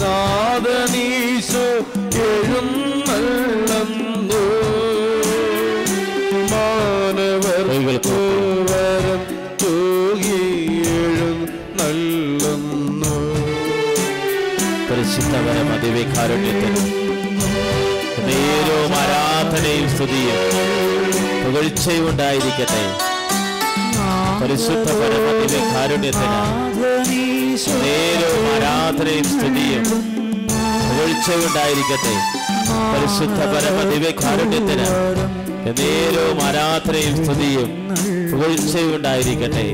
നാദനീശോ എഴുന്നള്ളന്നു മാനവർ വരം തൂകി എഴുന്നള്ളുന്നു പരിശുദ്ധവരം അതിവേക്കാരുണ്യത്തിന് നേരവും ആരാധനയും സ്തുതിയും പുകഴ്ചയും ഉണ്ടായിരിക്കട്ടെ പരിശുദ്ധ പരമതിവെ കാരുണ്യത്തിന് നേരവും ആരാധനയും സ്തുതിയും പുകഴ്ചയുണ്ടായിരിക്കട്ടെ പരിശുദ്ധ പരമദിവ്യകാരുണ്യത്തിന് നേരവും ആരാധനയും സ്തുതിയും പുകഴ്ചയുണ്ടായിരിക്കട്ടെ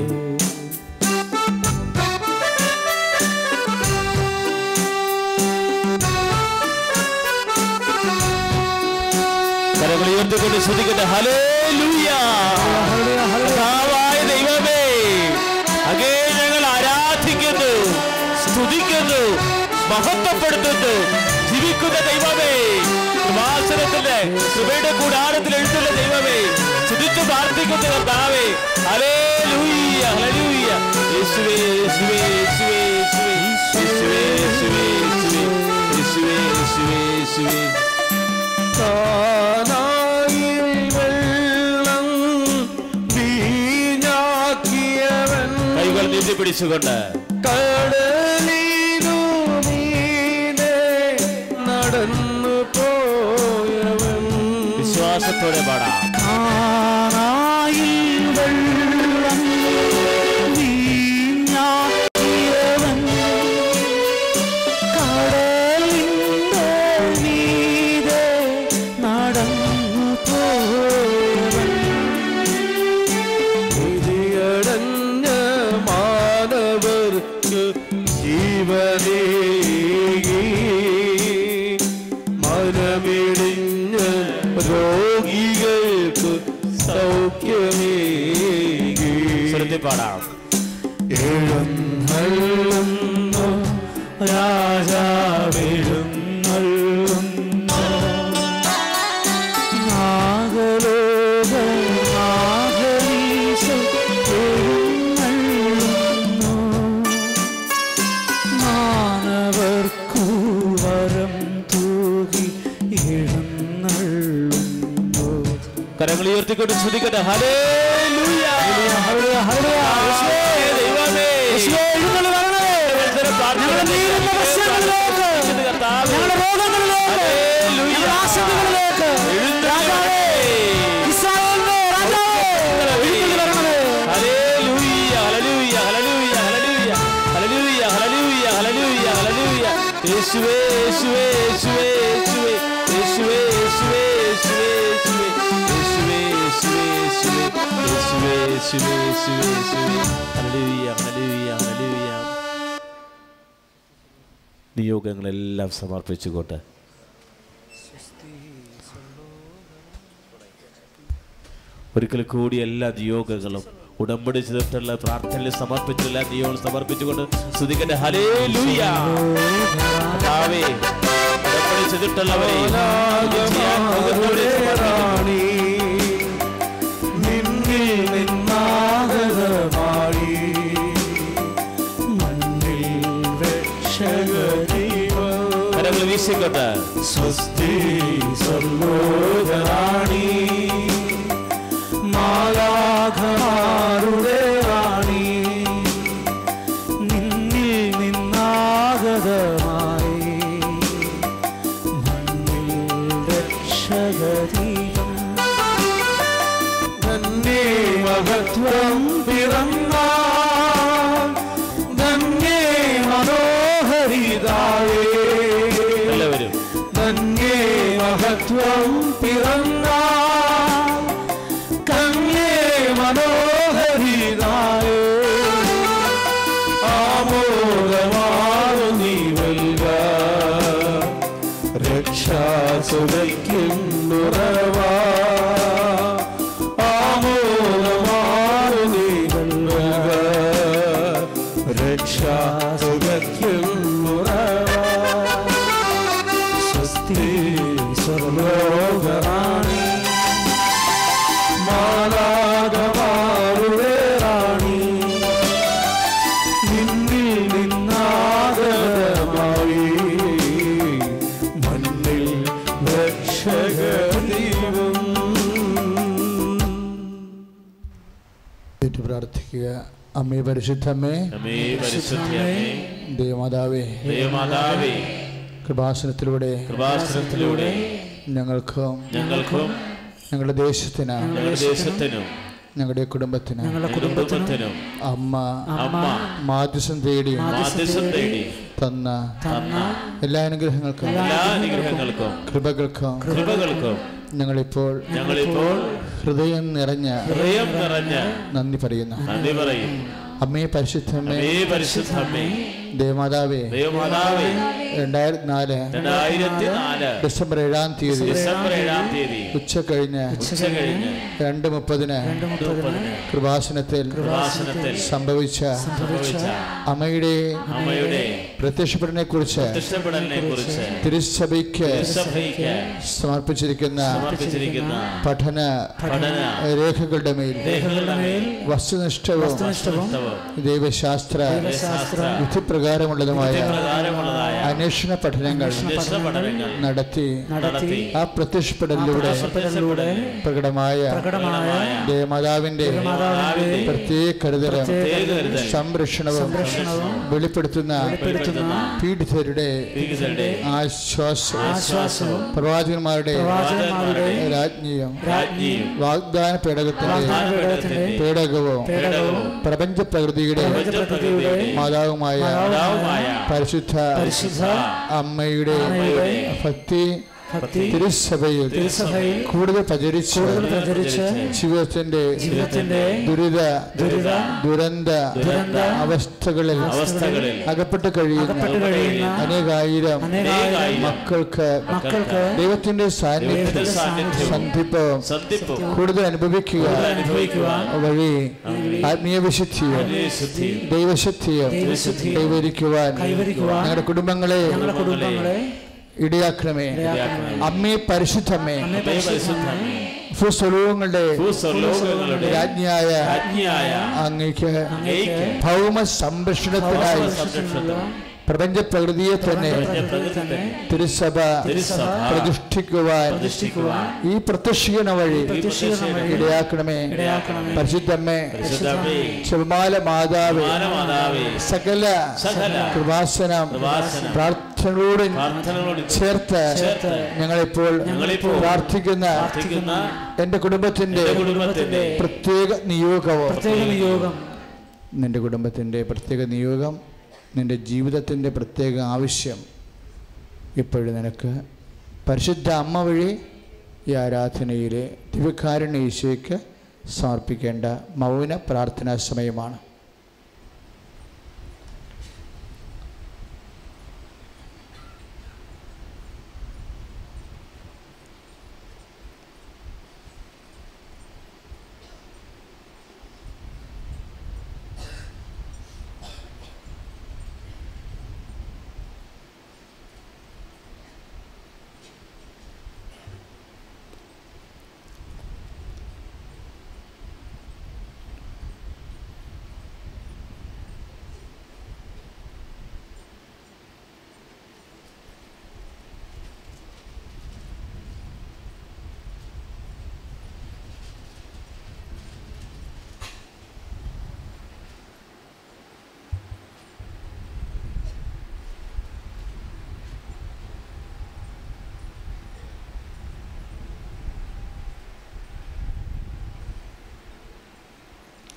കരങ്ങൾ ഉയർത്തിക്കൊണ്ട് ശ്രദ്ധിക്കട്ടെ. ഹലേ ലൂയാ മഹത്വപ്പെടുത്തുന്നു. ജീവിക്കുന്ന ദൈവമേ കൃപാസനത്തിന്റെ കൃപയുടെ കൂടാരത്തിൽ എഴുത്തുള്ള ദൈവമേ ചുതിച്ചു പ്രാർത്ഥിക്കുന്ന കർത്താവേ ഹല്ലേലൂയ ഹല്ലേലൂയ യേശുവേ യേശുവേ യേശുവേ യേശുവേ യേശുവേ യേശുവേ യേശുവേ യേശുവേ കൈകൾ പിടിച്ചുകൊണ്ട് トレバラ。sudikada hadir. യേശുവേ യേശുവേ ഹല്ലേലൂയ ഹല്ലേലൂയ ഹല്ലേലൂയ നിയോഗങ്ങളെല്ലാം സമർപ്പിച്ചുകൊണ്ട്. ഒരിക്കൽ കൂടി എല്ലാ നിയോഗങ്ങളും ഉടമ്പടി ചെയ്തിട്ടുള്ള പ്രാർത്ഥനയിൽ സമർപ്പിച്ചുള്ള നിയോഗം സമർപ്പിച്ചുകൊണ്ട് സ്തുതിക്കട്ടെ. ഹല്ലേലൂയ കർത്താവേ, ഉടമ്പടി ചെയ്തിട്ടുള്ളവരെ യേശുകഥ സ്വസ്തി സർവോദരാണി അമ്മേ ദേവമാതാവേ ദേവമാതാവേ. കൃപാസനത്തിലൂടെ കൃപാസനത്തിലൂടെ ഞങ്ങൾക്കും ഞങ്ങൾക്കും ഞങ്ങളുടെ ദേശത്തിന് ഞങ്ങളുടെ ദേശത്തിനും ഞങ്ങളുടെ കുടുംബത്തിന് ഞങ്ങളുടെ കുടുംബത്തിനും അമ്മ അമ്മ മാധ്യസം തേടി മാധ്യസം തേടി തന്ന തന്ന എല്ലാ അനുഗ്രഹങ്ങൾക്കും എല്ലാ അനുഗ്രഹങ്ങൾക്കും കൃപകൾക്കും കൃപകൾക്കും ഞങ്ങളിപ്പോൾ ഞങ്ങളിപ്പോൾ ഹൃദയം നിറഞ്ഞ ഹൃദയം നിറഞ്ഞ നന്ദി പറയുന്നു. നന്ദി പറയും അമ്മേ പരിശുദ്ധമ്മേ അമ്മേ പരിശുദ്ധമ്മേ ദേവമാതാവേ ദേവമാതാവേ രണ്ടായിരത്തി നാല് രണ്ടായിരത്തി നാല് ഡിസംബർ ഏഴാം തീയതി ഡിസംബർ ഏഴാം തീയതി ഉച്ച കഴിഞ്ഞ് ഉച്ച കഴിഞ്ഞ് രണ്ട് മുപ്പതിന് കൃപാസനത്തിൽ സംഭവിച്ച അമ്മയുടെ അമ്മയുടെ പ്രത്യക്ഷപ്പെടനെ കുറിച്ച് തിരുസഭയ്ക്ക് സമർപ്പിച്ചിരിക്കുന്ന പഠന രേഖകളുടെ മേൽ വസ്തുനിഷ്ഠവും ദൈവശാസ്ത്ര ശാസ്ത്ര പ്രകാരമുള്ളതായ അന്വേഷണ പഠനങ്ങൾ നടത്തി ആ പ്രത്യക്ഷപ്പെടലിലൂടെ പ്രകടമായ ദേവമാതാവിന്റെ മാതാവിന്റെ പ്രത്യേക കരുതലും സംരക്ഷണവും വെളിപ്പെടുത്തുന്ന പീഡിതരുടെ ആശ്വാസവും പ്രവാചകന്മാരുടെ രാജ്ഞിയും വാഗ്ദാന പേടകത്തിന്റെ പേടകവും പ്രപഞ്ച പ്രകൃതിയുടെ മാതാവുമായ പരിശുദ്ധ അമ്മയുടെ ഭക്തി തിരുസഭയിൽ തിരുസഭയിൽ കൂടുതൽ പ്രചരിച്ച് പ്രചരിച്ച് ജീവിതത്തിന്റെ ജീവിതത്തിന്റെ ദുരിത ദുരിത ദുരന്ത ദുരന്ത അവസ്ഥകളിൽ അവസ്ഥകളിൽ അകപ്പെട്ട് കഴിയുന്ന അനേകായിരം മക്കൾക്ക് മക്കൾക്ക് ദൈവത്തിന്റെ സാന്നിധ്യം സന്ധിപ്പം കൂടുതൽ അനുഭവിക്കുക അനുഭവിക്കുക വഴി ആത്മീയ വിശുദ്ധിയും ശുദ്ധിയും ദൈവശുദ്ധിയും കൈവരിക്കുവാൻ കൈവരിക്കുവാൻ ഞങ്ങളുടെ കുടുംബങ്ങളെ ഞങ്ങളുടെ കുടുംബങ്ങളെ ഇടയാക്കണമേ. അമ്മേ പരിശുദ്ധമേ. ഭൂസ്വലോകങ്ങളുടെ രാജ്ഞിയായ അങ്ങക്ക് ഭൗമ സംരക്ഷണത്തിനായി സംരക്ഷണത്തിനും പ്രപഞ്ച പ്രകൃതിയെ തന്നെ തിരുസഭ പ്രതിഷ്ഠിക്കുവാൻ ഈ പ്രത്യക്ഷീകരണ വഴി ഇടയാക്കണമേ. പരിശുദ്ധമ്മേ പരിശുദ്ധമേ ചെറുമാല മാതാവ് സകല കൃപാസനം പ്രാർത്ഥനയോട് പ്രാർത്ഥനകളോട് ചേർത്ത് ഞങ്ങളിപ്പോൾ പ്രാർത്ഥിക്കുന്ന എന്റെ കുടുംബത്തിന്റെ പ്രത്യേക നിയോഗവും നിയോഗം നിന്റെ കുടുംബത്തിന്റെ പ്രത്യേക നിയോഗം നിന്റെ ജീവിതത്തിന്റെ പ്രത്യേക ആവശ്യം ഇപ്പോഴും നിനക്ക്. പരിശുദ്ധ അമ്മ വഴി ഈ ആരാധനയിലെ ദിവ്യകാരുണ്യ ഈശോയ്ക്ക് സമർപ്പിക്കേണ്ട മൗന പ്രാർത്ഥനാ സമയമാണ്.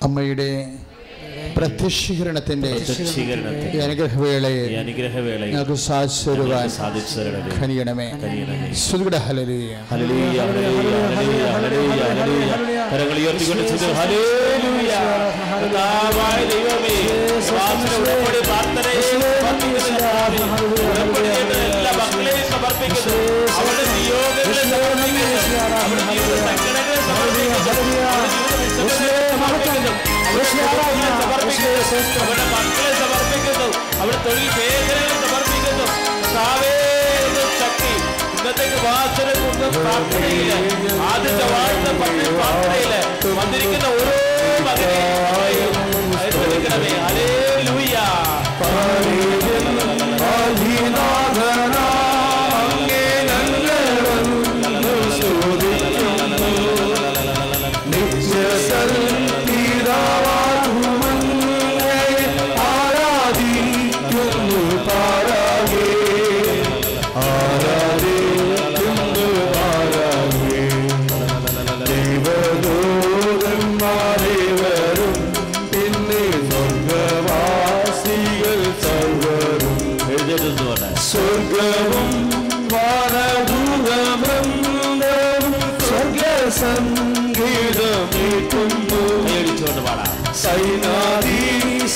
അമ്മയുടെ പ്രത്യക്ഷീകരണത്തിന്റെ പ്രത്യക്ഷീകരണത്തെ ഈ അനുഗ്രഹവേളയെ ഞങ്ങൾക്ക് സാധിച്ചു തരുവാൻ ഖനിയണമേ കനിയണമേ. ശ്രുതിയുടെ hallelujah hallelujah, hallelujah, hallelujah, hallelujah, hallelujah. കരങ്ങൾ ഉയർത്തിക്കൊണ്ട് ചൊല്ലു, ഹല്ലേലൂയ. കർത്താവായ ദൈവമേ, വിശ്വാസത്തിൽ ഉടമ്പടി പ്രാർത്ഥനയെ സമർപ്പിക്കുന്ന കർത്താവേ, ഉടമ്പടി ചെയ്ത എല്ലാ മക്കളെയും സമർപ്പിക്കുന്നു. അവരുടെ നിയോഗങ്ങളെ സമർപ്പിക്കുന്നു. അവരുടെ ജീവിത സങ്കടങ്ങളെ സമർപ്പിക്കുന്നു. അവരുടെ ജീവിത സമർപ്പിക്കുന്നു. അവരുടെ കുടുംബങ്ങളെ സമർപ്പിക്കുന്നു. അവരുടെ മക്കളെ സമർപ്പിക്കുന്നു അവരുടെ തൊഴിൽ മേഖലകളെ സമർപ്പിക്കുന്നു കർത്താവേ, എന്ന ശക്തി ഇന്നത്തേക്ക് വാസനക്കുന്ന് പ്രാർത്ഥനയിൽ ആദ്യത്തെ വാഴ്ത്ത പള്ളി പ്രാർത്ഥനയിൽ വന്നിരിക്കുന്ന ഓരോ മകനെയും അനുഗ്രഹിക്കണമേ. ഹല്ലേലൂയ. സംഗീതമേക്കുന്നു നേടിച്ചോണ്ട് പാടാം സൈനാദീശനാം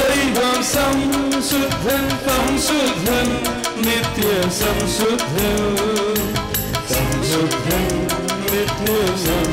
ദൈവം സംശുദ്ധൻ സംശുദ്ധൻ നിത്യ സംശുദ്ധൻ സംശുദ്ധൻ നിത്യ സംശുദ്ധൻ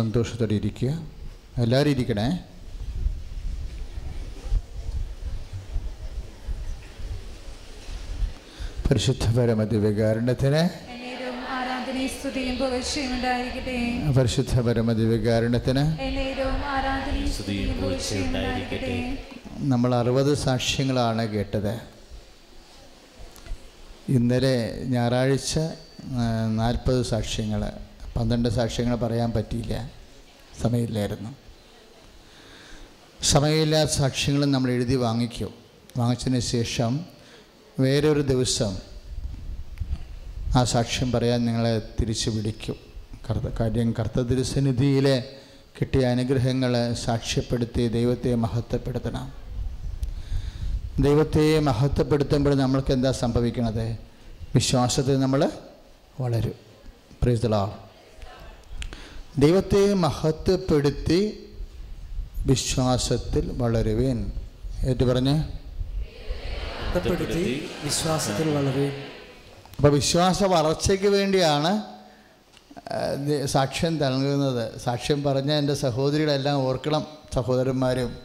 സന്തോഷത്തോടെ ഇരിക്കുക എല്ലാവരും ഇരിക്കണേ. പരിശുദ്ധ പരമതി വികാരണത്തിന് പരിശുദ്ധ നമ്മൾ അറുപത് സാക്ഷ്യങ്ങളാണ് കേട്ടത്. ഇന്നലെ ഞായറാഴ്ച നാൽപ്പത് സാക്ഷ്യങ്ങൾ പന്ത്രണ്ട് സാക്ഷ്യങ്ങൾ പറയാൻ പറ്റിയില്ല. സമയമില്ലായിരുന്നു. സമയമില്ലാത്ത സാക്ഷ്യങ്ങൾ നമ്മൾ എഴുതി വാങ്ങിക്കും. വാങ്ങിച്ചതിന് ശേഷം വേറൊരു ദിവസം ആ സാക്ഷ്യം പറയാൻ നിങ്ങളെ തിരിച്ചു വിളിക്കും. കർത്ത കാര്യം കർത്തതിരുസന്നിധിയിലെ കിട്ടിയ അനുഗ്രഹങ്ങൾ സാക്ഷ്യപ്പെടുത്തി ദൈവത്തെ മഹത്വപ്പെടുത്തണം. ദൈവത്തെ മഹത്വപ്പെടുത്തുമ്പോൾ നമ്മൾക്ക് എന്താ സംഭവിക്കണത്? വിശ്വാസത്തിൽ നമ്മൾ വളരും. പ്രീതളാ ദൈവത്തെ മഹത്വപ്പെടുത്തി വിശ്വാസത്തിൽ വളരുവേൻ. ഏറ്റു പറഞ്ഞേ? മഹത്വപ്പെടുത്തി വിശ്വാസത്തിൽ വളരുവേൻ. അപ്പോൾ വിശ്വാസ വളർച്ചയ്ക്ക് വേണ്ടിയാണ് സാക്ഷ്യം നൽകുന്നത്. സാക്ഷ്യം പറഞ്ഞ എന്റെ സഹോദരികളെല്ലാം ഓർക്കണം സഹോദരന്മാരും.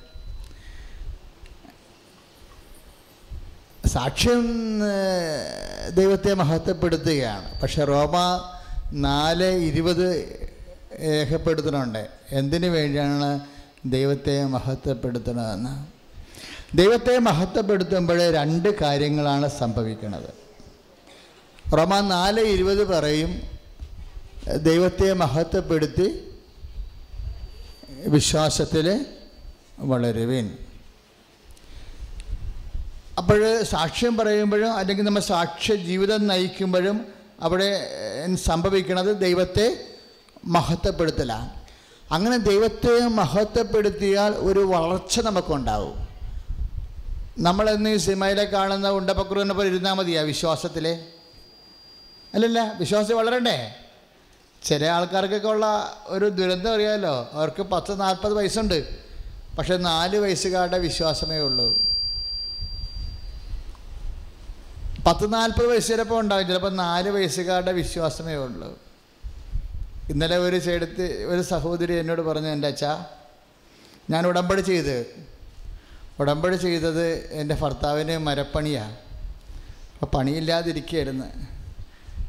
സാക്ഷ്യം ദൈവത്തെ മഹത്വപ്പെടുത്തുകയാണ്. പക്ഷെ റോമ നാല് ഇരുപത് രേഖപ്പെടുത്തുന്നുണ്ട്. എന്തിനു വേണ്ടിയാണ് ദൈവത്തെ മഹത്വപ്പെടുത്തണതെന്ന് ദൈവത്തെ മഹത്വപ്പെടുത്തുമ്പോൾ രണ്ട് കാര്യങ്ങളാണ് സംഭവിക്കുന്നത്. റോമ നാല് ഇരുപത് പറയും ദൈവത്തെ മഹത്വപ്പെടുത്തി വിശ്വാസത്തിൽ വളരുവിൻ. അപ്പോൾ സാക്ഷ്യം പറയുമ്പോഴും അല്ലെങ്കിൽ നമ്മൾ സാക്ഷ്യ ജീവിതം നയിക്കുമ്പോഴും അവിടെ സംഭവിക്കുന്നത് ദൈവത്തെ മഹത്വപ്പെടുത്തലാണ്. അങ്ങനെ ദൈവത്തെ മഹത്വപ്പെടുത്തിയാൽ ഒരു വളർച്ച നമുക്കുണ്ടാവും. നമ്മളെന്ന് ഈ സിനിമയിലെ കാണുന്ന ഉണ്ടപ്പക്രുവിനെ പോലെ ഇരുന്നാൽ മതിയാ വിശ്വാസത്തിൽ അല്ലല്ല വിശ്വാസം വളരണ്ടേ? ചില ആൾക്കാർക്കൊക്കെ ഉള്ള ഒരു ദുരന്തം അറിയാമല്ലോ അവർക്ക് പത്ത് നാൽപ്പത് വയസ്സുണ്ട്. പക്ഷെ നാല് വയസ്സുകാരുടെ വിശ്വാസമേ ഉള്ളൂ. പത്ത് നാൽപ്പത് വയസ്സ് ചിലപ്പോൾ ഉണ്ടാകും ചിലപ്പോൾ നാല് വയസ്സുകാരുടെ വിശ്വാസമേ ഉള്ളൂ. ഇന്നലെ ഒരു ചേടത്ത് ഒരു സഹോദരി എന്നോട് പറഞ്ഞു എന്റെ അച്ഛാ ഞാൻ ഉടമ്പടി ചെയ്ത്. ഉടമ്പടി ചെയ്തത് എന്റെ ഭർത്താവിന് മരപ്പണിയാണ് അപ്പോൾ പണിയില്ലാതിരിക്കുകയായിരുന്നു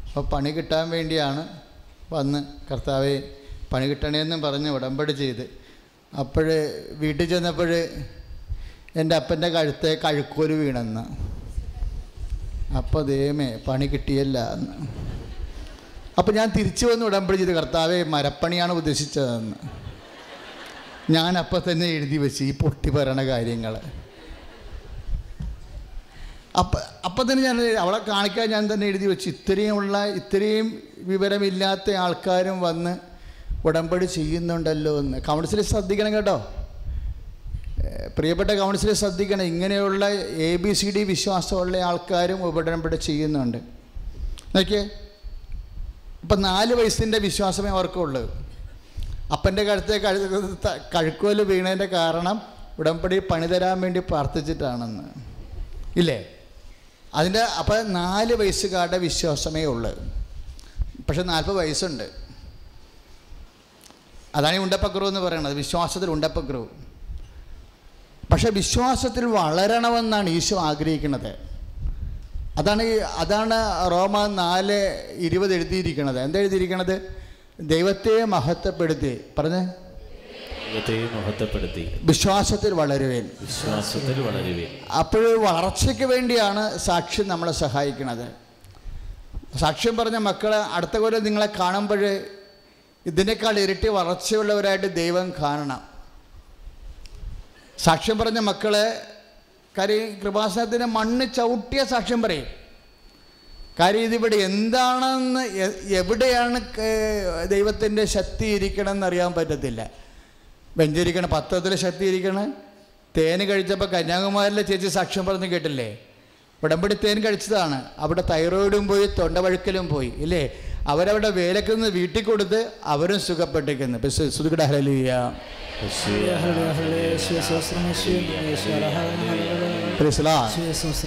അപ്പോൾ പണി കിട്ടാൻ വേണ്ടിയാണ് വന്ന് കർത്താവെ പണി കിട്ടണേന്നും പറഞ്ഞ് ഉടമ്പടി ചെയ്ത്. അപ്പോൾ വീട്ടിൽ ചെന്നപ്പോൾ എന്റെ അപ്പന്റെ കഴുത്തെ കഴുക്കോൽ വീണെന്ന്. അപ്പോൾ ദൈവമേ പണി കിട്ടിയല്ല എന്ന് അപ്പോൾ ഞാൻ തിരിച്ചു വന്ന് ഉടമ്പടി ചെയ്ത് കർത്താവെ മരപ്പണിയാണ് ഉദ്ദേശിച്ചതെന്ന്. ഞാൻ അപ്പം തന്നെ എഴുതി വെച്ച് ഈ പൊട്ടി പറയണ കാര്യങ്ങൾ അപ്പം അപ്പം തന്നെ ഞാൻ അവളെ കാണിക്കാൻ ഞാൻ തന്നെ എഴുതി വെച്ച് ഇത്രയുമുള്ള ഇത്രയും വിവരമില്ലാത്ത ആൾക്കാരും വന്ന് ഉടമ്പടി ചെയ്യുന്നുണ്ടല്ലോ എന്ന്. കൗൺസിലിൽ ശ്രദ്ധിക്കണം കേട്ടോ. പ്രിയപ്പെട്ട കൗൺസിലിൽ ശ്രദ്ധിക്കണം. ഇങ്ങനെയുള്ള എ ബി സി ഡി വിശ്വാസമുള്ള ആൾക്കാരും ഉടമ്പടി ചെയ്യുന്നുണ്ട്. നോക്കിയേ. ഇപ്പം നാല് വയസ്സിന്റെ വിശ്വാസമേ ഉള്ളത് അപ്പന്റെ കഴുത്തെ കഴു കഴുക്കോൽ വീണതിന്റെ കാരണം ഉടമ്പടി പണിതരാൻ വേണ്ടി പ്രാർത്ഥിച്ചിട്ടാണെന്ന്. ഇല്ലേ? അതിന്റെ അപ്പം നാല് വയസ്സുകാരുടെ വിശ്വാസമേ ഉള്ളൂ. പക്ഷെ നാൽപ്പത് വയസ്സുണ്ട്. അതാണ് ഈ ഉണ്ടപ്പക്രൂ എന്ന് പറയുന്നത് വിശ്വാസത്തിൽ ഉണ്ടപ്പക്രൂ പക്ഷെ വിശ്വാസത്തിൽ വളരണമെന്നാണ് ഈശോ ആഗ്രഹിക്കുന്നത്. അതാണ് ഈ അതാണ് റോമ നാല് ഇരുപത് എഴുതിയിരിക്കുന്നത് എന്താ എഴുതിയിരിക്കുന്നത് ദൈവത്തെ മഹത്വപ്പെടുത്തി. പറഞ്ഞേ? ദൈവത്തെ മഹത്വപ്പെടുത്തി. വിശ്വാസത്തിൽ വളരുവേൻ. വിശ്വാസത്തിൽ വളരുവേൻ. അപ്പോൾ വളർച്ചയ്ക്ക് വേണ്ടിയാണ് സാക്ഷ്യം നമ്മളെ സഹായിക്കുന്നത് സാക്ഷ്യം പറഞ്ഞ മക്കളെ അടുത്ത കൊല്ലം നിങ്ങളെ കാണുമ്പോൾ ഇതിനേക്കാൾ ഇരട്ടി വളർച്ചയുള്ളവരായിട്ട് ദൈവം കാണണം. സാക്ഷ്യം പറഞ്ഞ മക്കളെ കാര്യം കൃപാസനത്തിന് മണ്ണ് ചവിട്ടിയ സാക്ഷ്യം പറയും. കാര്യം ഇതിവിടെ എന്താണെന്ന് എവിടെയാണ് ദൈവത്തിന്റെ ശക്തി ഇരിക്കണമെന്ന് അറിയാൻ പറ്റത്തില്ല. ബെഞ്ചിരിക്കണം പത്രത്തിൽ ശക്തി ഇരിക്കണ. തേൻ കഴിച്ചപ്പോൾ കന്യാകുമാരിലെ ചേച്ചി സാക്ഷ്യം പറഞ്ഞ് കേട്ടില്ലേ? ഉടമ്പടി തേൻ കഴിച്ചതാണ്. അവിടെ തൈറോയിഡും പോയി തൊണ്ടവഴുക്കലും പോയി ഇല്ലേ? അവരവിടെ വേലക്ക് നിന്ന് വീട്ടിൽ കൊടുത്ത് അവരും സുഖപ്പെട്ടിരിക്കുന്നു ഹലിയ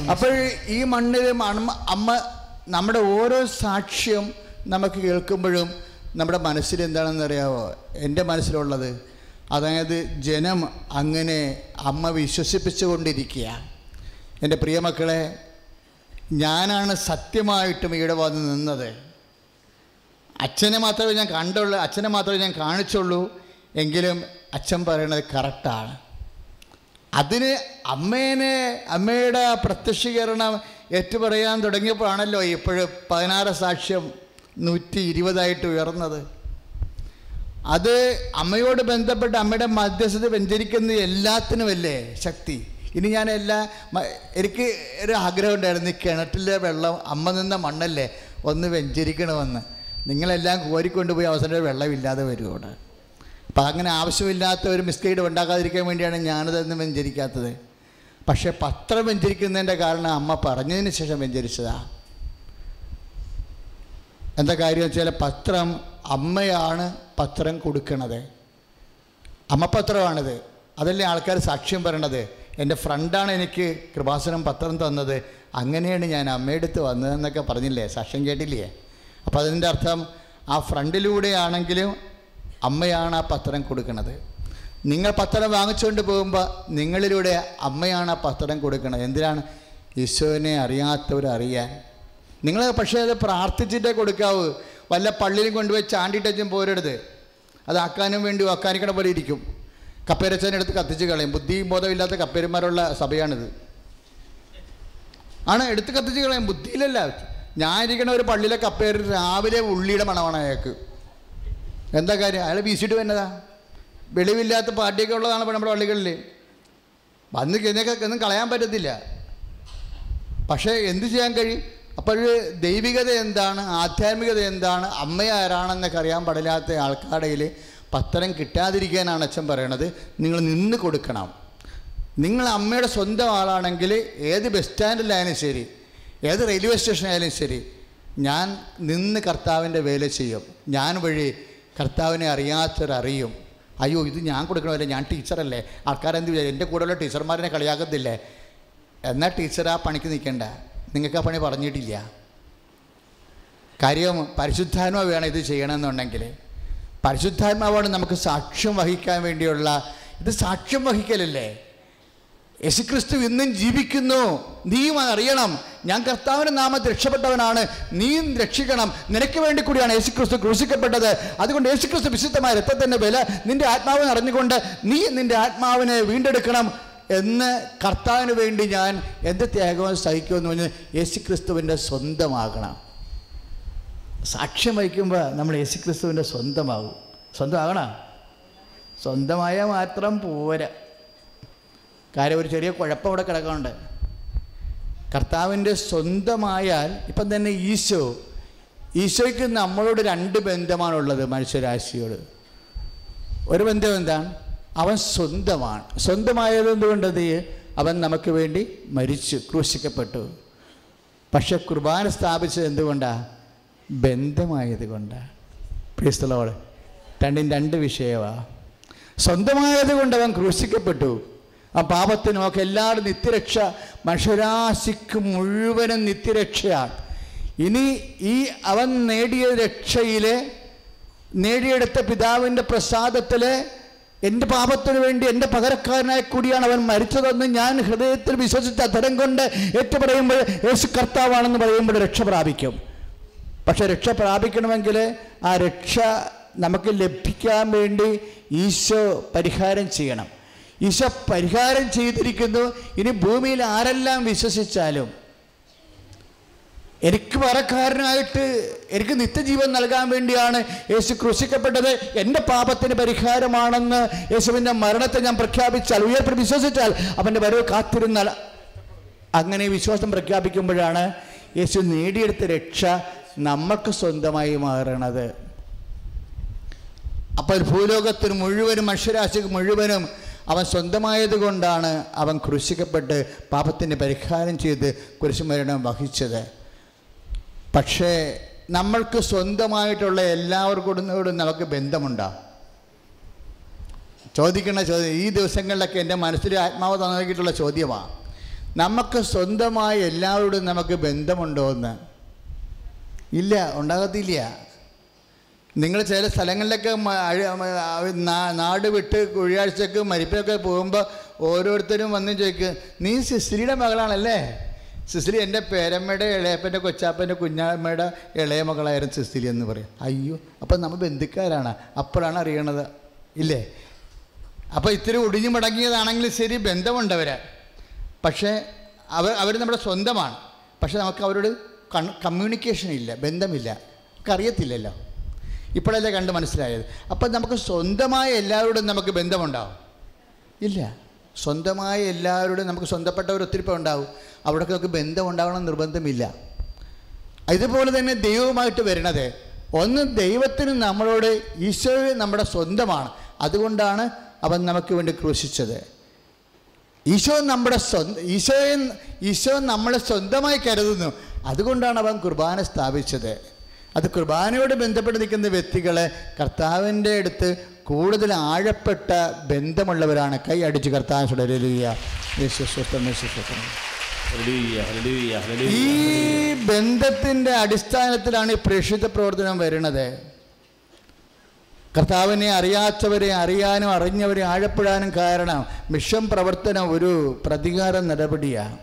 അപ്പോൾ ഈ മണ്ണിൽ അമ്മ അമ്മ നമ്മുടെ ഓരോ സാക്ഷ്യം നമുക്ക് കേൾക്കുമ്പോഴും നമ്മുടെ മനസ്സിൽ എന്താണെന്ന് അറിയാവോ? എന്റെ മനസ്സിലുള്ളത്. അതായത് ജനം അങ്ങനെ അമ്മ വിശ്വസിപ്പിച്ചുകൊണ്ടിരിക്കുക. എന്റെ പ്രിയമക്കളെ ഞാനാണ് സത്യമായിട്ടും ഇവിടെ വന്ന് നിന്നത്. അച്ഛനെ മാത്രമേ ഞാൻ കണ്ടുള്ളൂ അച്ഛനെ മാത്രമേ ഞാൻ കാണിച്ചുള്ളൂ. എങ്കിലും അച്ഛൻ പറയണത് കറക്റ്റാണ് അതിന് അമ്മേനെ അമ്മയുടെ പ്രത്യക്ഷീകരണം ഏറ്റുപറയാൻ തുടങ്ങിയപ്പോഴാണല്ലോ ഇപ്പോഴും പതിനാറ് സാക്ഷ്യം നൂറ്റി ഇരുപതായിട്ട് ഉയർന്നത്. അത് അമ്മയോട് ബന്ധപ്പെട്ട് അമ്മയുടെ മധ്യസ്ഥത വ്യഞ്ചരിക്കുന്ന എല്ലാത്തിനുമല്ലേ ശക്തി? ഇനി ഞാൻ എല്ലാ എനിക്ക് ഒരു ആഗ്രഹം ഉണ്ടായിരുന്നു ഈ കിണറ്റിലെ വെള്ളം അമ്മ നിന്ന മണ്ണല്ലേ ഒന്ന് വെഞ്ചരിക്കണമെന്ന്. നിങ്ങളെല്ലാം കോരിക്കൊണ്ടുപോയി അവസരം വെള്ളമില്ലാതെ വരും അവിടെ അപ്പം അങ്ങനെ ആവശ്യമില്ലാത്ത ഒരു മിസ്ഗൈഡ് ഉണ്ടാക്കാതിരിക്കാൻ വേണ്ടിയാണ് ഞാനിതെന്ന് വെഞ്ചരിക്കാത്തത്. പക്ഷേ പത്രം വെഞ്ചരിക്കുന്നതിന്റെ കാരണം അമ്മ പറഞ്ഞതിന് ശേഷം വെഞ്ചരിച്ചതാ. എന്താ കാര്യം വെച്ചാൽ പത്രം അമ്മയാണ് പത്രം കൊടുക്കണത്. അമ്മ പത്രമാണിത് അതല്ലേ ആൾക്കാർ സാക്ഷ്യം പറയണത്. എന്റെ ഫ്രണ്ടാണ് എനിക്ക് കൃപാസനം പത്രം തന്നത്. അങ്ങനെയാണ് ഞാൻ അമ്മയെടുത്ത് വന്നതെന്നൊക്കെ പറഞ്ഞില്ലേ? സാക്ഷ്യം കേട്ടില്ലേ? അപ്പോൾ അതിന്റെ അർത്ഥം ആ ഫ്രണ്ടിലൂടെയാണെങ്കിലും അമ്മയാണ് ആ പത്രം കൊടുക്കുന്നത്. നിങ്ങൾ പത്രം വാങ്ങിച്ചുകൊണ്ട് പോകുമ്പോൾ നിങ്ങളിലൂടെ അമ്മയാണ് ആ പത്രം കൊടുക്കുന്നത്. എന്തിനാണ്? ഈശോനെ അറിയാത്തവരറിയാൻ നിങ്ങൾ പക്ഷേ അത് പ്രാർത്ഥിച്ചിട്ടേ കൊടുക്കാവൂ. വല്ല പള്ളിയിലും കൊണ്ടുപോയി ചാണ്ടിട്ടച്ചും പോരരുത്. അത് ആക്കാനും വേണ്ടി ആക്കാനിക്കണ പോലെ ഇരിക്കും. കപ്പേരച്ചനെടുത്ത് കത്തിച്ച് കളയും. ബുദ്ധിയും ബോധമില്ലാത്ത കപ്പേരന്മാരുള്ള സഭയാണിത്. ആണ് എടുത്ത് കത്തിച്ച് കളയും. ബുദ്ധിയിലല്ല. ഞാൻ ഇരിക്കണ ഒരു പള്ളിയിലെ കപ്പേറി രാവിലെ ഉള്ളിയുടെ മണമാണ് അയാൾക്ക്. എന്താ കാര്യം? അയാൾ വീശിട്ട് വന്നതാ. വെളിവില്ലാത്ത പാർട്ടിയൊക്കെ ഉള്ളതാണ് ഇപ്പോൾ നമ്മുടെ പള്ളികളിൽ വന്ന് കഴിഞ്ഞൊക്കെ ഒന്നും കളയാൻ പറ്റത്തില്ല. പക്ഷേ എന്ത് ചെയ്യാൻ കഴിയും? അപ്പോൾ ദൈവികത എന്താണ്? ആധ്യാത്മികത എന്താണ്? അമ്മ ആരാണെന്നൊക്കെ അറിയാൻ പാടില്ലാത്ത ആൾക്കാരുടെ പത്രം കിട്ടാതിരിക്കാനാണ് അച്ഛൻ പറയണത്. നിങ്ങൾ നിന്ന് കൊടുക്കണം. നിങ്ങൾ അമ്മയുടെ സ്വന്തം ആളാണെങ്കിൽ ഏത് ബസ് സ്റ്റാൻഡിലായാലും ശരി. ഏത് റെയിൽവേ സ്റ്റേഷൻ ആയാലും ശരി ഞാൻ നിന്ന് കർത്താവിന്റെ വേല ചെയ്യും. ഞാൻ വഴി കർത്താവിനെ അറിയാത്തവരറിയും അയ്യോ ഇത് ഞാൻ കൊടുക്കണമല്ലേ ഞാൻ ടീച്ചറല്ലേ? ആൾക്കാരെന്ത് വിചാരിച്ചു എന്റെ കൂടെയുള്ള ടീച്ചർമാരെ കളിയാക്കത്തില്ലേ? എന്നാൽ ടീച്ചർ ആ പണിക്ക് നിൽക്കണ്ട. നിങ്ങൾക്ക് ആ പണി പറഞ്ഞിട്ടില്ല. കാര്യം പരിശുദ്ധാത്മാവ് വേണം ഇത് ചെയ്യണമെന്നുണ്ടെങ്കിൽ. പരിശുദ്ധാത്മാവാണ് നമുക്ക് സാക്ഷ്യം വഹിക്കാൻ വേണ്ടിയുള്ള ഇത് സാക്ഷ്യം വഹിക്കലല്ലേ? യേശുക്രിസ്തു ഇന്നും ജീവിക്കുന്നു. നീയും അതറിയണം ഞാൻ കർത്താവിന്റെ നാമത്തിൽ രക്ഷപ്പെട്ടവനാണ്. നീയും രക്ഷിക്കണം. നിനക്ക് വേണ്ടി കൂടിയാണ് യേശുക്രിസ്തു ക്രൂശിക്കപ്പെട്ടത്. അതുകൊണ്ട് യേശുക്രിസ്തു വിശുദ്ധമായ രക്തത്തിന്റെ വില നിന്റെ ആത്മാവിനെ അറിഞ്ഞുകൊണ്ട് നീ നിന്റെ ആത്മാവിനെ വീണ്ടെടുക്കണം എന്ന് കർത്താവിന് വേണ്ടി ഞാൻ എന്ത് ത്യാഗവും സഹിക്കുമെന്ന് പറഞ്ഞ് യേശുക്രിസ്തുവിന്റെ സ്വന്തമാകണം. സാക്ഷ്യം വഹിക്കുമ്പോൾ നമ്മൾ യേശുക്രിസ്തുവിന്റെ സ്വന്തമാകും. സ്വന്തമാകണം? സ്വന്തമായ മാത്രം പോരാ. കാര്യം ഒരു ചെറിയ കുഴപ്പം ഇവിടെ കിടക്കുന്നുണ്ട് കർത്താവിന്റെ സ്വന്തമായാൽ ഇപ്പം തന്നെ ഈശോ ഈശോയ്ക്ക് നമ്മളോട് രണ്ട് ബന്ധമാണുള്ളത് മനുഷ്യരാശിയോട്. ഒരു ബന്ധം എന്താണ്? അവൻ സ്വന്തമാണ്. സ്വന്തമായത് എന്തുകൊണ്ടത് അവൻ നമുക്ക് വേണ്ടി മരിച്ചു ക്രൂശിക്കപ്പെട്ടു. പക്ഷെ കുർബാന സ്ഥാപിച്ചത് എന്തുകൊണ്ടാണ് ബന്ധമായത് കൊണ്ടാണ് പ്രീസ്തലോട് രണ്ടും രണ്ട് വിഷയമാണ് സ്വന്തമായത് കൊണ്ട് അവൻ ക്രൂശിക്കപ്പെട്ടു. ആ പാപത്തിനും ഒക്കെ എല്ലാവരും നിത്യരക്ഷ. മനുഷ്യരാശിക്ക് മുഴുവനും നിത്യരക്ഷയാണ്. ഇനി ഈ അവൻ നേടിയ രക്ഷയിലെ നേടിയെടുത്ത പിതാവിന്റെ പ്രസാദത്തിൽ എന്റെ പാപത്തിന് വേണ്ടി എന്റെ പകരക്കാരനായി കൂടിയാണ് അവൻ മരിച്ചതെന്ന് ഞാൻ ഹൃദയത്തിൽ വിശ്വസിച്ച തരം കൊണ്ട് ഏറ്റുപറയുമ്പോൾ യേശു കർത്താവാണെന്ന് പറയുമ്പോൾ രക്ഷ പ്രാപിക്കും. പക്ഷെ രക്ഷ പ്രാപിക്കണമെങ്കിൽ ആ രക്ഷ നമുക്ക് ലഭിക്കാൻ വേണ്ടി ഈശോ പരിഹാരം ചെയ്യണം. ഈശോ പരിഹാരം ചെയ്തിരിക്കുന്നു. ഇനി ഭൂമിയിൽ ആരെല്ലാം വിശ്വസിച്ചാലും എനിക്ക് പകരക്കാരനായിട്ട് എനിക്ക് നിത്യജീവൻ നൽകാൻ വേണ്ടിയാണ് യേശു ക്രൂശിക്കപ്പെട്ടത്. എന്റെ പാപത്തിന് പരിഹാരമാണെന്ന് യേശുവിന്റെ മരണത്തെ ഞാൻ പ്രഖ്യാപിച്ചാൽ ഉയർപ്പിൽ വിശ്വസിച്ചാൽ അവന്റെ വരവ് കാത്തിരുന്നാൽ അങ്ങനെ വിശ്വാസം പ്രഖ്യാപിക്കുമ്പോഴാണ് യേശു നേടിയെടുത്ത രക്ഷ നമുക്ക് സ്വന്തമായി മാറണത്. അപ്പോൾ ഭൂലോകത്തിന് മുഴുവനും മനുഷ്യരാശിക്ക് മുഴുവനും അവൻ സ്വന്തമായത് കൊണ്ടാണ് അവൻ ക്രൂശിക്കപ്പെട്ട് പാപത്തിന് പരിഹാരം ചെയ്ത് കുരിശുമരണം വഹിച്ചത്. പക്ഷേ നമ്മൾക്ക് സ്വന്തമായിട്ടുള്ള എല്ലാവർക്കും നമുക്ക് ബന്ധമുണ്ടോ. ചോദിക്കുന്ന ചോദ്യം ഈ ദിവസങ്ങളിലൊക്കെ എന്റെ മനസ്സിൽ ആത്മാവ് തന്നിട്ടുള്ള ചോദ്യമാണ് നമുക്ക് സ്വന്തമായി എല്ലാവരോടും നമുക്ക് ബന്ധമുണ്ടോ എന്ന്? ഇല്ല ഉണ്ടാകത്തില്ല. നിങ്ങൾ ചില സ്ഥലങ്ങളിലൊക്കെ നാട് വിട്ട് കുഴിയാഴ്ചക്ക് മരിപ്പൊക്കെ പോകുമ്പോൾ ഓരോരുത്തരും വന്ന് ചോദിക്കും നീ സിസ്ലിയുടെ മകളാണല്ലേ? സിസ്ലി എന്റെ പേരമ്മയുടെ ഇളയപ്പന്റെ കൊച്ചാപ്പന്റെ കുഞ്ഞാമ്മയുടെ ഇളയ മകളായിരുന്നു സിസ്ലി എന്ന് പറയും. അയ്യോ അപ്പം നമ്മൾ ബന്ധുക്കാരാണ്. അപ്പോഴാണ് അറിയണത്. ഇല്ലേ? അപ്പോൾ ഇത്തിരി ഒടിഞ്ഞു മുടങ്ങിയതാണെങ്കിൽ ശരി ബന്ധമുണ്ടവർ പക്ഷേ അവർ അവർ നമ്മുടെ സ്വന്തമാണ്. പക്ഷേ നമുക്ക് അവരോട് കമ്മ്യൂണിക്കേഷൻ ഇല്ല ബന്ധമില്ല. നമുക്ക് അറിയത്തില്ലല്ലോ ഇപ്പോഴല്ലേ കണ്ട് മനസ്സിലായത്? അപ്പം നമുക്ക് സ്വന്തമായ എല്ലാവരോടും നമുക്ക് ബന്ധമുണ്ടാവും? ഇല്ല. സ്വന്തമായ എല്ലാവരോടും നമുക്ക് സ്വന്തപ്പെട്ടവർ ഒത്തിരി ഉണ്ടാവും. അവിടെയൊക്കെ നമുക്ക് ബന്ധം ഉണ്ടാവണം നിർബന്ധമില്ല. ഇതുപോലെ തന്നെ ദൈവവുമായിട്ട് വരണത് ഒന്ന് ദൈവത്തിന് നമ്മളോട് ഈശോ നമ്മുടെ സ്വന്തമാണ്. അതുകൊണ്ടാണ് അവൻ നമുക്ക് വേണ്ടി ക്രൂശിച്ചത്. ഈശോ നമ്മുടെ സ്വന്ത ഈശോയെ ഈശോ നമ്മളെ സ്വന്തമായി കരുതുന്നു. അതുകൊണ്ടാണ് അവൻ കുർബാന സ്ഥാപിച്ചത്. അത് കുർബാനയോട് ബന്ധപ്പെട്ട് നിൽക്കുന്ന വ്യക്തികളെ കർത്താവിന്റെ അടുത്ത് കൂടുതൽ ആഴപ്പെട്ട ബന്ധമുള്ളവരാണ്. കൈ അടിച്ച് കർത്താവ്. ഈ ബന്ധത്തിന്റെ അടിസ്ഥാനത്തിലാണ് ഈ പ്രേക്ഷിത പ്രവർത്തനം വരുന്നത്. കർത്താവിനെ അറിയാത്തവരെ അറിയാനും അറിഞ്ഞവരെ ആഴപ്പെടാനും കാരണം മിഷൻ പ്രവർത്തനം ഒരു പ്രതികാര നടപടിയാണ്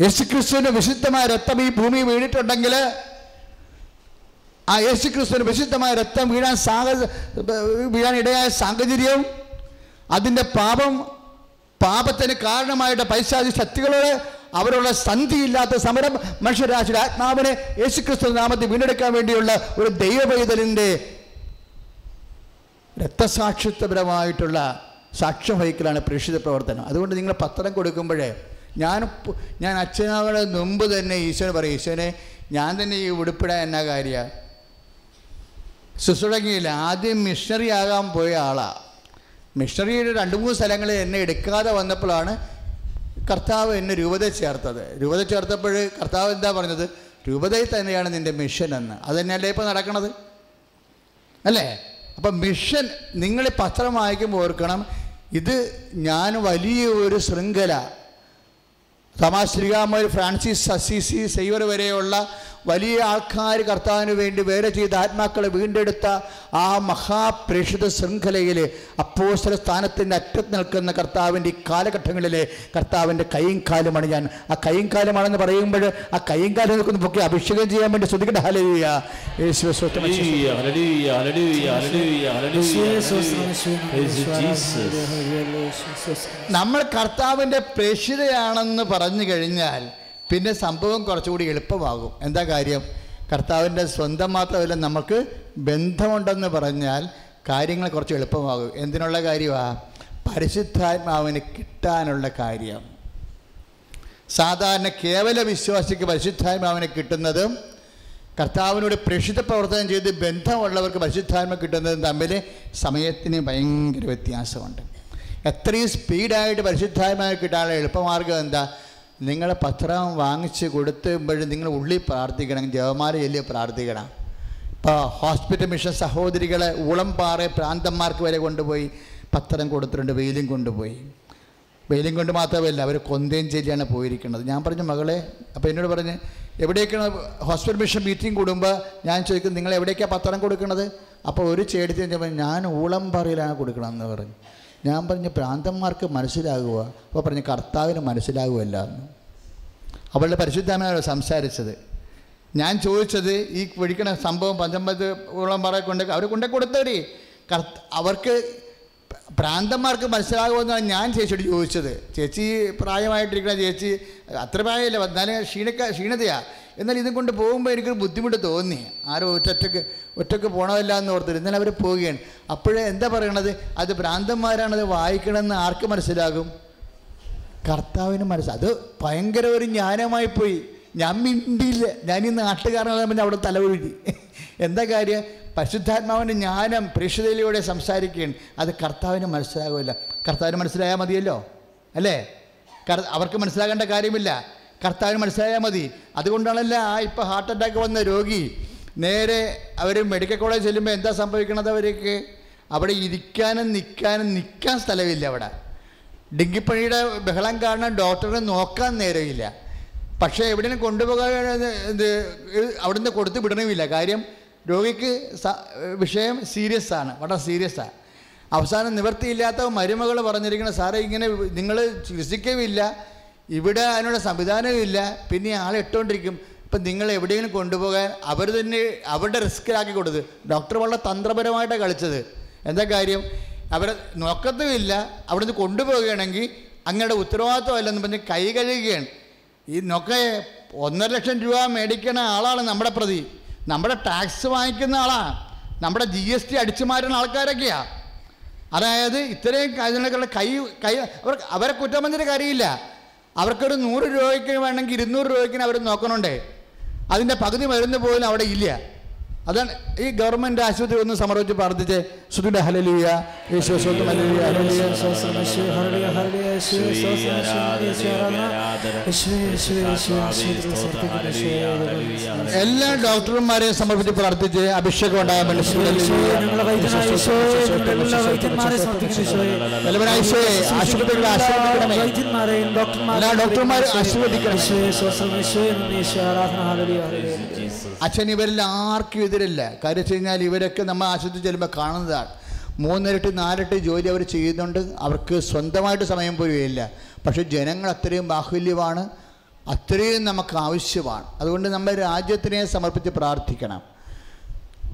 യേശുക്രിസ്തുവിന്റെ വിശുദ്ധമായ രക്തം ഈ ഭൂമി വീണിട്ടുണ്ടെങ്കിൽ ആ യേശുക്രിസ്തുവിന് വിശുദ്ധമായ രക്തം വീഴാൻ സാഹ വീഴാൻ ഇടയായ സാഹചര്യവും അതിന്റെ പാപം പാപത്തിന് കാരണമായിട്ട് പൈശാചി ശക്തികളോട് അവരുള്ള സന്ധിയില്ലാത്ത സമരം മനുഷ്യരാശിയുടെ ആത്മാവിനെ യേശുക്രിസ്തു നാമത്തിൽ വീണ്ടെടുക്കാൻ വേണ്ടിയുള്ള ഒരു ദൈവപൈതലിന്റെ രക്തസാക്ഷിത്വപരമായിട്ടുള്ള സാക്ഷ്യം വഹിക്കലാണ് പ്രേക്ഷിത പ്രവർത്തനം. അതുകൊണ്ട് നിങ്ങൾ പത്രം കൊടുക്കുമ്പോഴേ ഞാൻ ഞാൻ അച്ഛനാവുന്ന മുമ്പ് തന്നെ ഈശോനെ പറയും ഈശോനെ ഞാൻ തന്നെ ഈ ഉടുപ്പിടാൻ എന്നാ കാര്യമാണ് ശുശ്രൂഷയില്ല ആദ്യം മിഷണറി ആകാൻ പോയ ആളാണ് മിഷണറിയുടെ രണ്ട് മൂന്ന് സ്ഥലങ്ങളിൽ എന്നെ എടുക്കാതെ വന്നപ്പോഴാണ് കർത്താവ് എന്നെ രൂപത ചേർത്തത്. രൂപത ചേർത്തപ്പോൾ കർത്താവ് എന്താ പറഞ്ഞത്? രൂപതയിൽ തന്നെയാണ് നിന്റെ മിഷൻ എന്ന്. അത് തന്നെയല്ലേ ഇപ്പോൾ നടക്കണത്? അല്ലേ? അപ്പം മിഷൻ നിങ്ങൾ പത്രം വായിക്കുമ്പോൾ ഓർക്കണം ഇത് ഞാൻ വലിയ ഒരു ശൃംഖല. തമാശ്രീകാമൊരു ഫ്രാൻസിസ് അസീസി സൈവർ വരെയുള്ള വലിയ ആൾക്കാർ കർത്താവിന് വേണ്ടി വേല ചെയ്ത ആത്മാക്കളെ വീണ്ടെടുത്ത ആ മഹാപ്രേക്ഷിത ശൃംഖലയിൽ അപ്പോസ്തല സ്ഥാനത്തിന്റെ അറ്റത്ത് നിൽക്കുന്ന കർത്താവിന്റെ ഈ കാലഘട്ടങ്ങളിലെ കർത്താവിന്റെ കൈയും കാലുമാണ് ഞാൻ. ആ കൈയും കാലുമാണെന്ന് പറയുമ്പോൾ ആ കൈയും കാലം നിൽക്കുന്ന പൊക്കി അഭിഷേകം ചെയ്യാൻ വേണ്ടി ശ്രദ്ധിക്കേണ്ട ഹാലരിയ. നമ്മൾ കർത്താവിന്റെ പ്രേക്ഷിതയാണെന്ന് പറഞ്ഞു കഴിഞ്ഞാൽ പിന്നെ സംഭവം കുറച്ചുകൂടി എളുപ്പമാകും. എന്താ കാര്യം? കർത്താവിന്റെ സ്വന്തം മാത്രമല്ല നമുക്ക് ബന്ധമുണ്ടെന്ന് പറഞ്ഞാൽ കാര്യങ്ങൾ കുറച്ച് എളുപ്പമാകും. എന്തിനുള്ള കാര്യമാണ് പരിശുദ്ധാത്മാവിന് കിട്ടാനുള്ള കാര്യം. സാധാരണ കേവല വിശ്വാസിക്ക് പരിശുദ്ധാത്മാവിനെ കിട്ടുന്നതും കർത്താവിനോട് പ്രേക്ഷിത പ്രവർത്തനം ചെയ്ത് ബന്ധമുള്ളവർക്ക് പരിശുദ്ധാത്മ കിട്ടുന്നതും തമ്മിൽ സമയത്തിന് ഭയങ്കര വ്യത്യാസമുണ്ട്. എത്രയും സ്പീഡായിട്ട് പരിശുദ്ധാത്മാവിനെ കിട്ടാനുള്ള എളുപ്പമാർഗം എന്താ? നിങ്ങൾ പത്രം വാങ്ങിച്ച് കൊടുത്തുമ്പോഴും നിങ്ങൾ ഉള്ളിൽ പ്രാർത്ഥിക്കണം. ജവമാല ചൊല്ലി പ്രാർത്ഥിക്കണം. ഇപ്പോൾ ഹോസ്പിറ്റൽ മിഷൻ സഹോദരികളെ ഉളംപാറ പ്രാന്തന്മാർക്ക് വരെ കൊണ്ടുപോയി പത്രം കൊടുത്തിട്ടുണ്ട് വെയിലും കൊണ്ടുപോയി. വെയിലും കൊണ്ട് മാത്രമല്ല അവർ കൊന്തയും ചൊല്ലിയാണ് പോയിരിക്കുന്നത്. ഞാൻ പറഞ്ഞു മകളെ അപ്പോൾ എന്നോട് പറഞ്ഞ് എവിടേക്കാണ് ഹോസ്പിറ്റൽ മിഷൻ മീറ്റിംഗ് കൂടുമ്പോൾ ഞാൻ ചോദിക്കും നിങ്ങൾ എവിടേക്കാണ് പത്രം കൊടുക്കുന്നത് അപ്പോൾ ഒരു ചേടി ഞാൻ ഊളംപാറയിലാണ് കൊടുക്കണമെന്ന് പറഞ്ഞു. ഞാൻ പറഞ്ഞു പ്രാന്തന്മാർക്ക് മനസ്സിലാകുക അപ്പോൾ പറഞ്ഞു കർത്താവിന് മനസ്സിലാകുമല്ല എന്ന്. അവളുടെ പരിശുദ്ധമാണ് സംസാരിച്ചത്. ഞാൻ ചോദിച്ചത് ഈ വിളിക്കണ സംഭവം പഞ്ചമ്പത് ഓളം പറ കൊണ്ട് അവർ കൊണ്ടേ കൊടുത്തവര് അവർക്ക് പ്രാന്തന്മാർക്ക് മനസ്സിലാകുമെന്നാണ് ഞാൻ ചേച്ചിയോട് ചോദിച്ചത്. ചേച്ചി പ്രായമായിട്ടിരിക്കുന്ന ചേച്ചി അത്ര പ്രായമില്ല എന്നാലും ക്ഷീണക്ക ക്ഷീണതയാണ് എന്നാൽ ഇതും കൊണ്ട് പോകുമ്പോൾ എനിക്കൊരു ബുദ്ധിമുട്ട് തോന്നി. ആരോ ഒറ്റയ്ക്ക് ഒറ്റയ്ക്ക് പോകണമല്ല എന്ന് ഓർത്തിട്ട് എന്നാൽ അവർ പോവുകയാണ്. അപ്പോഴേ എന്താ പറയണത്? അത് ഭ്രാന്തന്മാരാണത് വായിക്കണമെന്ന് ആർക്ക് മനസ്സിലാകും? കർത്താവിന് മനസ്സ് അത് ഭയങ്കര ഒരു ജ്ഞാനമായി പോയി. ഞാൻ മിണ്ടിയില്ല. ഞാൻ ഈ നാട്ടുകാരനെ പിന്നെ അവിടെ തലവൊഴുകി എന്താ കാര്യം? പരിശുദ്ധാത്മാവിന്റെ ജ്ഞാനം പ്രേക്ഷിതയിലൂടെ സംസാരിക്കുകയാണ്. അത് കർത്താവിന് മനസ്സിലാകുമല്ല കർത്താവിന് മനസ്സിലായാൽ മതിയല്ലോ? അല്ലേ? അവർക്ക് മനസ്സിലാകേണ്ട കാര്യമില്ല. കർത്താവിന് മനസ്സിലായാൽ മതി. അതുകൊണ്ടാണല്ലോ ആ ഇപ്പോൾ ഹാർട്ട് അറ്റാക്ക് വന്ന രോഗി നേരെ അവർ മെഡിക്കൽ കോളേജ് ചെല്ലുമ്പോൾ എന്താ സംഭവിക്കണത് അവർക്ക്? അവിടെ ഇരിക്കാനും നിൽക്കാനും നിൽക്കാൻ സ്ഥലമില്ല അവിടെ. ഡിങ്കിപ്പണിയുടെ ബഹളം കാരണം ഡോക്ടറെ നോക്കാൻ നേരമില്ല. പക്ഷേ എവിടെയും കൊണ്ടുപോകാൻ ഇത് അവിടുന്ന് കൊടുത്ത് വിടണമില്ല. കാര്യം രോഗിക്ക് സ- വിഷയം സീരിയസ് ആണ്. വളരെ സീരിയസ് ആണ് അവസാനം നിവൃത്തിയില്ലാത്ത മരുമകൾ പറഞ്ഞിരിക്കുന്ന സാറേ ഇങ്ങനെ നിങ്ങൾ ചികിത്സിക്കുകയില്ല ഇവിടെ അതിനുള്ള സംവിധാനമില്ല പിന്നെ ആളെ ഇട്ടുകൊണ്ടിരിക്കും ഇപ്പം നിങ്ങൾ എവിടെയെങ്കിലും കൊണ്ടുപോകാൻ അവർ തന്നെ അവരുടെ റിസ്ക്കിലാക്കി കൊടുത്ത്. ഡോക്ടർ വളരെ തന്ത്രപരമായിട്ടാണ് കളിച്ചത്. എന്താ കാര്യം? അവരെ നോക്കത്തുമില്ല അവിടെ നിന്ന് കൊണ്ടുപോവുകയാണെങ്കിൽ അങ്ങയുടെ ഉത്തരവാദിത്വമല്ലെന്ന് പറഞ്ഞ് കൈ കഴുകുകയാണ്. ഈ നോക്ക ഒന്നര ലക്ഷം രൂപ മേടിക്കുന്ന ആളാണ് നമ്മുടെ പ്രതി. നമ്മുടെ ടാക്സ് വാങ്ങിക്കുന്ന ആളാണ് നമ്മുടെ ജി എസ് ടി അടിച്ചു മാറ്റുന്ന ആൾക്കാരൊക്കെയാണ് അതായത് ഇത്രയും കാര്യങ്ങളൊക്കെ കൈ കൈ അവർ അവരെ കുറ്റം പറഞ്ഞിട്ട് അവർക്കൊരു നൂറ് രൂപയ്ക്ക് വേണമെങ്കിൽ ഇരുന്നൂറ് രൂപയ്ക്ക് അവർ നോക്കണുണ്ടേ. അതിന്റെ പകുതി മരുന്ന് പോലും അവിടെ ഇല്ല. അതാണ് ഈ ഗവൺമെന്റ് ആശുപത്രി ഒന്ന് സമർപ്പിച്ച് പ്രാർത്ഥിച്ച് സുതുല ഹലലിയ. എല്ലാ ഡോക്ടർമാരെയും സമർപ്പിച്ച് പ്രാർത്ഥിച്ച് അഭിഷേകം ഉണ്ടാകാൻ വേണ്ടി വൈദ്യന്മാരെ സമർപ്പിക്കുന്നു, അച്ഛൻ ഇവരിൽ ആർക്കും എതിരല്ല. കാര്യം വെച്ച് കഴിഞ്ഞാൽ ഇവരൊക്കെ നമ്മൾ ആശുപത്രി ചെല്ലുമ്പോൾ കാണുന്നതാണ്. മൂന്നിരട്ടി നാലിരട്ടി ജോലി അവർ ചെയ്യുന്നുണ്ട്. അവർക്ക് സ്വന്തമായിട്ട് സമയം പോലും ഇല്ല പക്ഷേ ജനങ്ങൾ അത്രയും ബാഹുല്യമാണ്. അത്രയും നമുക്ക് ആവശ്യമാണ്. അതുകൊണ്ട് നമ്മൾ രാജ്യത്തിനെ സമർപ്പിച്ച് പ്രാർത്ഥിക്കണം.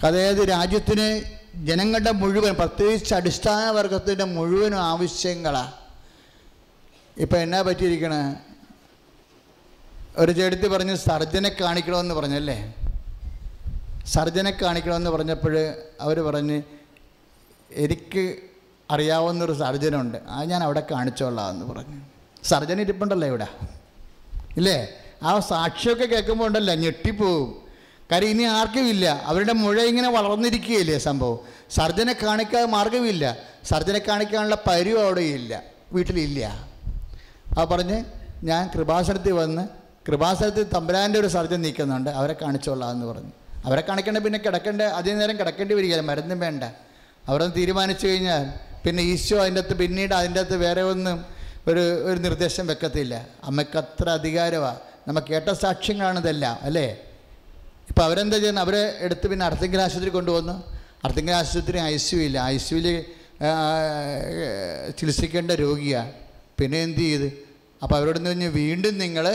അതായത് രാജ്യത്തിന് ജനങ്ങളുടെ മുഴുവൻ പ്രത്യേകിച്ച് അടിസ്ഥാന വർഗത്തിന്റെ മുഴുവൻ ആവശ്യങ്ങളാണ് ഇപ്പം എന്നാ പറ്റിയിരിക്കണേ? ഒരു ചേട്ടത്തി പറഞ്ഞ് സർജനെ കാണിക്കണമെന്ന് പറഞ്ഞല്ലേ? സർജനെ കാണിക്കണമെന്ന് പറഞ്ഞപ്പോൾ അവർ പറഞ്ഞ് എനിക്ക് അറിയാവുന്നൊരു സർജനുണ്ട് ആ ഞാൻ അവിടെ കാണിച്ചോളാം എന്ന് പറഞ്ഞു. സർജൻ ഇരിപ്പുണ്ടല്ലോ ഇവിടെ. ഇല്ലേ? ആ സാക്ഷിയൊക്കെ കേൾക്കുമ്പോൾ ഉണ്ടല്ലോ ഞെട്ടിപ്പോവും. കാര്യം ഇനി ആർക്കും ഇല്ല അവരുടെ മുഴ ഇങ്ങനെ വളർന്നിരിക്കുകയില്ലേ സംഭവം. സർജനെ കാണിക്കാൻ മാർഗമില്ല സർജനെ കാണിക്കാനുള്ള പരിവ് അവിടെ ഇല്ല വീട്ടിലില്ല. ആ പറഞ്ഞ് ഞാൻ കൃപാസനത്തിൽ വന്ന് കൃപാസനത്തിൽ തമ്പുരാന്റെ ഒരു സർജൻ നിൽക്കുന്നുണ്ട് അവരെ കാണിച്ചോളാം എന്ന് പറഞ്ഞു. അവരെ കണക്കണ്ട പിന്നെ കിടക്കേണ്ട അതേ നേരം കിടക്കേണ്ടി വരികയില്ല മരുന്നും വേണ്ട. അവരൊന്ന് തീരുമാനിച്ചു കഴിഞ്ഞാൽ പിന്നെ ഈശോ അതിന്റെ അകത്ത് പിന്നീട് അതിന്റെ അകത്ത് വേറെ ഒന്നും ഒരു ഒരു നിർദ്ദേശം വെക്കത്തില്ല. അമ്മയ്ക്ക് അത്ര അധികാരമാണ് നമ്മൾ കേട്ട സാക്ഷ്യങ്ങളാണ് ഇതെല്ലാം അല്ലേ? ഇപ്പം അവരെന്താ ചെയ്യുന്നത്? അവരെ എടുത്ത് പിന്നെ അർത്തിങ്കൽ ആശുപത്രി കൊണ്ടുവന്നു. അർത്തിങ്കൽ ആശുപത്രി ഐ സി ഇല്ല. ഐ സിയുവിൽ ചികിത്സിക്കേണ്ട രോഗിയാണ് പിന്നെ എന്ത് ചെയ്ത്? അപ്പോൾ അവരോട് കഴിഞ്ഞ് വീണ്ടും നിങ്ങൾ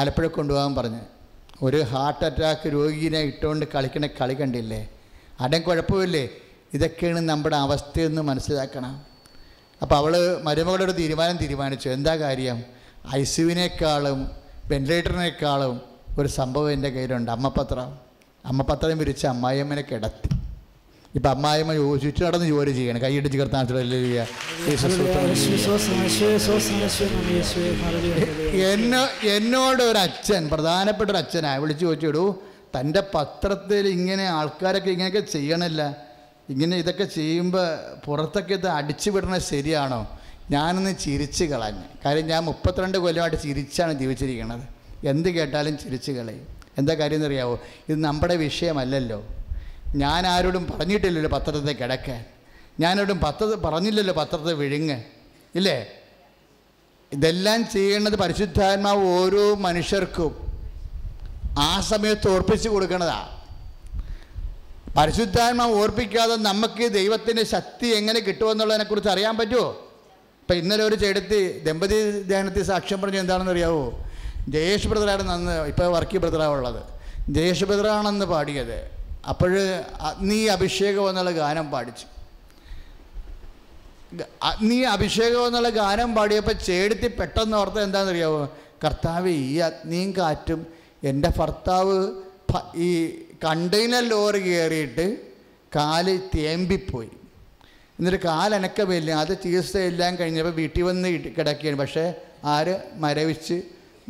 ആലപ്പുഴ കൊണ്ടുപോകാൻ പറഞ്ഞു. ഒരു ഹാർട്ട് അറ്റാക്ക് രോഗീനെ ഇട്ടുകൊണ്ട് കളിക്കണ കളി കണ്ടില്ലേ? അടം കുഴപ്പമില്ലേ? ഇതൊക്കെയാണ് നമ്മുടെ അവസ്ഥയെന്ന് മനസ്സിലാക്കണം. അപ്പോൾ അവൾ മരുമകളുടെ ഒരു തീരുമാനം തീരുമാനിച്ചു. എന്താ കാര്യം? ഐ സിയുവിനേക്കാളും വെന്റിലേറ്ററിനേക്കാളും ഒരു സംഭവം എന്റെ കയ്യിലുണ്ട്. അമ്മപത്രം അമ്മപത്രം വിരിച്ച് അമ്മായിയമ്മനെ കിടത്തി. ഇപ്പം അമ്മായിമ്മ ചുറ്റും നടന്ന് ജോലി ചെയ്യണം. കൈയിട്ട് ചേർത്താൻ. എന്നോ എന്നോട് ഒരു അച്ഛൻ പ്രധാനപ്പെട്ട ഒരു അച്ഛനാ. വിളിച്ചു ചോദിച്ചിടൂ തന്റെ പത്രത്തിൽ ഇങ്ങനെ ആൾക്കാരൊക്കെ ഇങ്ങനെയൊക്കെ ചെയ്യണമല്ല ഇങ്ങനെ ഇതൊക്കെ ചെയ്യുമ്പോൾ പുറത്തൊക്കെ ഇത് അടിച്ചു വിടണത് ശരിയാണോ? ഞാനൊന്ന് ചിരിച്ച് കളഞ്ഞു. കാര്യം ഞാൻ മുപ്പത്തിരണ്ട് കൊല്ലമായിട്ട് ചിരിച്ചാണ് ജീവിച്ചിരിക്കുന്നത് എന്ത് കേട്ടാലും ചിരിച്ച് കളയും. എന്താ കാര്യം എന്നറിയാവോ ഇത് നമ്മുടെ വിഷയമല്ലല്ലോ. ഞാൻ ആരോടും പറഞ്ഞിട്ടില്ലല്ലോ പത്രത്തെ കിടക്കാൻ. ഞാനോടും പത്രത്തെ പറഞ്ഞില്ലല്ലോ പത്രത്തെ വിഴുങ്ങ് ഇല്ലേ? ഇതെല്ലാം ചെയ്യേണ്ടത് പരിശുദ്ധാത്മാവ് ഓരോ മനുഷ്യർക്കും ആ സമയത്ത് ഓർപ്പിച്ച് കൊടുക്കണതാ. പരിശുദ്ധാത്മാവ് ഓർപ്പിക്കാതെ നമുക്ക് ദൈവത്തിന്റെ ശക്തി എങ്ങനെ കിട്ടുമെന്നുള്ളതിനെക്കുറിച്ച് അറിയാൻ പറ്റുമോ? ഇപ്പം ഇന്നലെ ഒരു ചേടത്തി ദമ്പതി ധ്യാനത്തിൽ സാക്ഷ്യം പറഞ്ഞു എന്താണെന്ന് അറിയാവോ? ജയേഷ് ബ്രദറാണ് നന്ന് ഇപ്പോൾ വർക്കി ബ്രദറാണ് ഉള്ളത്. ജയേഷ് ബ്രദറാണെന്ന് പാടിയത്. അപ്പോൾ അഗ്നി അഭിഷേകം എന്നുള്ള ഗാനം പാടിച്ചു. അഗ്നി അഭിഷേകം എന്നുള്ള ഗാനം പാടിയപ്പോൾ ചേടുത്തി പെട്ടെന്ന് ഓർത്ത് എന്താണെന്നറിയാമോ കർത്താവ് ഈ അഗ്നിയും കാറ്റും എന്റെ ഭർത്താവ് ഈ കണ്ടെയ്നർ ലോറി കയറിയിട്ട് കാൽ തേമ്പിപ്പോയി. എന്നിട്ട് കാലനക്കമില്ല അത് ചികിത്സ എല്ലാം കഴിഞ്ഞപ്പോൾ വീട്ടിൽ വന്ന് കിടക്കുകയാണ് പക്ഷേ ആര് മരവിച്ച്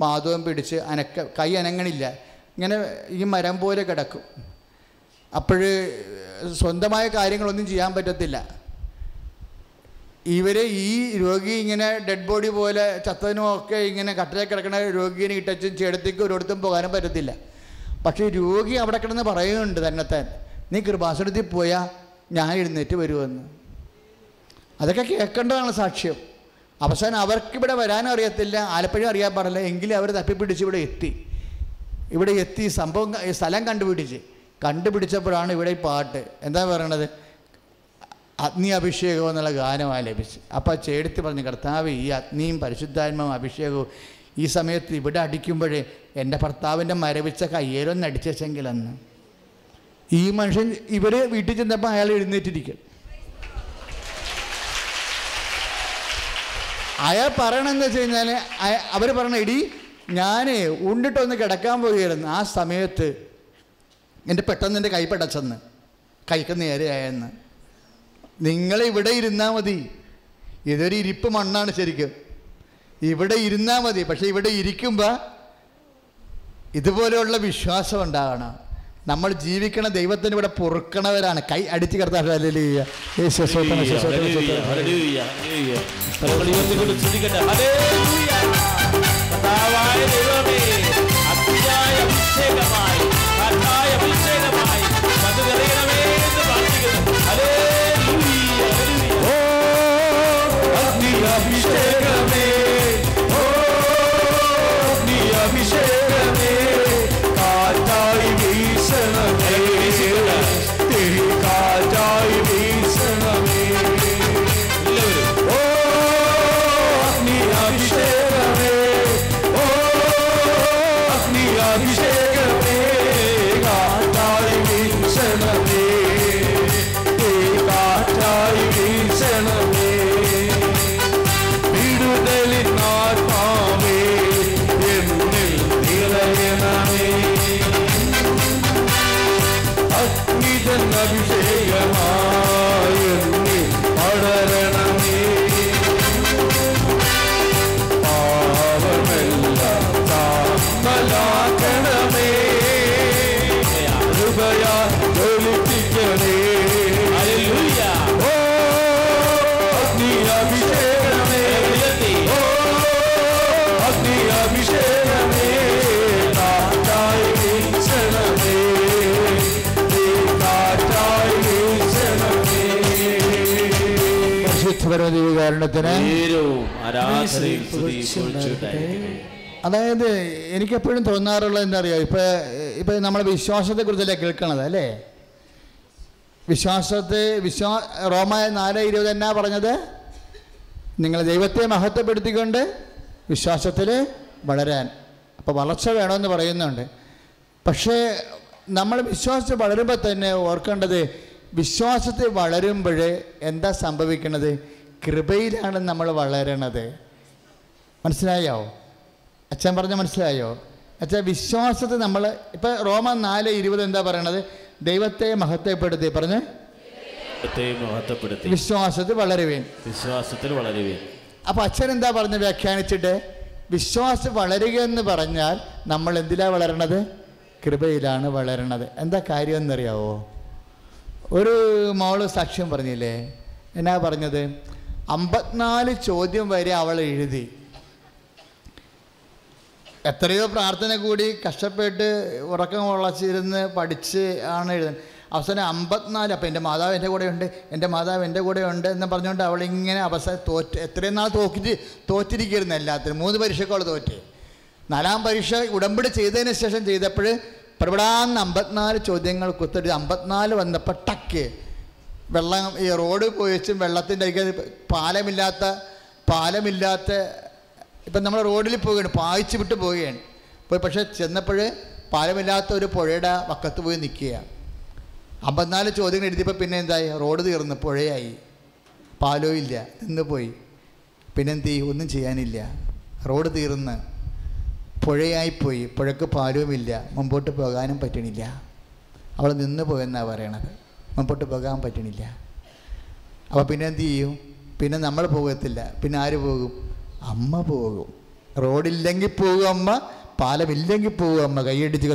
മാധവം പിടിച്ച് അനക്ക കൈ അനങ്ങണില്ല. ഇങ്ങനെ ഈ മരം പോലെ കിടക്കും. അപ്പോൾ സ്വന്തമായ കാര്യങ്ങളൊന്നും ചെയ്യാൻ പറ്റത്തില്ല. ഇവർ ഈ രോഗി ഇങ്ങനെ ഡെഡ് ബോഡി പോലെ ചത്തനും ഒക്കെ ഇങ്ങനെ കട്ടിലേ കിടക്കുന്ന രോഗീനെ ഇട്ടച്ചും ചേടത്തേക്ക് ഒരിടത്തും പോകാനും പറ്റത്തില്ല. പക്ഷേ രോഗി അവിടെ കിടന്ന് പറയുന്നുണ്ട് തന്നെത്താൻ നീ കൃപാസനത്തിൽ പോയാൽ ഞാൻ എഴുന്നേറ്റ് വരുമെന്ന്. അതൊക്കെ കേൾക്കേണ്ടതാണ് സാക്ഷ്യം. അവസാനം അവർക്കിവിടെ വരാനും അറിയത്തില്ല ആലപ്പുഴ അറിയാൻ പാടില്ല എങ്കിലും അവർ തപ്പിപ്പിടിച്ച് ഇവിടെ എത്തി. ഇവിടെ എത്തി സംഭവം സ്ഥലം കണ്ടുപിടിച്ച്. കണ്ടുപിടിച്ചപ്പോഴാണ് ഇവിടെ ഈ പാട്ട്. എന്താ പറയണത്? അഗ്നി അഭിഷേകം എന്നുള്ള ഗാനമായി ലഭിച്ചു. അപ്പോൾ ചേടുത്ത് പറഞ്ഞു കർത്താവ് ഈ അഗ്നിയും പരിശുദ്ധാത്മാവും അഭിഷേകവും ഈ സമയത്ത് ഇവിടെ അടിക്കുമ്പോഴേ എന്റെ ഭർത്താവിന്റെ മരവിച്ച കയ്യേലൊന്ന് അടിച്ചെങ്കിലെന്ന് ഈ മനുഷ്യൻ ഇവർ വീട്ടിൽ ചെന്നപ്പോൾ അയാൾ എഴുന്നേറ്റിരിക്കും. അയാൾ പറയണമെന്ന് വെച്ച് കഴിഞ്ഞാൽ അവർ പറയണ എടി ഞാൻ ഉണ്ടിട്ടൊന്ന് കിടക്കാൻ പോയിരുന്നു ആ സമയത്ത് എന്റെ പെട്ടെന്ന് എന്റെ കൈ പടച്ചെന്ന്. കൈക്ക് നേരെയായെന്ന് നിങ്ങൾ ഇവിടെ ഇരുന്നാൽ മതി. ഇതൊരു ഇരിപ്പ് മണ്ണാണ് ശരിക്കും. ഇവിടെ ഇരുന്നാൽ മതി. പക്ഷെ ഇവിടെ ഇരിക്കുമ്പോൾ ഇതുപോലെയുള്ള വിശ്വാസം ഉണ്ടാകണം. നമ്മൾ ജീവിക്കണ ദൈവത്തിന് ഇവിടെ പൊറുക്കണവരാണ്. കൈ അടിച്ച് കിടത്താൻ. സ്തുതിയും അതായത് എനിക്കെപ്പോഴും തോന്നാറുള്ളത് എന്താ അറിയോ ഇപ്പം നമ്മളെ വിശ്വാസത്തെ വിശ്വാസത്തെക്കുറിച്ചല്ലേ കേൾക്കണത് അല്ലേ? വിശ്വാസത്തെ വിശ്വാ റോമായ നാല് ഇരുപത് എന്നാ പറഞ്ഞത്? നിങ്ങൾ ദൈവത്തെ മഹത്വപ്പെടുത്തിക്കൊണ്ട് വിശ്വാസത്തിൽ വളരാൻ അപ്പോൾ വളർച്ച വേണമെന്ന് പറയുന്നുണ്ട്. പക്ഷേ നമ്മൾ വിശ്വാസത്തിൽ വളരുമ്പോൾ തന്നെ ഓർക്കേണ്ടത് വിശ്വാസത്തെ വളരുമ്പോൾ എന്താ സംഭവിക്കുന്നത് കൃപയിലാണ് നമ്മൾ വളരണത്. മനസ്സിലായോ? അച്ഛൻ പറഞ്ഞ മനസ്സിലായോ? അച്ഛൻ വിശ്വാസത്തെ നമ്മൾ ഇപ്പം റോമ നാല് ഇരുപത് എന്താ പറയണത്? ദൈവത്തെ മഹത്വപ്പെടുത്തി പറഞ്ഞ്? മഹത്വപ്പെടുത്തി. വിശ്വാസത്തിൽ വളരുവേൻ. വിശ്വാസത്തിൽ വളരുവേൻ. അപ്പോൾ അച്ഛൻ എന്താ പറഞ്ഞ് വ്യാഖ്യാനിച്ചിട്ട്? വിശ്വാസം വളരുക എന്ന് പറഞ്ഞാൽ നമ്മൾ എന്തിലാണ് വളരണത്? കൃപയിലാണ് വളരണത്. എന്താ കാര്യം എന്നറിയാവോ? ഒരു മോൾ സാക്ഷ്യം പറഞ്ഞില്ലേ? എന്നാ പറഞ്ഞത്? അമ്പത്തിനാല് ചോദ്യം വരെ അവൾ എഴുതി. എത്രയോ പ്രാർത്ഥന കൂടി കഷ്ടപ്പെട്ട് ഉറക്കം ഉളച്ചിരുന്ന് പഠിച്ച് ആണ് എഴുതുന്നത്. അവസാനം അമ്പത്തിനാല് അപ്പം എന്റെ മാതാവ് എന്റെ കൂടെ ഉണ്ട് എന്റെ മാതാവ് എന്റെ കൂടെ ഉണ്ട് എന്ന് പറഞ്ഞുകൊണ്ട് അവളിങ്ങനെ അവസാനം തോറ്റ് എത്രയും നാൾ തോക്കിട്ട് തോറ്റിരിക്കുന്നു എല്ലാത്തിനും. മൂന്ന് പരീക്ഷയ്ക്ക് അവൾ തോറ്റ്. നാലാം പരീക്ഷ ഉടമ്പടി ചെയ്തതിന് ശേഷം ചെയ്തപ്പോൾ പ്രവിടാന്ന് അമ്പത്തിനാല് ചോദ്യങ്ങൾ കുത്തിട്ട് അമ്പത്തിനാല് വന്നപ്പോൾ ടക്ക് വെള്ളം ഈ റോഡ് പോയി വെച്ചും വെള്ളത്തിന്റെ അരികെ പാലമില്ലാത്ത പാലമില്ലാത്ത ഇപ്പം നമ്മൾ റോഡിൽ പോവുകയാണ് പായിച്ച് വിട്ട് പോവുകയാണ്. പോയി പക്ഷേ ചെന്നപ്പോൾ പാലമില്ലാത്ത ഒരു പുഴയുടെ വക്കത്ത് പോയി നിൽക്കുക. അമ്പത്തിനാല് ചോദ്യങ്ങൾ എഴുതിയപ്പോൾ പിന്നെ എന്തായി? റോഡ് തീർന്ന് പുഴയായി. പാലോ ഇല്ല നിന്ന് പോയി. പിന്നെ എന്ത് ചെയ്യും? ഒന്നും ചെയ്യാനില്ല. റോഡ് തീർന്ന് പുഴയായിപ്പോയി പുഴക്ക് പാലവുമില്ല മുമ്പോട്ട് പോകാനും പറ്റണില്ല. അവൾ നിന്ന് പോയെന്നാണ് പറയണത്. മുമ്പോട്ട് പോകാൻ പറ്റണില്ല. അപ്പോൾ പിന്നെ എന്ത് ചെയ്യും? പിന്നെ നമ്മൾ പോകത്തില്ല. പിന്നെ ആര് പോകും? അമ്മ പോകും. റോഡില്ലെങ്കിൽ പോകും അമ്മ പാലമില്ലെങ്കിൽ പോകും അമ്മ. കൈയടിച്ച്.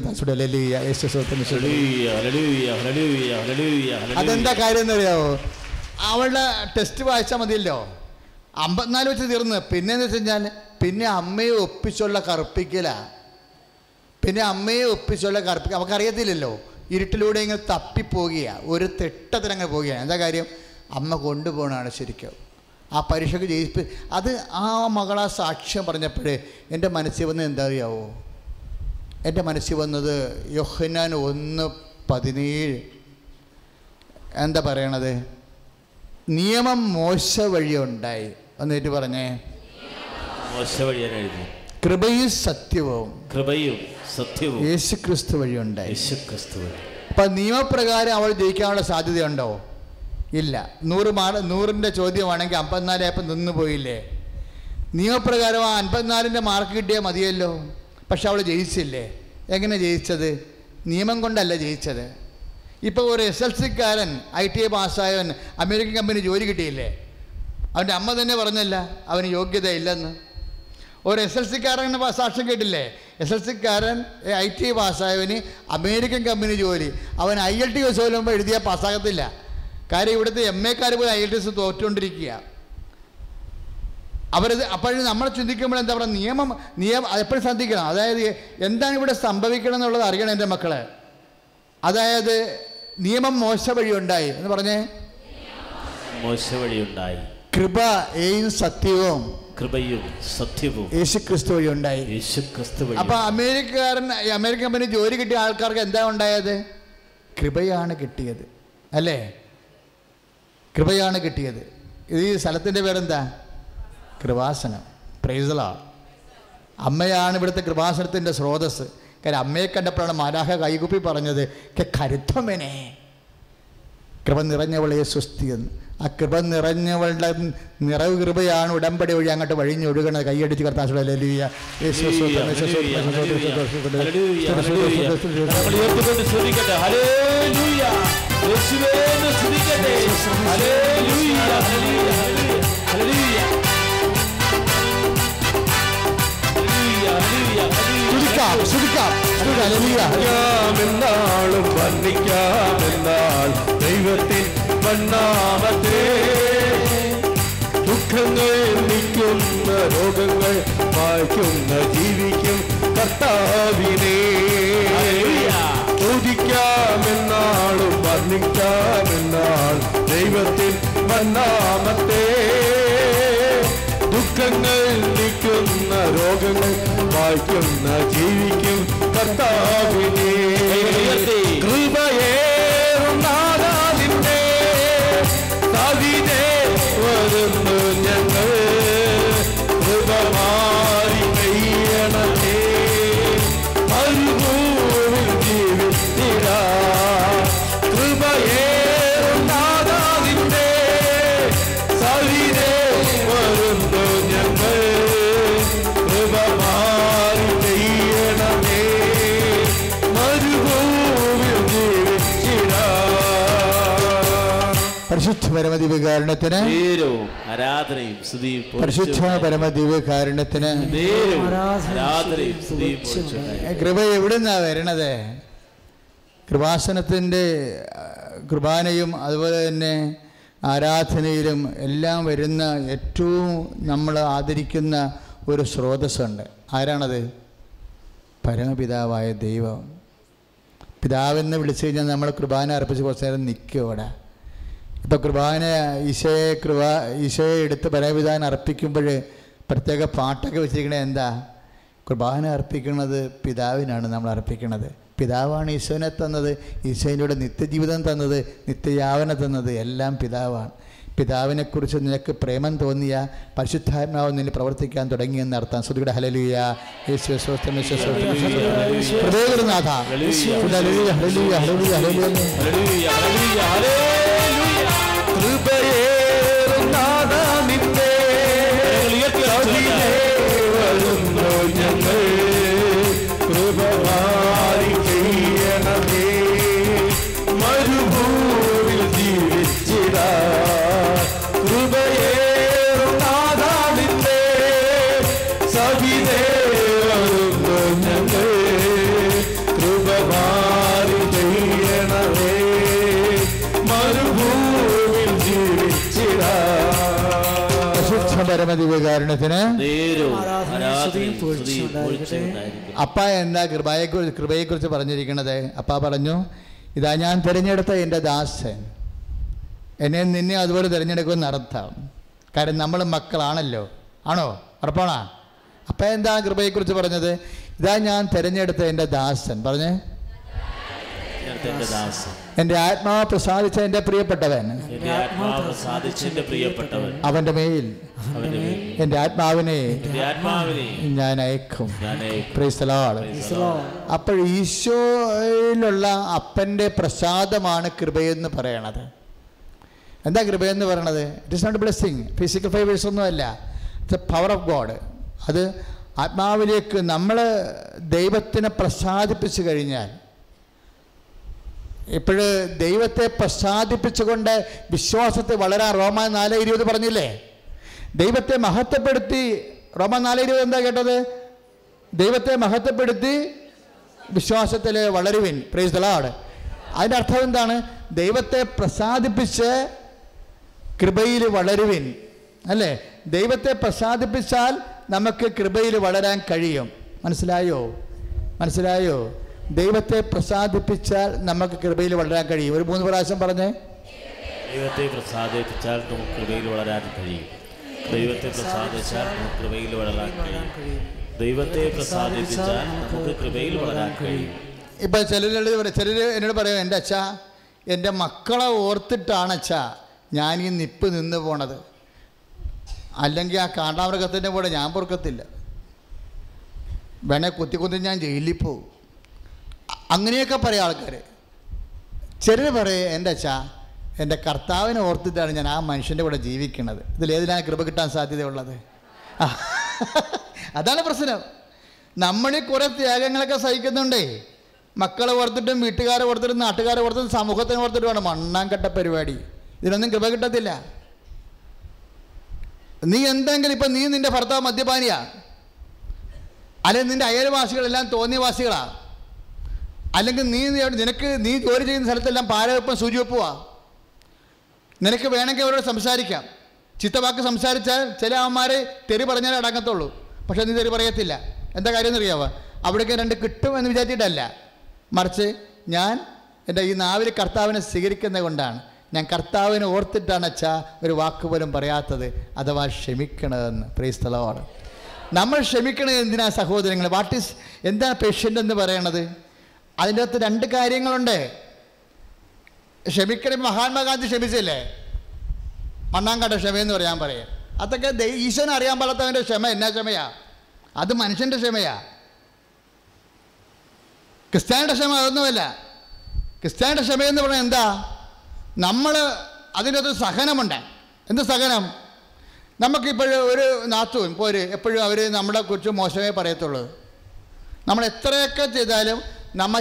അതെന്താ കാര്യം എന്നറിയാവോ? അവളുടെ ടെസ്റ്റ് വായിച്ചാൽ മതിയല്ലോ. അമ്പത്തിനാല് വെച്ച് തീർന്ന്. പിന്നെ എന്ന് വെച്ച് കഴിഞ്ഞാൽ പിന്നെ അമ്മയെ ഒപ്പിച്ചുള്ള കറുപ്പിക്കലാ. പിന്നെ അമ്മയെ ഒപ്പിച്ചുള്ള കറുപ്പിക്കുക അവൾക്കറിയത്തില്ലല്ലോ ഇരുട്ടിലൂടെ ഇങ്ങനെ തപ്പിപ്പോകുകയാണ് ഒരു തെട്ടത്തിനങ്ങ് പോവുകയാണ് എന്താ കാര്യം? അമ്മ കൊണ്ടുപോകണമാണ് ശരിക്കും. ആ പരീക്ഷയ്ക്ക് ജയിപ്പ് അത് ആ മകളാ സാക്ഷ്യം പറഞ്ഞപ്പോഴേ എന്റെ മനസ്സിൽ വന്നത് എന്താ അറിയാവോ? എന്റെ മനസ്സിൽ വന്നത് യൊഹനാൻ ഒന്ന് പതിനേഴ്. എന്താ പറയണത്? നിയമം മോശ വഴി ഉണ്ടായി. എന്നിട്ട് പറഞ്ഞേ? മോശ കൃപയും സത്യവും. കൃപയും സത്യവും. യേശു ക്രിസ്തു യേശുക്രിസ്തു യേശു ക്രിസ്തു വഴി. അപ്പം നിയമപ്രകാരം അവൾ ജയിക്കാനുള്ള സാധ്യതയുണ്ടോ? ഇല്ല. നൂറ് മാ നൂറിന്റെ ചോദ്യമാണെങ്കിൽ അമ്പത്തിനാലായപ്പം നിന്ന് പോയില്ലേ? നിയമപ്രകാരം ആ അൻപത്തിനാലിന്റെ മാർക്ക് കിട്ടിയാൽ മതിയല്ലോ. പക്ഷെ അവൾ ജയിച്ചില്ലേ? എങ്ങനെ ജയിച്ചത്? നിയമം കൊണ്ടല്ല ജയിച്ചത്. ഇപ്പോൾ ഒരു എസ് എൽ സിക്കാരൻ ഐ ടി ഐ പാസ്സായവൻ അമേരിക്കൻ കമ്പനി ജോലി കിട്ടിയില്ലേ? അവന്റെ അമ്മ തന്നെ പറഞ്ഞല്ല അവന് യോഗ്യതയില്ലെന്ന്. ഒരു എസ് എൽ സിക്കാരൻ സാക്ഷ്യം കേട്ടില്ലേ? എസ് എൽ സിക്കാരൻ ഐ ടി പാസ്സായവന് അമേരിക്കൻ കമ്പനി ജോലി. അവൻ ഐ എൽ ടി എസ് പോലും എഴുതിയാൽ പാസ്സാകത്തില്ല. കാര്യം ഇവിടുത്തെ എം എക്കാർ പോയി ഐ എൽ ടി എസ് തോറ്റുകൊണ്ടിരിക്കുക. അവരത് അപ്പോഴും നമ്മൾ ചിന്തിക്കുമ്പോൾ എന്താ പറയുക നിയമം നിയമം എപ്പോഴും ശ്രദ്ധിക്കണം. അതായത് എന്താണ് ഇവിടെ സംഭവിക്കണം എന്നുള്ളത് അറിയണം എന്റെ മക്കളെ. അതായത് നിയമം മോശ വഴി ഉണ്ടായി എന്ന് പറഞ്ഞേ? മോശ വഴിയുണ്ടായി. കൃപയും സത്യവും. കൃപയും സത്യവും യേശു ക്രിസ്തു വഴി ഉണ്ടായി. യേശു ക്രിസ്തു വഴി അപ്പൊ അമേരിക്കക്കാരൻ അമേരിക്കൻ കമ്പനി ജോലി കിട്ടിയ ആൾക്കാർക്ക് എന്താ ഉണ്ടായത്? കൃപയാണ് കിട്ടിയത്. അല്ലേ? കൃപയാണ് കിട്ടിയത്. ഇത് ഈ സ്ഥലത്തിന്റെ പേരെന്താ? കൃപാസനം. പ്രൈസലാ അമ്മയാണ് ഇവിടുത്തെ കൃപാസനത്തിന്റെ സ്രോതസ് കാര്യം അമ്മയെ കണ്ടപ്പോഴാണ് മാരാഹ കൈകുപ്പി പറഞ്ഞത് കരുത്തമനെ കൃപ നിറഞ്ഞവളെ സ്വസ്തിയെന്ന് ആ കൃപ നിറഞ്ഞവളുടെ നിറവ് കൃപയാണ് ഉടമ്പടി വഴി അങ്ങോട്ട് വഴിഞ്ഞൊഴുകണത് കൈയടിച്ച് ഹല്ലേലൂയ. ചുരുക്കാം ചുരുക്കാം ദൈവത്തിൻ വണ്ണാമത്തെ ദുഃഖങ്ങൾ നിൽക്കുന്ന രോഗങ്ങൾ വായിക്കുന്ന ജീവിക്കും കർത്താവിനെ. ചോദിക്കാമെന്നാളും വർണിക്കാമെന്നാൾ ദൈവത്തിൻ വണ്ണാമത്തെ ദുഃഖങ്ങൾ നിൽക്കുന്ന രോഗങ്ങൾ വായിക്കുന്ന ജീവിക്കും കർത്താവിനെ. ഉയർത്തി. Savi'de നേരവും ആരാധനയും സ്തുതിയും പരിശുദ്ധ പൊഴിച്ചുണ്ടായി. കൃപ എവിടുന്നാ വരണത്? കൃപാസനത്തിന്റെ കൃപാനയും അതുപോലെ തന്നെ ആരാധനയിലും എല്ലാം വരുന്ന ഏറ്റവും നമ്മൾ ആദരിക്കുന്ന ഒരു സ്രോതസ്സുണ്ട്. ആരാണത്? പരമപിതാവായ ദൈവം. പിതാവെന്ന് വിളിച്ചു കഴിഞ്ഞാൽ നമ്മൾ കുർബാന അർപ്പിച്ച് കുറച്ച് നേരം നിൽക്കും അവിടെ. ഇപ്പോൾ കുർബാന ഈശോയെ കൃപ ഈശോയെ എടുത്ത് പരമപിതാവിന് അർപ്പിക്കുമ്പോൾ പ്രത്യേക പാട്ടൊക്കെ വെച്ചിരിക്കണേ എന്താ? കുർബാന അർപ്പിക്കുന്നത് പിതാവിനാണ് നമ്മൾ അർപ്പിക്കുന്നത് പിതാവാണ് ഈശോനെ തന്നത് ഈശോയിലൂടെ നിത്യജീവിതം തന്നത് നിത്യയാവന തന്നത് എല്ലാം പിതാവാണ്. പിതാവിനെക്കുറിച്ച് നിനക്ക് പ്രേമം തോന്നിയ പരിശുദ്ധാത്മാവ് നിന്നെ പ്രവർത്തിക്കാൻ തുടങ്ങിയെന്ന് അർത്ഥം. ശ്രുതിയുടെ ഹലലിയ യേശു ഹലലിയ ഹലലിയ ഹല്ലേലൂയ, ഹല്ലേലൂയ, കവിതേ വരുന്നു ഞങ്ങൾ. പൊഴിച്ചുണ്ടായിരിക്കട്ടെ. അപ്പ എന്താ കൃപയെ കൃപയെക്കുറിച്ച് പറഞ്ഞിരിക്കുന്നത് അപ്പ പറഞ്ഞു ഇതാ ഞാൻ തിരഞ്ഞെടുത്ത എന്റെ ദാസൻ. എന്നെ നിന്നെ അതുപോലെ തിരഞ്ഞെടുക്കുമെന്ന് അർത്ഥം കാര്യം നമ്മൾ മക്കളാണല്ലോ. ആണോ? ഉറപ്പാണോ? അപ്പ എന്താ കൃപയെക്കുറിച്ച് പറഞ്ഞത്? ഇതാ ഞാൻ തിരഞ്ഞെടുത്ത എന്റെ ദാസൻ. പറഞ്ഞേ. ദാസൻ. എന്റെ ആത്മാവ് പ്രസാദിച്ച എന്റെ പ്രിയപ്പെട്ടവൻ. അവന്റെ മേൽ എന്റെ ആത്മാവിനെ ഞാൻ അയക്കും. അപ്പോൾ ഈശോയിലുള്ള അപ്പന്റെ പ്രസാദമാണ് കൃപയെന്ന് പറയണത്. എന്താ കൃപയെന്ന് പറയണത്? It is not blessing physical favours ഒന്നുമല്ല it's a power of God അത് ആത്മാവിലേക്ക് നമ്മൾ ദൈവത്തിനെ പ്രസാദിപ്പിച്ചു കഴിഞ്ഞാൽ ഇപ്പോഴ് ദൈവത്തെ പശ്ചാത്തിപ്പിച്ചുകൊണ്ട് വിശ്വാസത്തെ വളരാ. റോമ നാല് ഇരുപത് പറഞ്ഞില്ലേ? ദൈവത്തെ മഹത്വപ്പെടുത്തി. റോമ നാല് ഇരുപത് എന്താ കേട്ടത്? ദൈവത്തെ മഹത്വപ്പെടുത്തി വിശ്വാസത്തിൽ വളരുവിൻ. പ്രൈസ് ദളാട് അതിന്റെ അർത്ഥം എന്താണ്? ദൈവത്തെ പ്രസാദിപ്പിച്ച് കൃപയിൽ വളരുവിൻ. അല്ലേ? ദൈവത്തെ പ്രസാദിപ്പിച്ചാൽ നമുക്ക് കൃപയിൽ വളരാൻ കഴിയും. മനസ്സിലായോ? മനസ്സിലായോ? ദൈവത്തെ പ്രസാദിപ്പിച്ചാൽ നമുക്ക് കൃപയിൽ വളരാൻ കഴിയും. ഒരു മൂന്ന് പ്രാവശ്യം പറഞ്ഞേ. ദൈവത്തെ പ്രസാദിപ്പിച്ചാൽ നമുക്ക് കൃപയിൽ വളരാൻ കഴിയും. ദൈവത്തെ പ്രസാദിച്ചാൽ നമുക്ക് കൃപയിൽ വളരാൻ കഴിയും. ദൈവത്തെ പ്രസാദിപ്പിച്ചാൽ നമുക്ക് കൃപയിൽ വളരാൻ കഴിയും. ഇപ്പൊ ചിലർ ചിലർ എന്നോട് പറയും എന്റെ അച്ഛാ എന്റെ മക്കളെ ഓർത്തിട്ടാണ് അച്ഛ ഞാൻ ഈ നിപ്പ് നിന്ന് പോണത്. അല്ലെങ്കിൽ ആ കാണ്ടാമൃഗത്തിന്റെ കൂടെ ഞാൻ പൊറുക്കത്തില്ല. വേണേ കുത്തി കുത്തി ഞാൻ ജയിലിൽ പോകും. അങ്ങനെയൊക്കെ പറയും ആൾക്കാർ ചിലർ പറയും എന്റെ അച്ഛാ? എന്റെ കർത്താവിനെ ഓർത്തിട്ടാണ് ഞാൻ ആ മനുഷ്യന്റെ കൂടെ ജീവിക്കുന്നത് ഇതിലേതിനാണ് കൃപ കിട്ടാൻ സാധ്യതയുള്ളത്? അതാണ് പ്രശ്നം. നമ്മൾ കുറേ ത്യാഗങ്ങളൊക്കെ സഹിക്കുന്നുണ്ടേ. മക്കളെ ഓർത്തിട്ടും വീട്ടുകാരെ ഓർത്തിട്ടും നാട്ടുകാരെ ഓർത്തിട്ടും സമൂഹത്തിനെ ഓർത്തിട്ടും വേണം കെട്ട പരിപാടി. ഇതിനൊന്നും കൃപ കിട്ടത്തില്ല. നീ എന്തെങ്കിലും ഇപ്പം നീ നിന്റെ ഭർത്താവ് മദ്യപാനിയാ? അല്ലെങ്കിൽ നിന്റെ അയൽവാസികളെല്ലാം തോന്നിയവാസികളാ? അല്ലെങ്കിൽ നീ നിനക്ക് നീ ജോലി ചെയ്യുന്ന സ്ഥലത്തെല്ലാം പാരവെപ്പും സൂചിവെപ്പുവാ. നിനക്ക് വേണമെങ്കിൽ അവരോട് സംസാരിക്കാം. ചിത്തവാക്ക് സംസാരിച്ചാൽ ചില അമ്മമാരെ തെറി പറഞ്ഞാലേ അടങ്ങത്തുള്ളൂ. പക്ഷേ നീ തെറി പറയത്തില്ല. എന്താ കാര്യം എന്നറിയാവോ? അവിടേക്ക് രണ്ട് കിട്ടും എന്ന് വിചാരിച്ചിട്ടല്ല. മറിച്ച് ഞാൻ എന്റെ ഈ നാവിൽ കർത്താവിനെ സ്വീകരിക്കുന്നത് കൊണ്ടാണ്. ഞാൻ കർത്താവിനെ ഓർത്തിട്ടാണ് അച്ഛാ ഒരു വാക്ക് പോലും പറയാത്തത്. അഥവാ ക്ഷമിക്കണതെന്ന്. പ്രീസ്ഥലമാണ് നമ്മൾ ക്ഷമിക്കണത് എന്തിനാ സഹോദരങ്ങൾ വാട്ട് ഈസ് എന്താണ് പേഷ്യന്റ് എന്ന് പറയണത്? അതിന്റെ അകത്ത് രണ്ട് കാര്യങ്ങളുണ്ട്. ക്ഷമിക്കണം മഹാത്മാഗാന്ധി ക്ഷമിച്ചില്ലേ? മണ്ണാങ്കട്ട എന്ന് പറയാൻ പറയാം. അതൊക്കെ ഈശ്വരൻ അറിയാൻ പാടാത്തവന്റെ ക്ഷമ എന്നാ ക്ഷമയാ? അത് മനുഷ്യന്റെ ക്ഷമയാ. ക്രിസ്ത്യാനിയുടെ ക്ഷമ അതൊന്നുമല്ല. ക്രിസ്ത്യാനിയുടെ ക്ഷമയെന്ന് പറഞ്ഞാൽ എന്താ? നമ്മൾ അതിനകത്ത് സഹനമുണ്ട്. എന്ത് സഹനം? നമുക്കിപ്പോഴും ഒരു നാത്തും ഒരു എപ്പോഴും അവർ നമ്മളെ കുറിച്ച് മോശമേ പറയത്തുള്ളൂ. നമ്മൾ എത്രയൊക്കെ ചെയ്താലും നമ്മ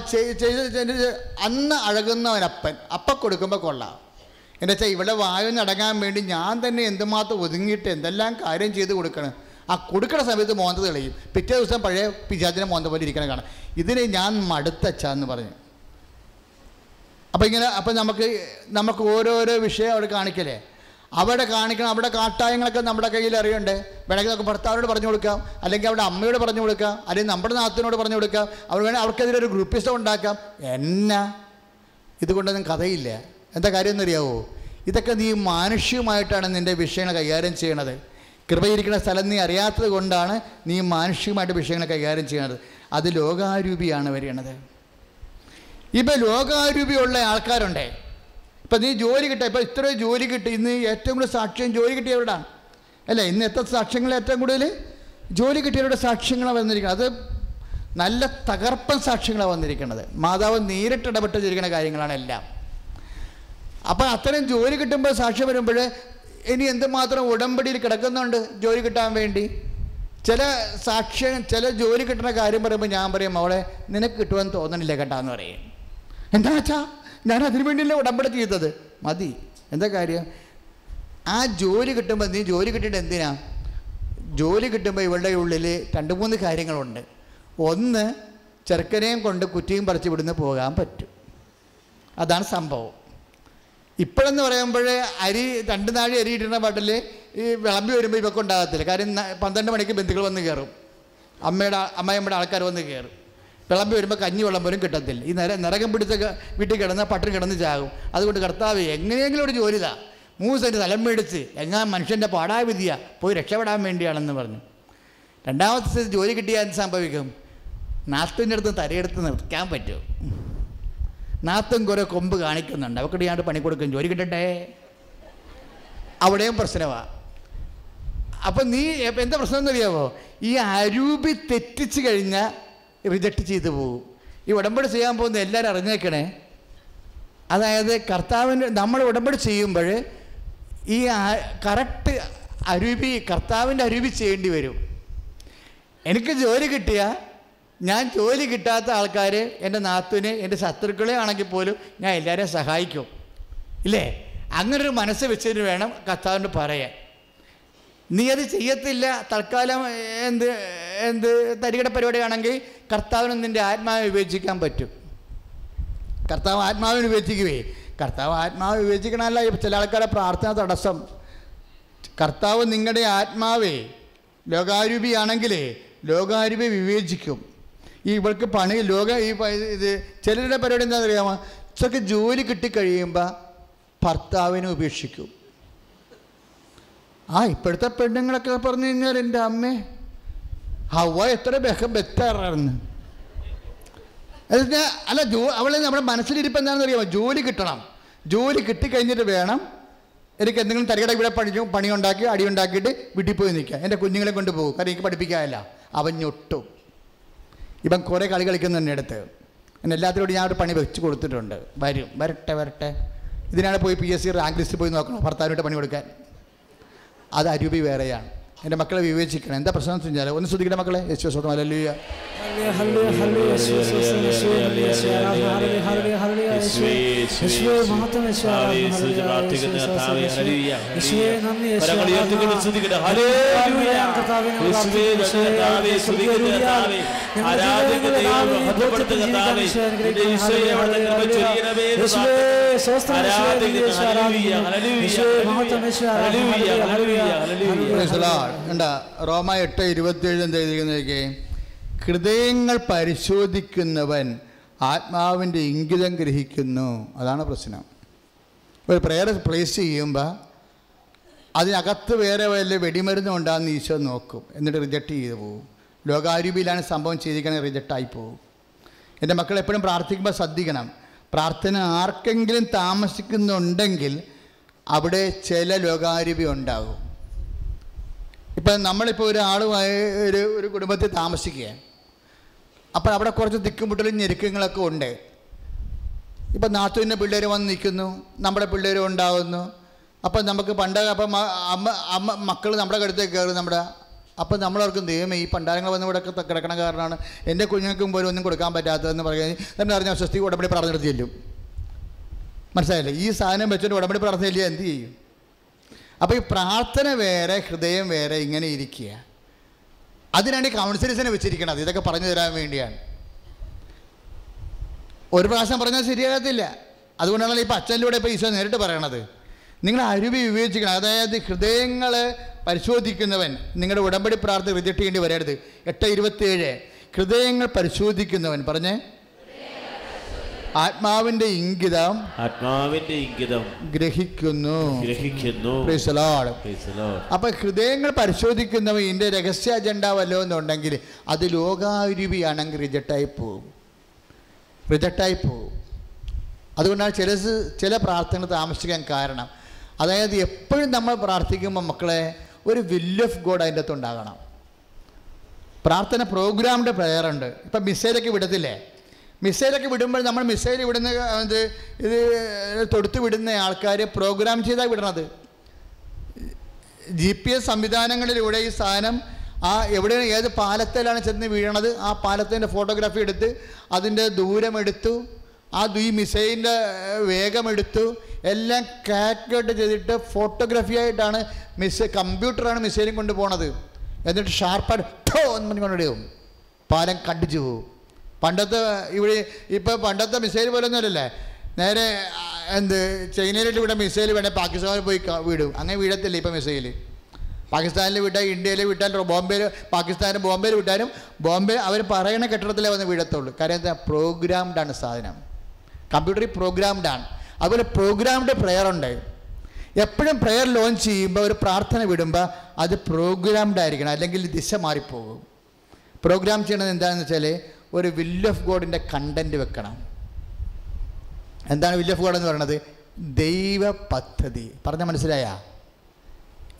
അന്ന് അഴകുന്നവനപ്പൻ. അപ്പം കൊടുക്കുമ്പോൾ കൊള്ളാം. എന്നു വെച്ചാൽ ഇവിടെ വായു അടങ്ങാൻ വേണ്ടി ഞാൻ തന്നെ എന്തുമാത്രം ഒതുങ്ങിയിട്ട് എന്തെല്ലാം കാര്യം ചെയ്ത് കൊടുക്കണം. ആ കൊടുക്കണ സമയത്ത് മോന്ത തെളിയും. പിറ്റേ ദിവസം പഴയ പിശാചിനെ മോന്ത പോലെ ഇരിക്കണം കാണാം. ഇതിനെ ഞാൻ മടുത്തച്ചാന്ന് പറഞ്ഞു അപ്പം ഇങ്ങനെ അപ്പം നമുക്ക് നമുക്ക് ഓരോരോ വിഷയം അവിടെ കാണിക്കലേ അവിടെ കാണിക്കണം അവിടെ കാട്ടായങ്ങളൊക്കെ നമ്മുടെ കയ്യിൽ അറിയണ്ടേ? വേണമെങ്കിൽ നമുക്ക് ഭർത്താവിനോട് പറഞ്ഞു കൊടുക്കാം അല്ലെങ്കിൽ അവിടെ അമ്മയോട് പറഞ്ഞു കൊടുക്കാം അല്ലെങ്കിൽ നമ്മുടെ നാത്തിനോട് പറഞ്ഞു കൊടുക്കാം. അവർ വേണേൽ അവർക്കെതിരെ ഒരു ഗ്രൂപ്പിസം ഉണ്ടാക്കാം. എന്നാ? ഇതുകൊണ്ടൊന്നും കഥയില്ല. എന്താ കാര്യം എന്നറിയാവോ? ഇതൊക്കെ നീ മാനുഷികമായിട്ടാണ് നിന്റെ വിഷയങ്ങൾ കൈകാര്യം ചെയ്യണത്. കൃപയിരിക്കുന്ന സ്ഥലം നീ അറിയാത്തത് കൊണ്ടാണ് നീ മാനുഷികമായിട്ട് വിഷയങ്ങൾ കൈകാര്യം ചെയ്യണത്. അത് ലോകാരൂപിയാണ് വരികണത് ഇപ്പം ലോകാരൂപിയുള്ള ആൾക്കാരുണ്ടേ? ഇപ്പം നീ ജോലി കിട്ടുക. ഇപ്പം ഇത്രയും ജോലി കിട്ടി. ഇന്ന് ഏറ്റവും കൂടുതൽ സാക്ഷ്യം ജോലി കിട്ടിയവരുടെ അല്ല? ഇന്ന് എത്ര സാക്ഷ്യങ്ങൾ ഏറ്റവും കൂടുതൽ ജോലി കിട്ടിയവരുടെ സാക്ഷ്യങ്ങളാണ് വന്നിരിക്കുന്നത്. അത് നല്ല തകർപ്പൻ സാക്ഷ്യങ്ങളാണ് വന്നിരിക്കുന്നത്. മാതാവ് നേരിട്ട് ഇടപെട്ട് ചെയ്തിരിക്കുന്ന കാര്യങ്ങളാണ് എല്ലാം. അപ്പം അത്രയും ജോലി കിട്ടുമ്പോൾ സാക്ഷ്യം വരുമ്പോൾ ഇനി എന്തുമാത്രം ഉടമ്പടിയിൽ കിടക്കുന്നുണ്ട് ജോലി കിട്ടാൻ വേണ്ടി? ചില സാക്ഷ്യം ചില ജോലി കിട്ടുന്ന കാര്യം പറയുമ്പോൾ ഞാൻ പറയും അവളെ നിനക്ക് കിട്ടുമെന്ന് തോന്നണില്ല കേട്ടാന്ന് പറയും. എന്താ വെച്ചാ? ഞാൻ അതിനു വേണ്ടിയല്ലേ ഉടമ്പടി ചെയ്തത്. മതി. എന്താ കാര്യം? ആ ജോലി കിട്ടുമ്പോൾ നീ ജോലി കിട്ടിയിട്ട് എന്തിനാ? ജോലി കിട്ടുമ്പോൾ ഇവളുടെ ഉള്ളിൽ രണ്ട് മൂന്ന് കാര്യങ്ങളുണ്ട്. ഒന്ന് ചെറുക്കനെയും കൊണ്ട് കുറ്റിയും പറിച്ച് ഇവിടുന്ന് പോകാൻ പറ്റും. അതാണ് സംഭവം. ഇപ്പോഴെന്ന് പറയുമ്പോൾ അരി രണ്ട് നാഴി അരി ഇടുന്ന പാട്ടിൽ ഈ വിളമ്പി വരുമ്പോൾ ഇവക്കുണ്ടാകത്തില്ല കാര്യം പന്ത്രണ്ട് മണിക്ക് ബന്ധുക്കൾ വന്ന് കയറും അമ്മയുടെ അമ്മയമ്മയുടെ ആൾക്കാർ വന്ന് കയറും വിളമ്പി വരുമ്പോൾ കഞ്ഞി വെള്ളം പോലും കിട്ടത്തില്ല. ഈ നിര നിറകം പിടിച്ച വീട്ടിൽ കിടന്ന് പട്ടിണി കിടന്ന് ചാകും. അതുകൊണ്ട് കർത്താവ് എങ്ങനെയെങ്കിലും ഒരു ജോലി താ തലം മേടിച്ച് എങ്ങാ മനുഷ്യന്റെ പാടാവിധിയ പോയി രക്ഷപ്പെടാൻ വേണ്ടിയാണെന്ന് പറഞ്ഞു. രണ്ടാമത്തെ ജോലി കിട്ടിയാൽ എന്ത് സംഭവിക്കും? നാത്തിന്റെ അടുത്ത് തരയെടുത്ത് നിർത്താൻ പറ്റും. നാത്തും കുറേ കൊമ്പ് കാണിക്കുന്നുണ്ട്. അവർക്ക് ഞാൻ പണി കൊടുക്കും. ജോലി കിട്ടട്ടെ? അവിടെയും പ്രശ്നമാണ് അപ്പം നീ എന്താ പ്രശ്നം എന്നറിയാമോ ഈ അരൂപി തെറ്റിച്ച് കഴിഞ്ഞാൽ റിജക്റ്റ് ചെയ്തു പോകും ഈ ഉടമ്പടി ചെയ്യാൻ പോകുന്ന എല്ലാവരും അറിഞ്ഞേക്കണേ. അതായത് കർത്താവിന്റെ നമ്മൾ ഉടമ്പടി ചെയ്യുമ്പോൾ ഈ കറക്റ്റ് അരുവി കർത്താവിന്റെ അരുവി ചെയ്യേണ്ടി വരും. എനിക്ക് ജോലി കിട്ടിയ ഞാൻ ജോലി കിട്ടാത്ത ആൾക്കാർ എന്റെ നാത്തുവിനെ എന്റെ ശത്രുക്കളെ ആണെങ്കിൽ പോലും ഞാൻ എല്ലാവരെയും സഹായിക്കും. ഇല്ലേ? അങ്ങനൊരു മനസ്സ് വെച്ചതിന് വേണം കർത്താവിന്റെ പറയാൻ. നീ അത് ചെയ്യത്തില്ല. തൽക്കാലം എന്ത് എന്ത് തരികട പരിപാടിയാണെങ്കിൽ കർത്താവിന് നിന്റെ ആത്മാവ് വിവേചിക്കാൻ പറ്റും. കർത്താവ് ആത്മാവിന് വിവേചിക്കുവേ. കർത്താവ് ആത്മാവ് വിവേചിക്കണമല്ല. ചില ആൾക്കാരുടെ പ്രാർത്ഥന തടസ്സം. കർത്താവ് നിങ്ങളുടെ ആത്മാവേ ലോകാരൂപിയാണെങ്കിലേ ലോകാരൂപി വിവേചിക്കും. ഈ ഇവൾക്ക് പണി ലോക ഈ ഇത് ചിലരുടെ പരിപാടി എന്താണെന്ന് അറിയാമോ ഇതൊക്കെ ജോലി കിട്ടിക്കഴിയുമ്പോൾ ഭർത്താവിനെ ഉപേക്ഷിക്കും. ആ ഇപ്പോഴത്തെ പെണ്ണുങ്ങളൊക്കെ പറഞ്ഞു കഴിഞ്ഞാൽ എന്റെ അമ്മേ ഹവ എത്ര ബഹ ബെറ്റാറായിരുന്നു. എന്നുവെച്ചാൽ അല്ല ജോ അവളെ നമ്മുടെ മനസ്സിലിരിപ്പം എന്താണെന്ന് അറിയാമോ? ജോലി കിട്ടണം. ജോലി കിട്ടിക്കഴിഞ്ഞിട്ട് വേണം എനിക്ക് എന്തെങ്കിലും തരികട ഇവിടെ പണി പണി ഉണ്ടാക്കി അടി ഉണ്ടാക്കിയിട്ട് വീട്ടിൽ പോയി നിൽക്കുക എന്റെ കുഞ്ഞുങ്ങളെ കൊണ്ട് പോകും. കാരണം എനിക്ക് പഠിപ്പിക്കാനല്ല. അവൻ ഞൊട്ടും. ഇവൻ കുറേ കളി കളിക്കുന്നുണ്ട് അടുത്ത്. എന്നെ എല്ലാത്തിനോടും ഞാൻ ഒരു പണി വെച്ച് കൊടുത്തിട്ടുണ്ട്. വരും. വരട്ടെ വരട്ടെ. ഇതിനാണ് പോയി P S C rank list പോയി നോക്കണം. ഭർത്താവിനോട്ട് പണി കൊടുക്കാൻ. അത് അരൂപി വേറെയാണ്. എന്റെ മക്കളെ വിവേചിക്കണം. എന്താ പ്രശ്നം എന്ന് വെച്ചാൽ ഒന്ന് ശ്രദ്ധിക്കണ മക്കളെ. യേശു സ്വന്തം. അല്ലല്ലുയ ഹല്ലേലൂയ, ഹല്ലേലൂയ, യേശുവേ, സ്തോത്രം, യേശുവേ, നന്ദി, യേശുവേ, ആരാധന, ഹല്ലേലൂയ, ഹല്ലേലൂയ, ഹല്ലേലൂയ, യേശുവേ, യേശുവേ, മഹത്വം, ഹല്ലേലൂയ, യേശുവേ, സ്തോത്രം, യേശുവേ, യേശുവേ, നന്ദി, യേശുവേ, കരങ്ങൾ ഉയർത്തിക്കൊണ്ട് ആരാധന. സ്തുതിക്കട്ടെ. Hallelujah, hallelujah. കർത്താവേ, ഞങ്ങൾ യേശുവേ, പ്രാർത്ഥിക്കുന്നു, കർത്താവേ, യേശുവേ, സ്തുതിക്കട്ടെ, ഹല്ലേലൂയ. കർത്താവേ. ഞങ്ങളുടെ ആരാധിക്കുന്ന ഹല്ലേലൂയ, ഹല്ലേലൂയ, ഹല്ലേലൂയ, ഹല്ലേലൂയ, കണ്ടാ റോമ എട്ട് ഇരുപത്തിയേഴ് എന്താ എഴുതിയിരിക്കുന്നതൊക്കെ ഹൃദയങ്ങൾ പരിശോധിക്കുന്നവൻ ആത്മാവിന്റെ ഇംഗിതം ഗ്രഹിക്കുന്നു. അതാണ് പ്രശ്നം. ഒരു പ്രെയർ പ്ലേസ് ചെയ്യുമ്പോൾ അതിനകത്ത് വേറെ വല്ല വെടിമരുന്ന് ഉണ്ടാകുന്ന ഈശോ നോക്കും. എന്നിട്ട് റിജക്റ്റ് ചെയ്തു പോകും ലോകാരൂപിയിലാണ് സംഭവം ചെയ്തിരിക്കണമെങ്കിൽ റിജക്റ്റായി പോകും എന്റെ മക്കൾ എപ്പോഴും പ്രാർത്ഥിക്കുമ്പോൾ ശ്രദ്ധിക്കണം. പ്രാർത്ഥന ആർക്കെങ്കിലും താമസിക്കുന്നുണ്ടെങ്കിൽ അവിടെ ചില ലോകാരൂപി ഉണ്ടാകും. ഇപ്പം നമ്മളിപ്പോൾ ഒരാളുമായി ഒരു ഒരു കുടുംബത്തിൽ താമസിക്കുക അപ്പോൾ അവിടെ കുറച്ച് തിക്കുമുട്ടലും ഞെരുക്കങ്ങളൊക്കെ ഉണ്ട്. ഇപ്പം നാത്തുവിന്റെ പിള്ളേർ വന്ന് നിൽക്കുന്നു നമ്മുടെ പിള്ളേരും ഉണ്ടാകുന്നു അപ്പം നമുക്ക് പണ്ട് അപ്പം അമ്മ അമ്മ മക്കൾ നമ്മുടെ കടുത്തേക്ക് കയറും നമ്മുടെ. അപ്പം നമ്മളവർക്കും ദൈവമേ ഈ പണ്ടാരങ്ങൾ വന്ന് ഇവിടെ കിടക്കണ കാരണമാണ് എന്റെ കുഞ്ഞുങ്ങൾക്കും പോലും ഒന്നും കൊടുക്കാൻ പറ്റാത്തതെന്ന് പറയുകയും നമ്മൾ അറിഞ്ഞ സ്വസ്തി ഉടമ്പടി പ്രാർത്ഥന ചെല്ലും. മനസ്സിലായില്ലേ? ഈ സാധനം വെച്ചിട്ട് ഉടമ്പടി പ്രാർത്ഥനയില്ല എന്ത് ചെയ്യും? അപ്പോൾ ഈ പ്രാർത്ഥന വേറെ ഹൃദയം വേറെ ഇങ്ങനെ ഇരിക്കുക. അതിനാണ് ഈ കൗൺസിലേഴ്സിനെ വെച്ചിരിക്കണത്. ഇതൊക്കെ പറഞ്ഞു തരാൻ വേണ്ടിയാണ്. ഒരു പ്രാവശ്യം പറഞ്ഞാൽ ശരിയാകത്തില്ല. അതുകൊണ്ടാണ് ഇപ്പോൾ അച്ഛനിലൂടെ ഇപ്പോൾ ഈശോ നേരിട്ട് പറയണത്. നിങ്ങൾ അരുവി വിവേചിക്കണം. അതായത് ഹൃദയങ്ങൾ പരിശോധിക്കുന്നവൻ നിങ്ങളുടെ ഉടമ്പടി പ്രാർത്ഥന ചെയ്യേണ്ടി വരരുത്. എട്ട് ഇരുപത്തിയേഴ്. ഹൃദയങ്ങൾ പരിശോധിക്കുന്നവൻ. പറഞ്ഞേ. ആത്മാവിന്റെ ഇംഗിതം ആത്മാവിന്റെ ഇംഗിതം ഗ്രഹിക്കുന്നു. ഗ്രഹിക്കുന്നു. അപ്പൊ ഹൃദയങ്ങൾ പരിശോധിക്കുന്നവ ഇതിന്റെ രഹസ്യ അജണ്ട വല്ലോ എന്നുണ്ടെങ്കിൽ അത് ലോകാരൂപിയാണെങ്കിൽ റിജക്റ്റായി പോവും. റിജക്റ്റായി പോവും. അതുകൊണ്ടാണ് ചില ചില പ്രാർത്ഥനകൾ താമസിക്കാൻ കാരണം. അതായത് എപ്പോഴും നമ്മൾ പ്രാർത്ഥിക്കുമ്പോൾ മക്കളെ ഒരു വില്ല് ഓഫ് ഗോഡ് അതിന്റെ അകത്തുണ്ടാകണം പ്രാർത്ഥന പ്രോഗ്രാമിന്റെ പ്രെയർ ഉണ്ട്. ഇപ്പം മിസ്സേജൊക്കെ വിടത്തില്ലേ? മിസൈലൊക്കെ വിടുമ്പോൾ നമ്മൾ മിസൈൽ വിടുന്ന ഇത് ഇത് തൊടുത്ത് വിടുന്ന ആൾക്കാർ പ്രോഗ്രാം ചെയ്താൽ വിടണത്. ജി പി എസ് സംവിധാനങ്ങളിലൂടെ ഈ സാധനം ആ എവിടെ ഏത് പാലത്തിലാണ് ചെന്ന് വീഴണത് ആ പാലത്തിന്റെ ഫോട്ടോഗ്രാഫി എടുത്ത് അതിന്റെ ദൂരമെടുത്തു ആ ഈ മിസൈലിന്റെ വേഗമെടുത്തു എല്ലാം കാൽക്കുലേറ്റ് ചെയ്തിട്ട് ഫോട്ടോഗ്രാഫി ആയിട്ടാണ് മിസ് കമ്പ്യൂട്ടറാണ് മിസൈലും കൊണ്ടുപോണത്. എന്നിട്ട് ഷാർപ്പായിട്ട് എന്ന് പറഞ്ഞുകൊണ്ടിടും പാലം കണ്ടിച്ചു പോകും. പണ്ടത്തെ ഇവിടെ ഇപ്പോൾ പണ്ടത്തെ മിസൈൽ പോലെ ഒന്നുമല്ലല്ലേ നേരെ എന്ത് ചൈനയിലോട്ട് ഇവിടെ മിസൈൽ വേണേൽ പാകിസ്ഥാനിൽ പോയി വിടും. അങ്ങനെ വീഴത്തില്ല ഇപ്പൊ മിസൈൽ പാകിസ്ഥാനിൽ വിട്ടാൽ ഇന്ത്യയിൽ വിട്ടാൽ ബോംബെയിൽ പാകിസ്ഥാനിൽ ബോംബെയിൽ വിട്ടാലും ബോംബെ അവർ പറയുന്ന കെട്ടിടത്തിലേ വന്ന് വീഴത്തുള്ളൂ കാര്യം എന്താ? പ്രോഗ്രാംഡ് ആണ് സാധനം. കമ്പ്യൂട്ടറിൽ പ്രോഗ്രാംഡ് ആണ്. അതുപോലെ പ്രോഗ്രാംഡ് പ്രെയർ ഉണ്ട്. എപ്പോഴും പ്രെയർ ലോഞ്ച് ചെയ്യുമ്പോൾ ഒരു പ്രാർത്ഥന വിടുമ്പോൾ അത് പ്രോഗ്രാംഡ് ആയിരിക്കണം. അല്ലെങ്കിൽ ദിശ മാറിപ്പോകും. പ്രോഗ്രാം ചെയ്യണത് എന്താണെന്ന് വെച്ചാൽ ഒരു വില്ല് ഓഫ് ഗോഡിന്റെ കണ്ടന്റ് വെക്കണം. എന്താണ് വില്ല് ഓഫ് ഗോഡ് എന്ന് പറയുന്നത്? ദൈവ പദ്ധതി. പറഞ്ഞാൽ മനസ്സിലായ?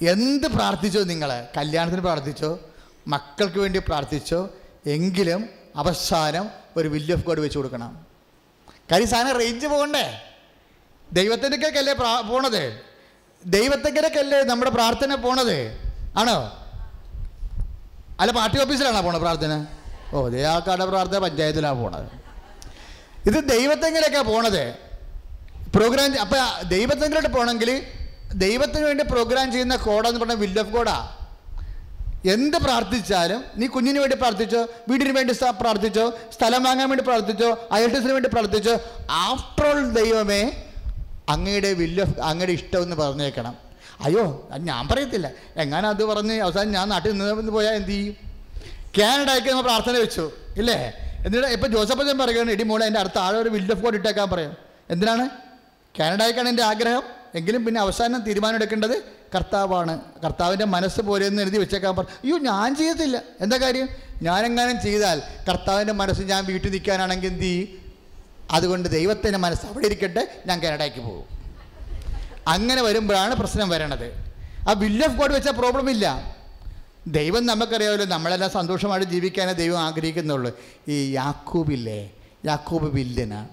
എന്ത് പ്രാർത്ഥിച്ചോ നിങ്ങൾ കല്യാണത്തിന് പ്രാർത്ഥിച്ചോ? മക്കൾക്ക് വേണ്ടി പ്രാർത്ഥിച്ചോ? എങ്കിലും അവസാനം ഒരു വില്ല് ഓഫ് ഗോഡ് വെച്ച് കൊടുക്കണം. കാര്യം സാധനം റേഞ്ച് പോകണ്ടേ? ദൈവത്തിന്റെക്കല്ലേ പ്രാ പോണത്? ദൈവത്തിന്റെക്കല്ലേ നമ്മുടെ പ്രാർത്ഥന പോണത്? ആണോ? അല്ല പാർട്ടി ഓഫീസിലാണോ പോണത് പ്രാർത്ഥന? ഓ ദേ ആൾക്കാരുടെ പ്രാർത്ഥന പഞ്ചായത്തിലാണ് പോണത്. ഇത് ദൈവത്തെങ്കിലൊക്കെയാണ് പോണത്. പ്രോഗ്രാം അപ്പം ദൈവത്തെങ്കിലോട്ട് പോകണമെങ്കിൽ ദൈവത്തിന് വേണ്ടി പ്രോഗ്രാം ചെയ്യുന്ന കോടെന്ന് പറഞ്ഞാൽ വില്ല് ഓഫ് കോഡാ എന്ത് പ്രാർത്ഥിച്ചാലും നീ കുഞ്ഞിന് വേണ്ടി പ്രാർത്ഥിച്ചോ വീടിന് വേണ്ടി പ്രാർത്ഥിച്ചോ സ്ഥലം വാങ്ങാൻ വേണ്ടി പ്രാർത്ഥിച്ചോ അയൽട്ടസിന് വേണ്ടി പ്രാർത്ഥിച്ചോ ആഫ്റ്റർ ഓൾ ദൈവമേ അങ്ങയുടെ വില്ല് അങ്ങയുടെ ഇഷ്ടം എന്ന് പറഞ്ഞേക്കണം. അയ്യോ ഞാൻ പറയത്തില്ല. എങ്ങനെ അത് പറഞ്ഞ് അവസാനം ഞാൻ നാട്ടിൽ നിന്ന് പോയാൽ എന്ത് ചെയ്യും? കാനഡയ്ക്ക് നമ്മൾ പ്രാർത്ഥന വെച്ചു. ഇല്ലേ? എന്നിട്ട് ഇപ്പം ജോസഫ് അച്ഛൻ പറയുകയാണ് ഇടി മോളെ എന്റെ അടുത്ത ആളെ ഒരു ഓഫ് കോഡ് ഇട്ടേക്കാൻ പറയാം. എന്തിനാണ്? കാനഡയ്ക്കാണ് എന്റെ ആഗ്രഹം. എങ്കിലും പിന്നെ അവസാനം തീരുമാനം എടുക്കേണ്ടത് കർത്താവാണ്. കർത്താവിന്റെ മനസ്സ് പോലെ എന്ന് എഴുതി വെച്ചേക്കാൻ പറഞ്ഞു അയ്യോ ഞാൻ ചെയ്യത്തില്ല. എന്താ കാര്യം? ഞാനെങ്ങാനും ചെയ്താൽ കർത്താവിന്റെ മനസ്സ് ഞാൻ വീട്ടിൽ നിൽക്കാനാണെങ്കിൽ എന്ത് ചെയ്യും? അതുകൊണ്ട് ദൈവത്തിന്റെ മനസ്സ് അവിടെ ഇരിക്കട്ടെ ഞാൻ കാനഡയ്ക്ക് പോകും. അങ്ങനെ വരുമ്പോഴാണ് പ്രശ്നം വരണത്. ആ ബില്ല് ഓഫ് കോഡ് വെച്ചാൽ പ്രോബ്ലം ഇല്ല. ദൈവം നമുക്കറിയാമല്ലോ നമ്മളെല്ലാം സന്തോഷമായിട്ട് ജീവിക്കാനേ ദൈവം ആഗ്രഹിക്കുന്നുള്ളൂ. ഈ യാക്കൂബില്ലേ? യാക്കൂബ് വില്ലനാണ്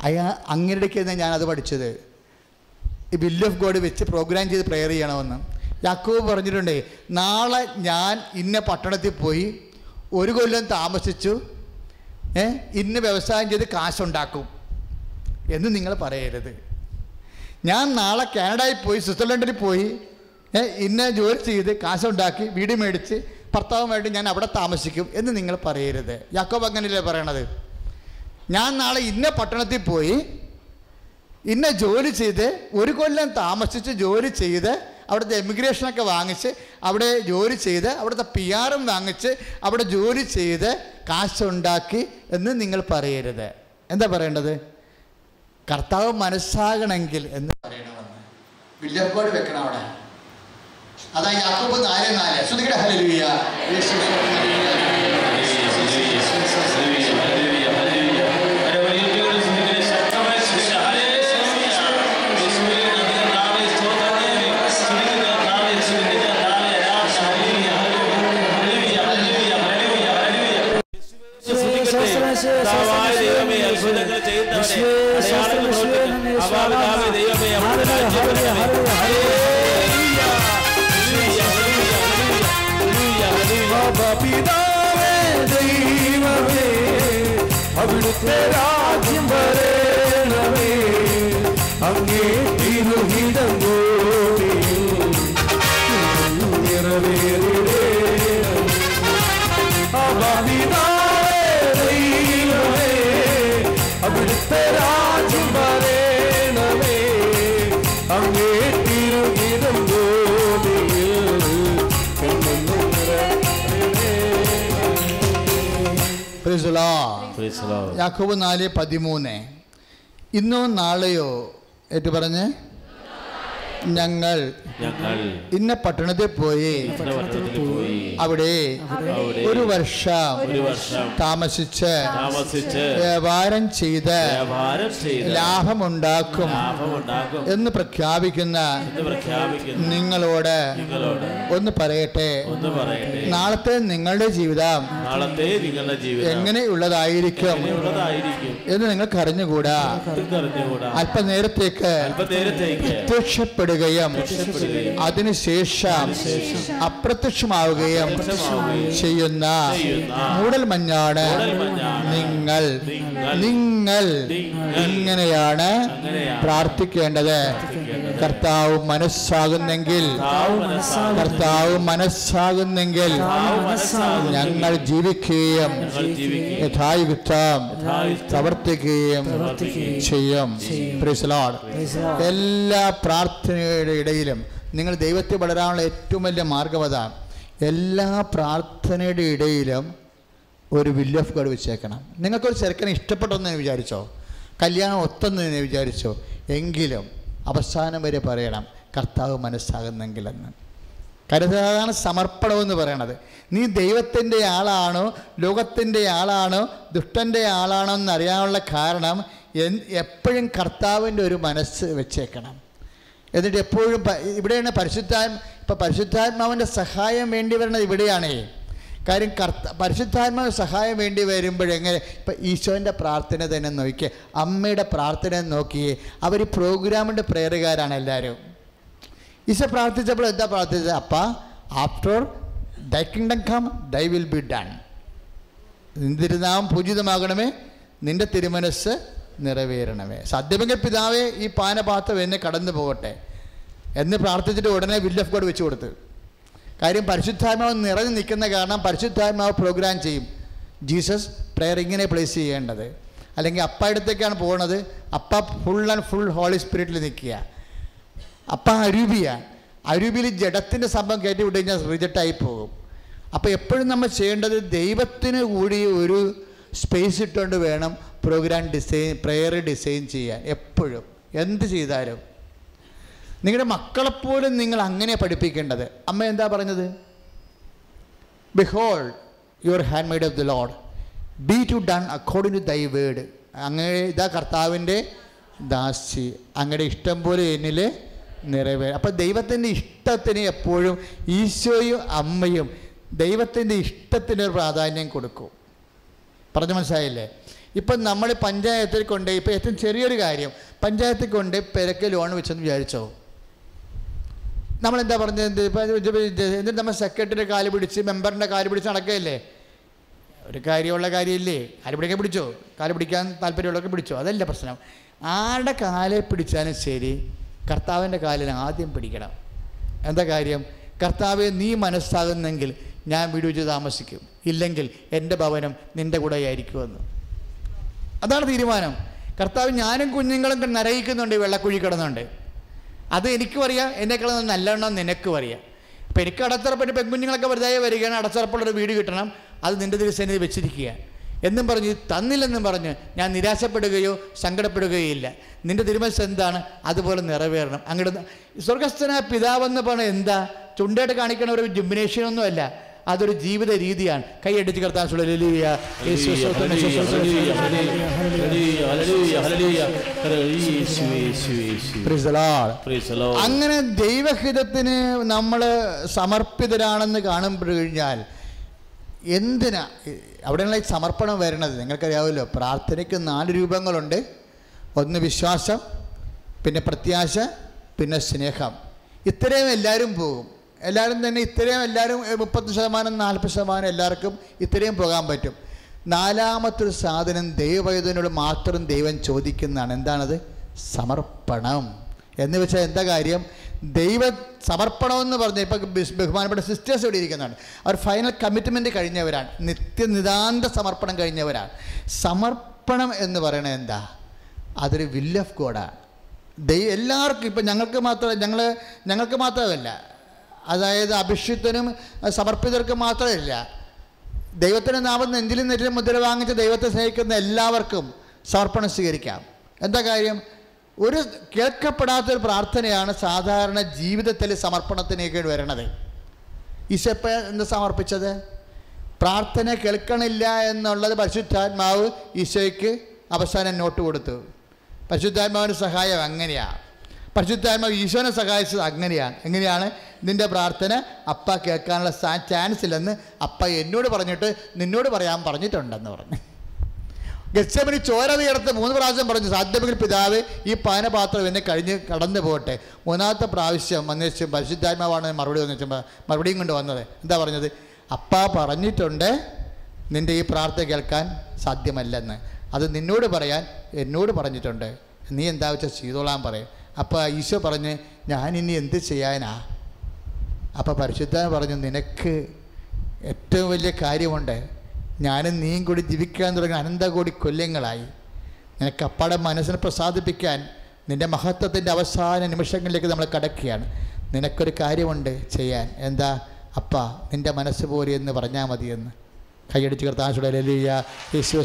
അയാ അങ്ങനെയൊക്കെയാണ് ഞാനത് പഠിച്ചത്. ഈ വില്ല് ഓഫ് ഗോഡ് വെച്ച് പ്രോഗ്രാം ചെയ്ത് പ്രെയർ ചെയ്യണമെന്ന്. യാക്കൂബ് പറഞ്ഞിട്ടുണ്ടേ നാളെ ഞാൻ ഇന്ന പട്ടണത്തിൽ പോയി ഒരു കൊല്ലം താമസിച്ചു ഏ ഇന്ന് വ്യവസായം ചെയ്ത് കാശുണ്ടാക്കും. എന്ന് നിങ്ങൾ പറയരുത്. ഞാൻ നാളെ കാനഡയിൽ പോയി സ്വിറ്റ്സർലൻഡിൽ പോയി ഇന്ന ജോലി ചെയ്ത് കാശുണ്ടാക്കി വീട് മേടിച്ച് ഭർത്താവുമായിട്ട് ഞാൻ അവിടെ താമസിക്കും എന്ന് നിങ്ങൾ പറയരുത്. യാക്കോബ് അങ്ങനെയല്ലേ പറയണത്? ഞാൻ നാളെ ഇന്ന പട്ടണത്തിൽ പോയി ഇന്ന ജോലി ചെയ്ത് ഒരു കൊല്ലം താമസിച്ച് ജോലി ചെയ്ത് അവിടുത്തെ എമിഗ്രേഷനൊക്കെ വാങ്ങിച്ച് അവിടെ ജോലി ചെയ്ത് അവിടുത്തെ പി ആറും വാങ്ങിച്ച് അവിടെ ജോലി ചെയ്ത് കാശുണ്ടാക്കി എന്ന് നിങ്ങൾ പറയരുത്. എന്താ പറയേണ്ടത്? കർത്താവ് മനസ്സാകണമെങ്കിൽ എന്ന് പറയണമെന്ന്. വില്ലപ്പോട് വെക്കണം അവിടെ. അതാ യാക്കോബ് നാല് നാല് ശ്രുതികട ദൈവമേ, അത്ഭുതങ്ങൾ ചെയ്യുന്നവനെ, അടയാളങ്ങൾ അവിടുത്തെ യാക്കോബ് നാല് പതിമൂന്ന്. ഇന്നോ നാളെയോ ഏറ്റു പറഞ്ഞ്? ഞങ്ങൾ ഞങ്ങൾ ഇന്ന പട്ടണത്തിൽ പോയി അവിടെ ഒരു വർഷം താമസിച്ച് വ്യാപാരം ചെയ്ത് ലാഭമുണ്ടാക്കും എന്ന് പ്രഖ്യാപിക്കുന്ന നിങ്ങളോട് ഒന്ന് പറയട്ടെ? നാളത്തെ നിങ്ങളുടെ ജീവിതം എങ്ങനെ ഉള്ളതായിരിക്കും എങ്ങനെയുള്ളതായിരിക്കും? എന്ന് നിങ്ങൾക്ക് അറിഞ്ഞുകൂടാ അല്പനേരത്തേക്ക് അല്പനേരത്തേക്ക് പ്രത്യക്ഷപ്പെടുകയും അതിനുശേഷം അപ്രത്യക്ഷമാവുകയും ചെയ്യുന്ന മൂടൽമഞ്ഞാണ് നിങ്ങൾ. നിങ്ങൾ ഇങ്ങനെയാണ് പ്രാർത്ഥിക്കേണ്ടത്. കർത്താവ് മനസ്സാകുന്നെങ്കിൽ കർത്താവ് മനസ്സാകുന്നെങ്കിൽ ഞങ്ങൾ ജീവിക്കുകയും യഥായുക്തം പ്രവർത്തിക്കുകയും ചെയ്യും. എല്ലാ പ്രാർത്ഥനയുടെ ഇടയിലും നിങ്ങൾ ദൈവത്തെ വളരാനുള്ള ഏറ്റവും വലിയ മാർഗം അതാണ്. എല്ലാ പ്രാർത്ഥനയുടെ ഇടയിലും ഒരു വില്ല് ഓഫ് ഗോഡ് വെച്ചേക്കണം. നിങ്ങൾക്കൊരു ചെറുക്കനെ ഇഷ്ടപ്പെട്ടെന്ന് വിചാരിച്ചോ? കല്യാണം ഒത്തെന്ന് വിചാരിച്ചോ? എങ്കിലും അവസാനം വരെ പറയണം കർത്താവ് മനസ്സാകുന്നെങ്കിലെന്ന്. കരുതാണ് സമർപ്പണം എന്ന് പറയണത്. നീ ദൈവത്തിന്റെ ആളാണോ ലോകത്തിന്റെ ആളാണോ ദുഷ്ടന്റെ ആളാണോ എന്നറിയാനുള്ള കാരണം എപ്പോഴും കർത്താവിന്റെ ഒരു മനസ്സ് വെച്ചേക്കണം. എന്നിട്ട് എപ്പോഴും ഇവിടെയാണ് പരിശുദ്ധാത്മ ഇപ്പം പരിശുദ്ധാത്മാവിന്റെ സഹായം വേണ്ടി വരുന്നത് ഇവിടെയാണേ. കാര്യം കർത്ത പരിശുദ്ധാത്മാവ് സഹായം വേണ്ടി വരുമ്പോഴെങ്ങനെ? ഇപ്പം ഈശോന്റെ പ്രാർത്ഥന തന്നെ നോക്കിയേ അമ്മയുടെ പ്രാർത്ഥന നോക്കിയേ അവർ പ്രോഗ്രാമിന്റെ പ്രേയറുകാരാണ് എല്ലാവരും. ഈശോ പ്രാർത്ഥിച്ചപ്പോൾ എന്താ പ്രാർത്ഥിച്ചത്? അപ്പ after thy kingdom come thy will be done നിന്തിരുന്നാവും പൂജിതമാകണമേ നിന്റെ തിരുമനസ് നിറവേറണമേ. സദ്യമെങ്കിൽ പിതാവേ ഈ പാനപാത്രം എന്നെ കടന്നു പോകട്ടെ എന്ന് പ്രാർത്ഥിച്ചിട്ട് ഉടനെ വില്ല് ഓഫ് ഗോഡ് വെച്ച് കൊടുത്തു കാര്യം പരിശുദ്ധാത്മാവ് നിറഞ്ഞു നിൽക്കുന്ന കാരണം പരിശുദ്ധാത്മാവ് പ്രോഗ്രാം ചെയ്യും. ജീസസ് പ്രെയർ ഇങ്ങനെ പ്ലേസ് ചെയ്യേണ്ടത്. അല്ലെങ്കിൽ അപ്പ അടുത്തേക്കാണ് പോകുന്നത് അപ്പ ഫുൾ ആൻഡ് ഫുൾ ഹോളി സ്പിരിറ്റിൽ നിൽക്കുക. അപ്പ അരൂപിയ. അരൂപിയിൽ ജഡത്തിന്റെ സംഭവം കയറ്റി വിട്ട് കഴിഞ്ഞാൽ റിജക്റ്റായി പോകും. അപ്പോൾ എപ്പോഴും നമ്മൾ ചെയ്യേണ്ടത് ദൈവത്തിന് കൂടി ഒരു സ്പേസ് ഇട്ടുകൊണ്ട് വേണം പ്രോഗ്രാം ഡിസൈൻ പ്രെയർ ഡിസൈൻ ചെയ്യാൻ. എപ്പോഴും. എന്ത് ചെയ്താലും. നിങ്ങളുടെ മക്കളെപ്പോലും നിങ്ങൾ അങ്ങനെ പഠിപ്പിക്കേണ്ടത്. അമ്മ എന്താ പറഞ്ഞത്? Behold your handmaid of the Lord be to done according to thy word അങ്ങനെ ഇതാ കർത്താവിന്റെ ദാസി. അങ്ങയുടെ ഇഷ്ടം പോലെ എന്നിൽ നിറവേ അപ്പം ദൈവത്തിന്റെ ഇഷ്ടത്തിന് എപ്പോഴും ഈശോയും അമ്മയും ദൈവത്തിന്റെ ഇഷ്ടത്തിന് ഒരു പ്രാധാന്യം കൊടുക്കും. പറഞ്ഞു മനസ്സിലായില്ലേ? ഇപ്പം നമ്മൾ പഞ്ചായത്തിൽ കൊണ്ട് ഇപ്പം ഏറ്റവും ചെറിയൊരു കാര്യം പഞ്ചായത്തിൽ കൊണ്ട് പെരക്ക് ലോൺ വെച്ചെന്ന് വിചാരിച്ചോ? നമ്മളെന്താ പറഞ്ഞത്? ഇപ്പം എന്നിട്ട് നമ്മൾ സെക്രട്ടറിയുടെ കാൽ പിടിച്ച് മെമ്പറിന്റെ കാൽ പിടിച്ച് നടക്കുകയല്ലേ? ഒരു കാര്യമുള്ള കാര്യമില്ലേ? കാൽ പിടിക്കാൻ പിടിച്ചോ? കാൽ പിടിക്കാൻ താല്പര്യമുള്ളവർക്ക് പിടിച്ചോ? അതല്ല പ്രശ്നം. ആരുടെ കാലെ പിടിച്ചാലും ശരി കർത്താവിന്റെ കാലിന് ആദ്യം പിടിക്കണം. എന്താ കാര്യം? കർത്താവെ നീ മനസ്സാകുന്നെങ്കിൽ ഞാൻ വീട് വെച്ച് താമസിക്കും. ഇല്ലെങ്കിൽ എന്റെ ഭവനം നിന്റെ കൂടെ ആയിരിക്കുമെന്ന്. അതാണ് തീരുമാനം. കർത്താവ് ഞാനും കുഞ്ഞുങ്ങളും നരയിക്കുന്നുണ്ട് വെള്ളക്കുഴി കിടന്നുണ്ട്. അത് എനിക്കും അറിയാം. എന്നെക്കാളും നല്ലവണ്ണം നിനക്കും അറിയാം. അപ്പം എനിക്ക് അടച്ചുറപ്പിന്റെ പെൺകുഞ്ഞുങ്ങളൊക്കെ വെറുതെ വരികയാണ് അടച്ചുറപ്പുള്ളൊരു വീട് കിട്ടണം. അത് നിന്റെ തിരുസന്നിധി വെച്ചിരിക്കുക. എന്നും പറഞ്ഞ് തന്നില്ലെന്നും പറഞ്ഞ് ഞാൻ നിരാശപ്പെടുകയോ സങ്കടപ്പെടുകയോ ഇല്ല നിന്റെ തിരുമനസ് എന്താണ്? അതുപോലെ നിറവേറണം. അങ്ങോട്ട് സ്വർഗസ്ഥനായ പിതാവെന്ന് പറഞ്ഞാൽ എന്താ? ചുണ്ടായിട്ട് കാണിക്കണ ഒരു ജിംനേഷ്യമൊന്നുമല്ല അതൊരു ജീവിത രീതിയാണ്. കൈയടിച്ച് കർത്താൻ അങ്ങനെ ദൈവഹിതത്തിന് നമ്മൾ സമർപ്പിതരാണെന്ന് കാണുമ്പോൾ കഴിഞ്ഞാൽ എന്തിനാ? അവിടെയുള്ള ഈ സമർപ്പണം വരണത്? നിങ്ങൾക്കറിയാമല്ലോ പ്രാർത്ഥനയ്ക്ക് നാല് രൂപങ്ങളുണ്ട്. ഒന്ന് വിശ്വാസം പിന്നെ പ്രത്യാശ പിന്നെ സ്നേഹം. ഇത്രയും എല്ലാവരും പോകും. എല്ലാവരും തന്നെ ഇത്രയും എല്ലാവരും മുപ്പത് ശതമാനം നാൽപ്പത് ശതമാനം എല്ലാവർക്കും ഇത്രയും പോകാൻ പറ്റും. നാലാമത്തൊരു സാധനം ദൈവവൈദ്യനോട് മാത്രം ദൈവം ചോദിക്കുന്നതാണ്. എന്താണത്? സമർപ്പണം. എന്ന് വെച്ചാൽ എന്താ കാര്യം? ദൈവ സമർപ്പണം എന്ന് പറഞ്ഞ ഇപ്പം ബഹുമാനപ്പെട്ട സിസ്റ്റേഴ്സ് ഇവിടെ ഇരിക്കുന്നതാണ്. അവർ ഫൈനൽ കമ്മിറ്റ്മെന്റ് കഴിഞ്ഞവരാണ്. നിത്യനിതാന്ത സമർപ്പണം കഴിഞ്ഞവരാണ്. സമർപ്പണം എന്ന് പറയണത് എന്താ? അതൊരു വില്ല് ഓഫ് ഗോഡാണ് ദൈവം എല്ലാവർക്കും ഇപ്പം ഞങ്ങൾക്ക് മാത്രം ഞങ്ങൾ ഞങ്ങൾക്ക് മാത്രമല്ല അതായത് അഭിഷിക്തനും സമർപ്പിതർക്കും മാത്രമല്ല ദൈവത്തിന്റെ നാമം നെഞ്ചിലും നെറ്റിലും മുദ്ര വാങ്ങിച്ച് ദൈവത്തെ സ്നേഹിക്കുന്ന എല്ലാവർക്കും സമർപ്പണം സ്വീകരിക്കാം. എന്താ കാര്യം? ഒരു കേൾക്കപ്പെടാത്തൊരു പ്രാർത്ഥനയാണ് സാധാരണ ജീവിതത്തിൽ സമർപ്പണത്തിനേക്ക് വരണത്. ഈശപ്പ എന്ത് സമർപ്പിച്ചത്? പ്രാർത്ഥന കേൾക്കണില്ല എന്നുള്ളത് പരിശുദ്ധാത്മാവ് ഈശോയ്ക്ക് അവസാനം നോട്ട് കൊടുത്തു. പരിശുദ്ധാത്മാവിന്റെ സഹായം അങ്ങനെയാണ് പരിശുദ്ധാത്മാവ് ഈശോനെ സഹായിച്ചത് അങ്ങനെയാണ്. എങ്ങനെയാണ്? നിന്റെ പ്രാർത്ഥന അപ്പ കേൾക്കാനുള്ള ചാൻസ് ഇല്ലെന്ന് അപ്പ എന്നോട് പറഞ്ഞിട്ട് നിന്നോട് പറയാൻ പറഞ്ഞിട്ടുണ്ടെന്ന് പറഞ്ഞു. ഗച്ചമനി ചോര തീർത്ത് മൂന്ന് പ്രാവശ്യം പറഞ്ഞു സാധ്യമെങ്കിൽ പിതാവ് ഈ പാനപാത്രം എന്നെ കഴിഞ്ഞ് കടന്നു പോകട്ടെ. മൂന്നാമത്തെ പ്രാവശ്യം വന്നേച്ചും പരിശുദ്ധാത്മാവാണ് മറുപടി വന്നിട്ട് മറുപടിയും കൊണ്ട് വന്നത്. എന്താ പറഞ്ഞത്? അപ്പ പറഞ്ഞിട്ടുണ്ട് നിന്റെ ഈ പ്രാർത്ഥന കേൾക്കാൻ സാധ്യമല്ലെന്ന്. അത് നിന്നോട് പറയാൻ എന്നോട് പറഞ്ഞിട്ടുണ്ട്. നീ എന്താ വെച്ചാൽ ചെയ്തോളാൻ പറയും. അപ്പോൾ ഈശോ പറഞ്ഞ് ഞാൻ ഇനി എന്ത് ചെയ്യാനാ? അപ്പോൾ പരിശുദ്ധ പറഞ്ഞു നിനക്ക് ഏറ്റവും വലിയ കാര്യമുണ്ട്. ഞാനും നീയും കൂടി ജീവിക്കാൻ തുടങ്ങിയ അനന്തകോടി കൊല്ലങ്ങളായി. നിനക്ക് അപ്പാടെ മനസ്സിനെ പ്രസാദിപ്പിക്കാൻ നിന്റെ മഹത്വത്തിന്റെ അവസാന നിമിഷങ്ങളിലേക്ക് നമ്മൾ കടക്കുകയാണ്. നിനക്കൊരു കാര്യമുണ്ട് ചെയ്യാൻ. എന്താ? അപ്പ നിന്റെ മനസ്സ് പോരി എന്ന് പറഞ്ഞാൽ മതിയെന്ന്. കൈയടിച്ച് കർത്താശുടെ ലലിയ യേശു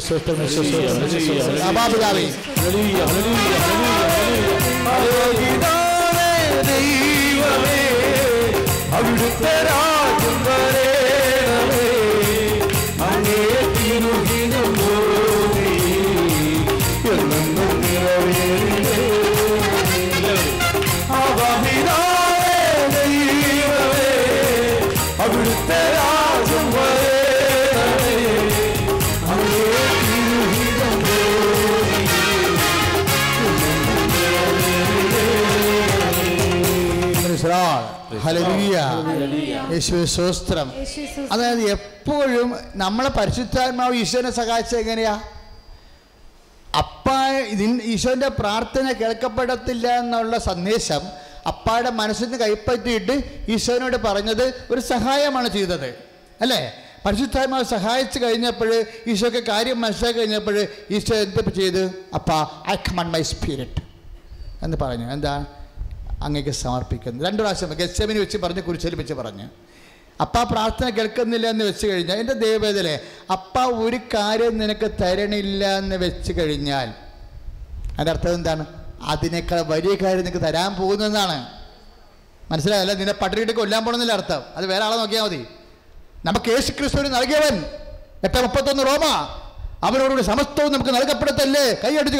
ആലോകിതാവേ ദൈവമേ അവിടുത്തെ രാജ്യം വരേണമേ അങ്ങേ തിരുഹിതം യേശുവേ സ്തോത്രം അതായത് എപ്പോഴും നമ്മളെ പരിശുദ്ധാത്മാവ് ഈശോനെ സഹായിച്ചത് എങ്ങനെയാ? അപ്പ ഇതിൽ ഈശോന്റെ പ്രാർത്ഥന കേൾക്കപ്പെടത്തില്ല എന്നുള്ള സന്ദേശം അപ്പായുടെ മനസ്സിന് കൈപ്പറ്റിയിട്ട് ഈശോനോട് പറഞ്ഞത് ഒരു സഹായമാണ് ചെയ്തത്. അല്ലേ? പരിശുദ്ധാത്മാവ് സഹായിച്ചു കഴിഞ്ഞപ്പോൾ ഈശോയ്ക്ക് കാര്യം മനസ്സിലാക്കി കഴിഞ്ഞപ്പോൾ ഈശോ എന്ത് ചെയ്ത്? അപ്പ ഐ കമൺ മൈ സ്പിരിറ്റ് എന്ന് പറഞ്ഞു. എന്താ? അങ്ങേക്ക് സമർപ്പിക്കുന്നു. രണ്ടു പ്രാവശ്യം ഗസ്സമിന് വെച്ച് പറഞ്ഞ് കുരിശലിപ്പിച്ച് പറഞ്ഞ്. പറഞ്ഞു അപ്പ പ്രാർത്ഥന കേൾക്കുന്നില്ല എന്ന് വെച്ച് കഴിഞ്ഞാൽ എന്റെ ദൈവേദലേ അപ്പ ഒരു കാര്യം നിനക്ക് തരണില്ല എന്ന് വെച്ച് കഴിഞ്ഞാൽ അതിന്റെ അർത്ഥം എന്താണ്? അതിനേക്കാൾ വലിയ കാര്യം നിനക്ക് തരാൻ പോകുന്നതെന്നാണ് മനസ്സിലായല്ല? നിന്നെ പട്ടിണിയിട്ട് കൊല്ലാൻ പോകണമെന്നില്ല അർത്ഥം. അത് വേറെ ആളെ നോക്കിയാൽ മതി. നമുക്ക് യേശു ക്രിസ്തുവിന് നൽകിയവൻ. എട്ട് മുപ്പത്തൊന്ന് റോമ. അവനോടുകൂടി സമസ്തവും നമുക്ക് നൽകപ്പെടത്തല്ലേ? കൈയടിച്ച്.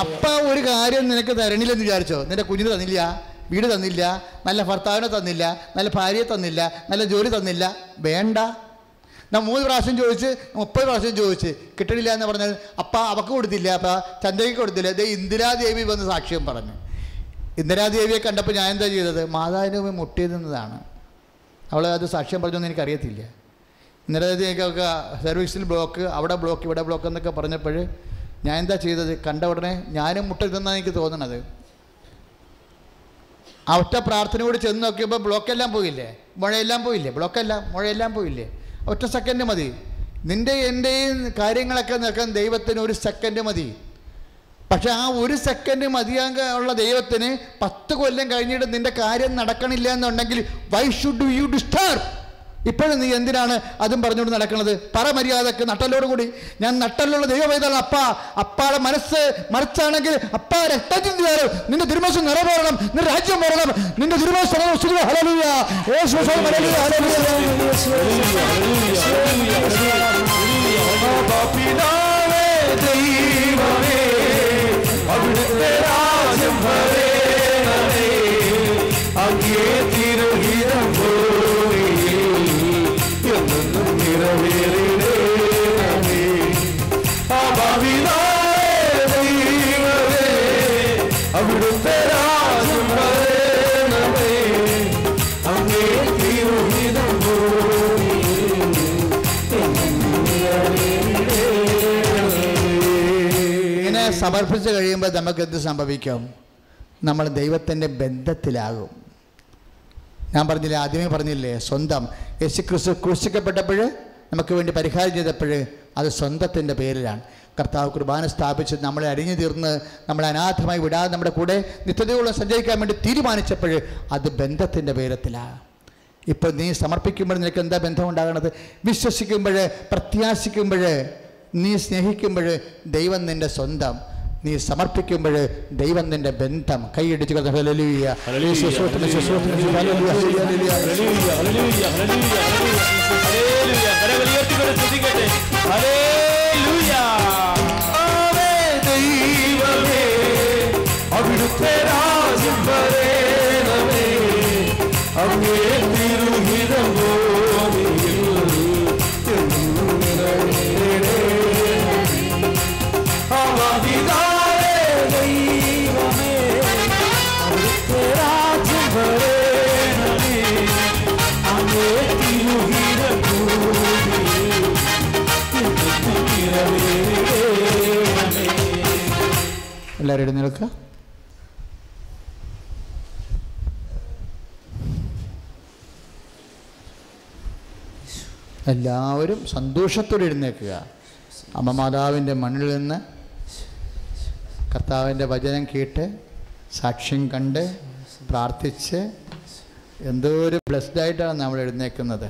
അപ്പൊ ഒരു കാര്യം നിനക്ക് തരണില്ലെന്ന് വിചാരിച്ചോ? നിന്റെ കുഞ്ഞിന് തന്നില്ല വീട് തന്നില്ല നല്ല ഭർത്താവിനെ തന്നില്ല നല്ല ഭാര്യയെ തന്നില്ല നല്ല ജോലി തന്നില്ല. വേണ്ട. ഞാൻ മൂന്ന് പ്രാവശ്യം ചോദിച്ച് മുപ്പത് പ്രാവശ്യം ചോദിച്ച് കിട്ടണില്ല എന്ന് പറഞ്ഞാൽ അപ്പ അവക്ക് കൊടുത്തില്ല അപ്പ ചന്ദ്രയ്ക്ക് കൊടുത്തില്ല. ദേ ഇന്ദിരാദേവി വന്ന് സാക്ഷ്യം പറഞ്ഞു. ഇന്ദിരാദേവിയെ കണ്ടപ്പോൾ ഞാൻ എന്താ ചെയ്തത്? മാതാവിന് മുമ്പിൽ മുട്ടി നിന്നതാണ്. അവൾ അത് സാക്ഷ്യം പറഞ്ഞൊന്നും എനിക്കറിയത്തില്ല. ഇന്ദിരാദേവിക്കൊക്കെ സർവീസിൽ ബ്ലോക്ക് അവിടെ ബ്ലോക്ക് ഇവിടെ ബ്ലോക്ക് എന്നൊക്കെ പറഞ്ഞപ്പോൾ ഞാൻ എന്താ ചെയ്തത്? കണ്ട ഉടനെ ഞാനും മുട്ടരുതെന്നാണ് എനിക്ക് തോന്നണത്. ഒറ്റ പ്രാർത്ഥന കൂടി ചെന്ന് നോക്കിയപ്പോൾ ബ്ലോക്കെല്ലാം പോയില്ലേ? മുഴയെല്ലാം പോയില്ലേ? ബ്ലോക്കെല്ലാം മുഴയെല്ലാം പോയില്ലേ? ഒറ്റ സെക്കൻഡ് മതി. നിന്റെ എന്റെയും കാര്യങ്ങളൊക്കെ നിൽക്കാൻ ദൈവത്തിന് ഒരു സെക്കൻഡ് മതി. പക്ഷെ ആ ഒരു സെക്കൻഡ് മതിയാക ഉള്ള ദൈവത്തിന് പത്ത് കൊല്ലം കഴിഞ്ഞിട്ട് നിന്റെ കാര്യം നടക്കണില്ല എന്നുണ്ടെങ്കിൽ വൈ ഷുഡ് യു ഡിസ്റ്റർബ് ഇപ്പോഴും നീ എന്തിനാണ് അതും പറഞ്ഞുകൊണ്ട് നടക്കുന്നത് പറ മര്യാദയ്ക്ക് നട്ടലോട് കൂടി ഞാൻ നട്ടലുള്ള ദൈവം ഏതാണ് അപ്പ അപ്പാടെ മനസ്സ് മറിച്ചാണെങ്കിൽ അപ്പ രക്തത്തിൽ കയറും നിന്റെ തിരുമോശം നിറവേറണം നിന്റെ രാജ്യം വരണം നിന്റെ തിരുമോശം ഹലലുയ അവിടുത്തെ രാജ്യം വരേണമേ അങ്ങേ സമർപ്പിച്ച് കഴിയുമ്പോൾ നമുക്ക് എന്ത് സംഭവിക്കും? നമ്മൾ ദൈവത്തിന്റെ ബന്ധത്തിലാകും. ഞാൻ പറഞ്ഞില്ലേ ആദ്യമേ പറഞ്ഞില്ലേ സ്വന്തം. യേശു ക്രിസ്തു ക്രൂശിക്കപ്പെട്ടപ്പോൾ നമുക്ക് വേണ്ടി പരിഹാരം ചെയ്തപ്പോൾ അത് സ്വന്തത്തിന്റെ പേരിലാണ്. കർത്താവ് കുർബാന സ്ഥാപിച്ച് നമ്മളെ അരിഞ്ഞു തീർന്ന് നമ്മളെ അനാഥമായി വിടാതെ നമ്മുടെ കൂടെ നിത്യതയോളം സഞ്ചരിക്കാൻ വേണ്ടി തീരുമാനിച്ചപ്പോൾ അത് ബന്ധത്തിന്റെ പേരത്തിലാണ്. ഇപ്പോൾ നീ സമർപ്പിക്കുമ്പോൾ നിനക്ക് എന്താ ബന്ധം ഉണ്ടാകണത്? വിശ്വസിക്കുമ്പോൾ പ്രത്യാശിക്കുമ്പോൾ നീ സ്നേഹിക്കുമ്പോൾ ദൈവം നിന്റെ സ്വന്തം. നീ സമർപ്പിക്കുമ്പോൾ ദൈവം നിന്റെ ബന്ധം കൈയടിച്ച് അവിടുത്തെ രാജ്യം വരേണമേ. അങ്ങേ എല്ലാവരും എഴുന്നേൽക്കുക എല്ലാവരും സന്തോഷത്തോടെ എഴുന്നേൽക്കുക. അമ്മ മാതാവിന്റെ മണ്ണിൽ നിന്ന് കർത്താവിന്റെ വചനം കേട്ട് സാക്ഷ്യം കണ്ട് പ്രാർത്ഥിച്ച് എന്തോ ഒരു ബ്ലെസ്ഡ് ആയിട്ടാണ് നമ്മൾ എഴുന്നേൽക്കുന്നത്.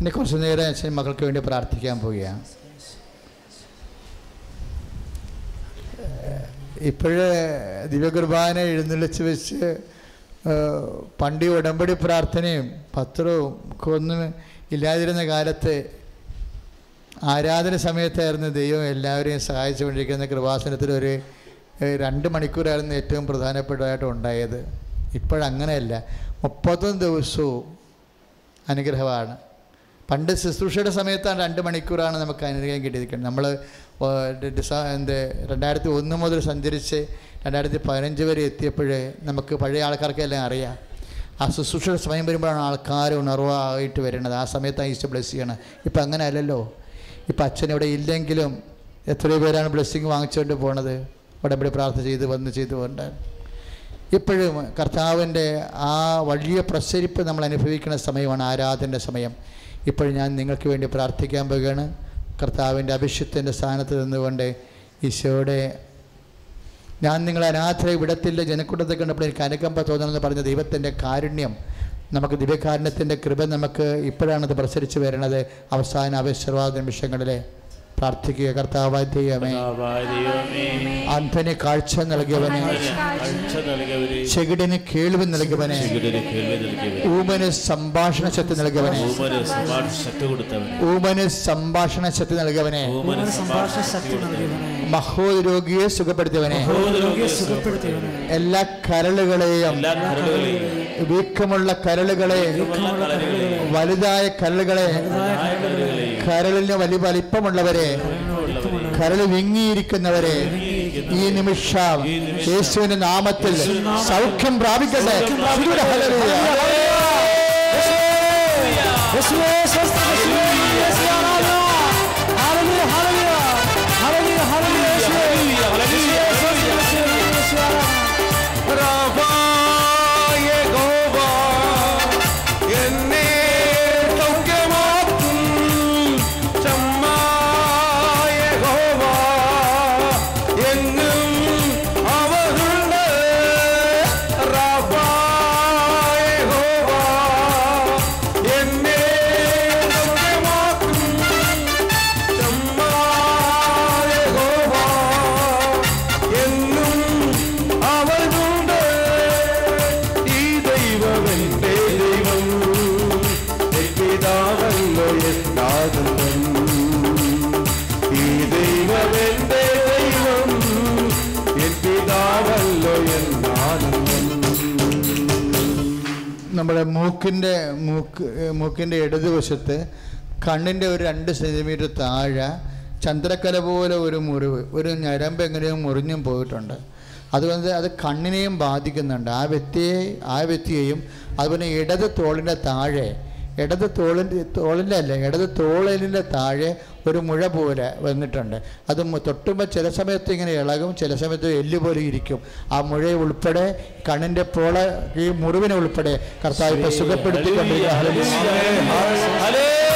ഇനി കുറച്ച് നേരം അച്ഛൻ മക്കൾക്ക് വേണ്ടി പ്രാർത്ഥിക്കാൻ പോവുകയാണ്. ഇപ്പോഴ് ദിവ്യകുർബാന എഴുന്നള്ളിച്ച് വെച്ച് പണ്ടി ഉടമ്പടി പ്രാർത്ഥനയും പത്രവും ഒക്കെ ഒന്നും ഇല്ലാതിരുന്ന കാലത്ത് ആരാധന സമയത്തായിരുന്നു ദൈവം എല്ലാവരെയും സഹായിച്ചുകൊണ്ടിരിക്കുന്ന കൃപാസനത്തിൽ ഒരു രണ്ട് മണിക്കൂറായിരുന്നു ഏറ്റവും പ്രധാനപ്പെട്ടതായിട്ട് ഉണ്ടായത്. ഇപ്പോഴങ്ങനെയല്ല. മുപ്പത്തൊന്ന് ദിവസവും അനുഗ്രഹമാണ്. പണ്ട് ശുശ്രൂഷയുടെ സമയത്താണ് രണ്ട് മണിക്കൂറാണ് നമുക്ക് അനുഗ്രഹം കിട്ടിയിരിക്കുന്നത്. നമ്മൾ ഡിസ എന്ത് രണ്ടായിരത്തി ഒന്ന് മുതൽ സഞ്ചരിച്ച് രണ്ടായിരത്തി പതിനഞ്ച് വരെ എത്തിയപ്പോഴേ നമുക്ക് പഴയ ആൾക്കാർക്കെല്ലാം അറിയാം. ആ ശുശ്രൂഷയുടെ സമയം വരുമ്പോഴാണ് ആൾക്കാർ ഉണർവായിട്ട് വരുന്നത്. ആ സമയത്താണ് ഈസ്റ്റ് ബ്ലെസ് ചെയ്യണം. ഇപ്പം അങ്ങനെ അല്ലല്ലോ ഇപ്പം അച്ഛൻ ഇവിടെ ഇല്ലെങ്കിലും എത്രയോ പേരാണ് ബ്ലെസ്സിങ് വാങ്ങിച്ചുകൊണ്ട് പോണത്. ഉടമ്പടി പ്രാർത്ഥന ചെയ്ത് വന്ന് ചെയ്ത് കൊണ്ട് ഇപ്പോഴും കർത്താവിന്റെ ആ വലിയ പ്രസരിപ്പ് നമ്മൾ അനുഭവിക്കുന്ന സമയമാണ് ആരാധന്റെ സമയം. ഇപ്പോഴും ഞാൻ നിങ്ങൾക്ക് വേണ്ടി പ്രാർത്ഥിക്കാൻ പോകുകയാണ് കർത്താവിന്റെ അഭിഷത്തിന്റെ സ്ഥാനത്ത് നിന്നുകൊണ്ട് ഈശോയുടെ ഞാൻ നിങ്ങളെ അനാഥരെ വിടത്തില്ല ജനക്കൂട്ടത്തെ കണ്ടപ്പോൾ എനിക്ക് അനുകമ്പ തോന്നണമെന്ന് പറഞ്ഞ ദൈവത്തിന്റെ കാരുണ്യം നമുക്ക് ദിവ്യകാരുണ്യത്തിന്റെ കൃപ നമുക്ക് ഇപ്പോഴാണത് പ്രസരിച്ച് വരുന്നത്. അവസാന അവശ്യവാദ നിമിഷങ്ങളിലെ പ്രാർത്ഥിക്കുക കർത്താവായ ദൈവമേ. അന്ധന് കാഴ്ച നൽകിയവനെ. ചെകിടിന് കേൾവി നൽകിയവനെ. ഊമന് സംഭാഷണ ശക്തി നൽകിയവനെ. ഊമന് സംഭാഷണ ശക്തി നൽകിയവനെ. മഹോദ് രോഗിയെ സുഖപ്പെടുത്തിയവനെ. എല്ലാ കരളുകളെയും വീക്കമുള്ള കരളുകളെ വലുതായ കരളുകളെ. കരളിന് വലിയ വലിപ്പമുള്ളവരെ കരൾ വിങ്ങിയിരിക്കുന്നവരെ ഈ നിമിഷം യേശുവിന്റെ നാമത്തിൽ സൗഖ്യം പ്രാപിക്കട്ടെ. മൂക്കിന്റെ മൂക്ക് മൂക്കിന്റെ ഇടതുവശത്ത് കണ്ണിന്റെ ഒരു രണ്ട് സെന്റിമീറ്റർ താഴെ ചന്ദ്രക്കല പോലെ ഒരു മുറിവ് ഒരു ഞരമ്പ് എങ്ങനെയും മുറിഞ്ഞും പോയിട്ടുണ്ട്. അതുകൊണ്ട് അത് കണ്ണിനെയും ബാധിക്കുന്നുണ്ട്. ആ വ്യക്തിയെ ആ വ്യക്തിയെയും അതുപോലെ ഇടത് തോളിന്റെ താഴെ ഇടത് തോളിന്റെ തോളിന്റെ അല്ല ഇടത് താഴെ ഒരു മുഴ പോലെ വന്നിട്ടുണ്ട്. അത് തൊട്ടുമ്പോൾ ചില സമയത്ത് ഇങ്ങനെ ഇളകും ചില സമയത്ത് എല്ല് പോലെ ഇരിക്കും. ആ മുഴ ഉൾപ്പെടെ കണ്ണിന്റെ പോള ഈ മുറിവിനെ ഉൾപ്പെടെ കർത്താവ് ഇപ്പോൾ സുഖപ്പെടുത്തിക്കൊണ്ടിരിക്കുക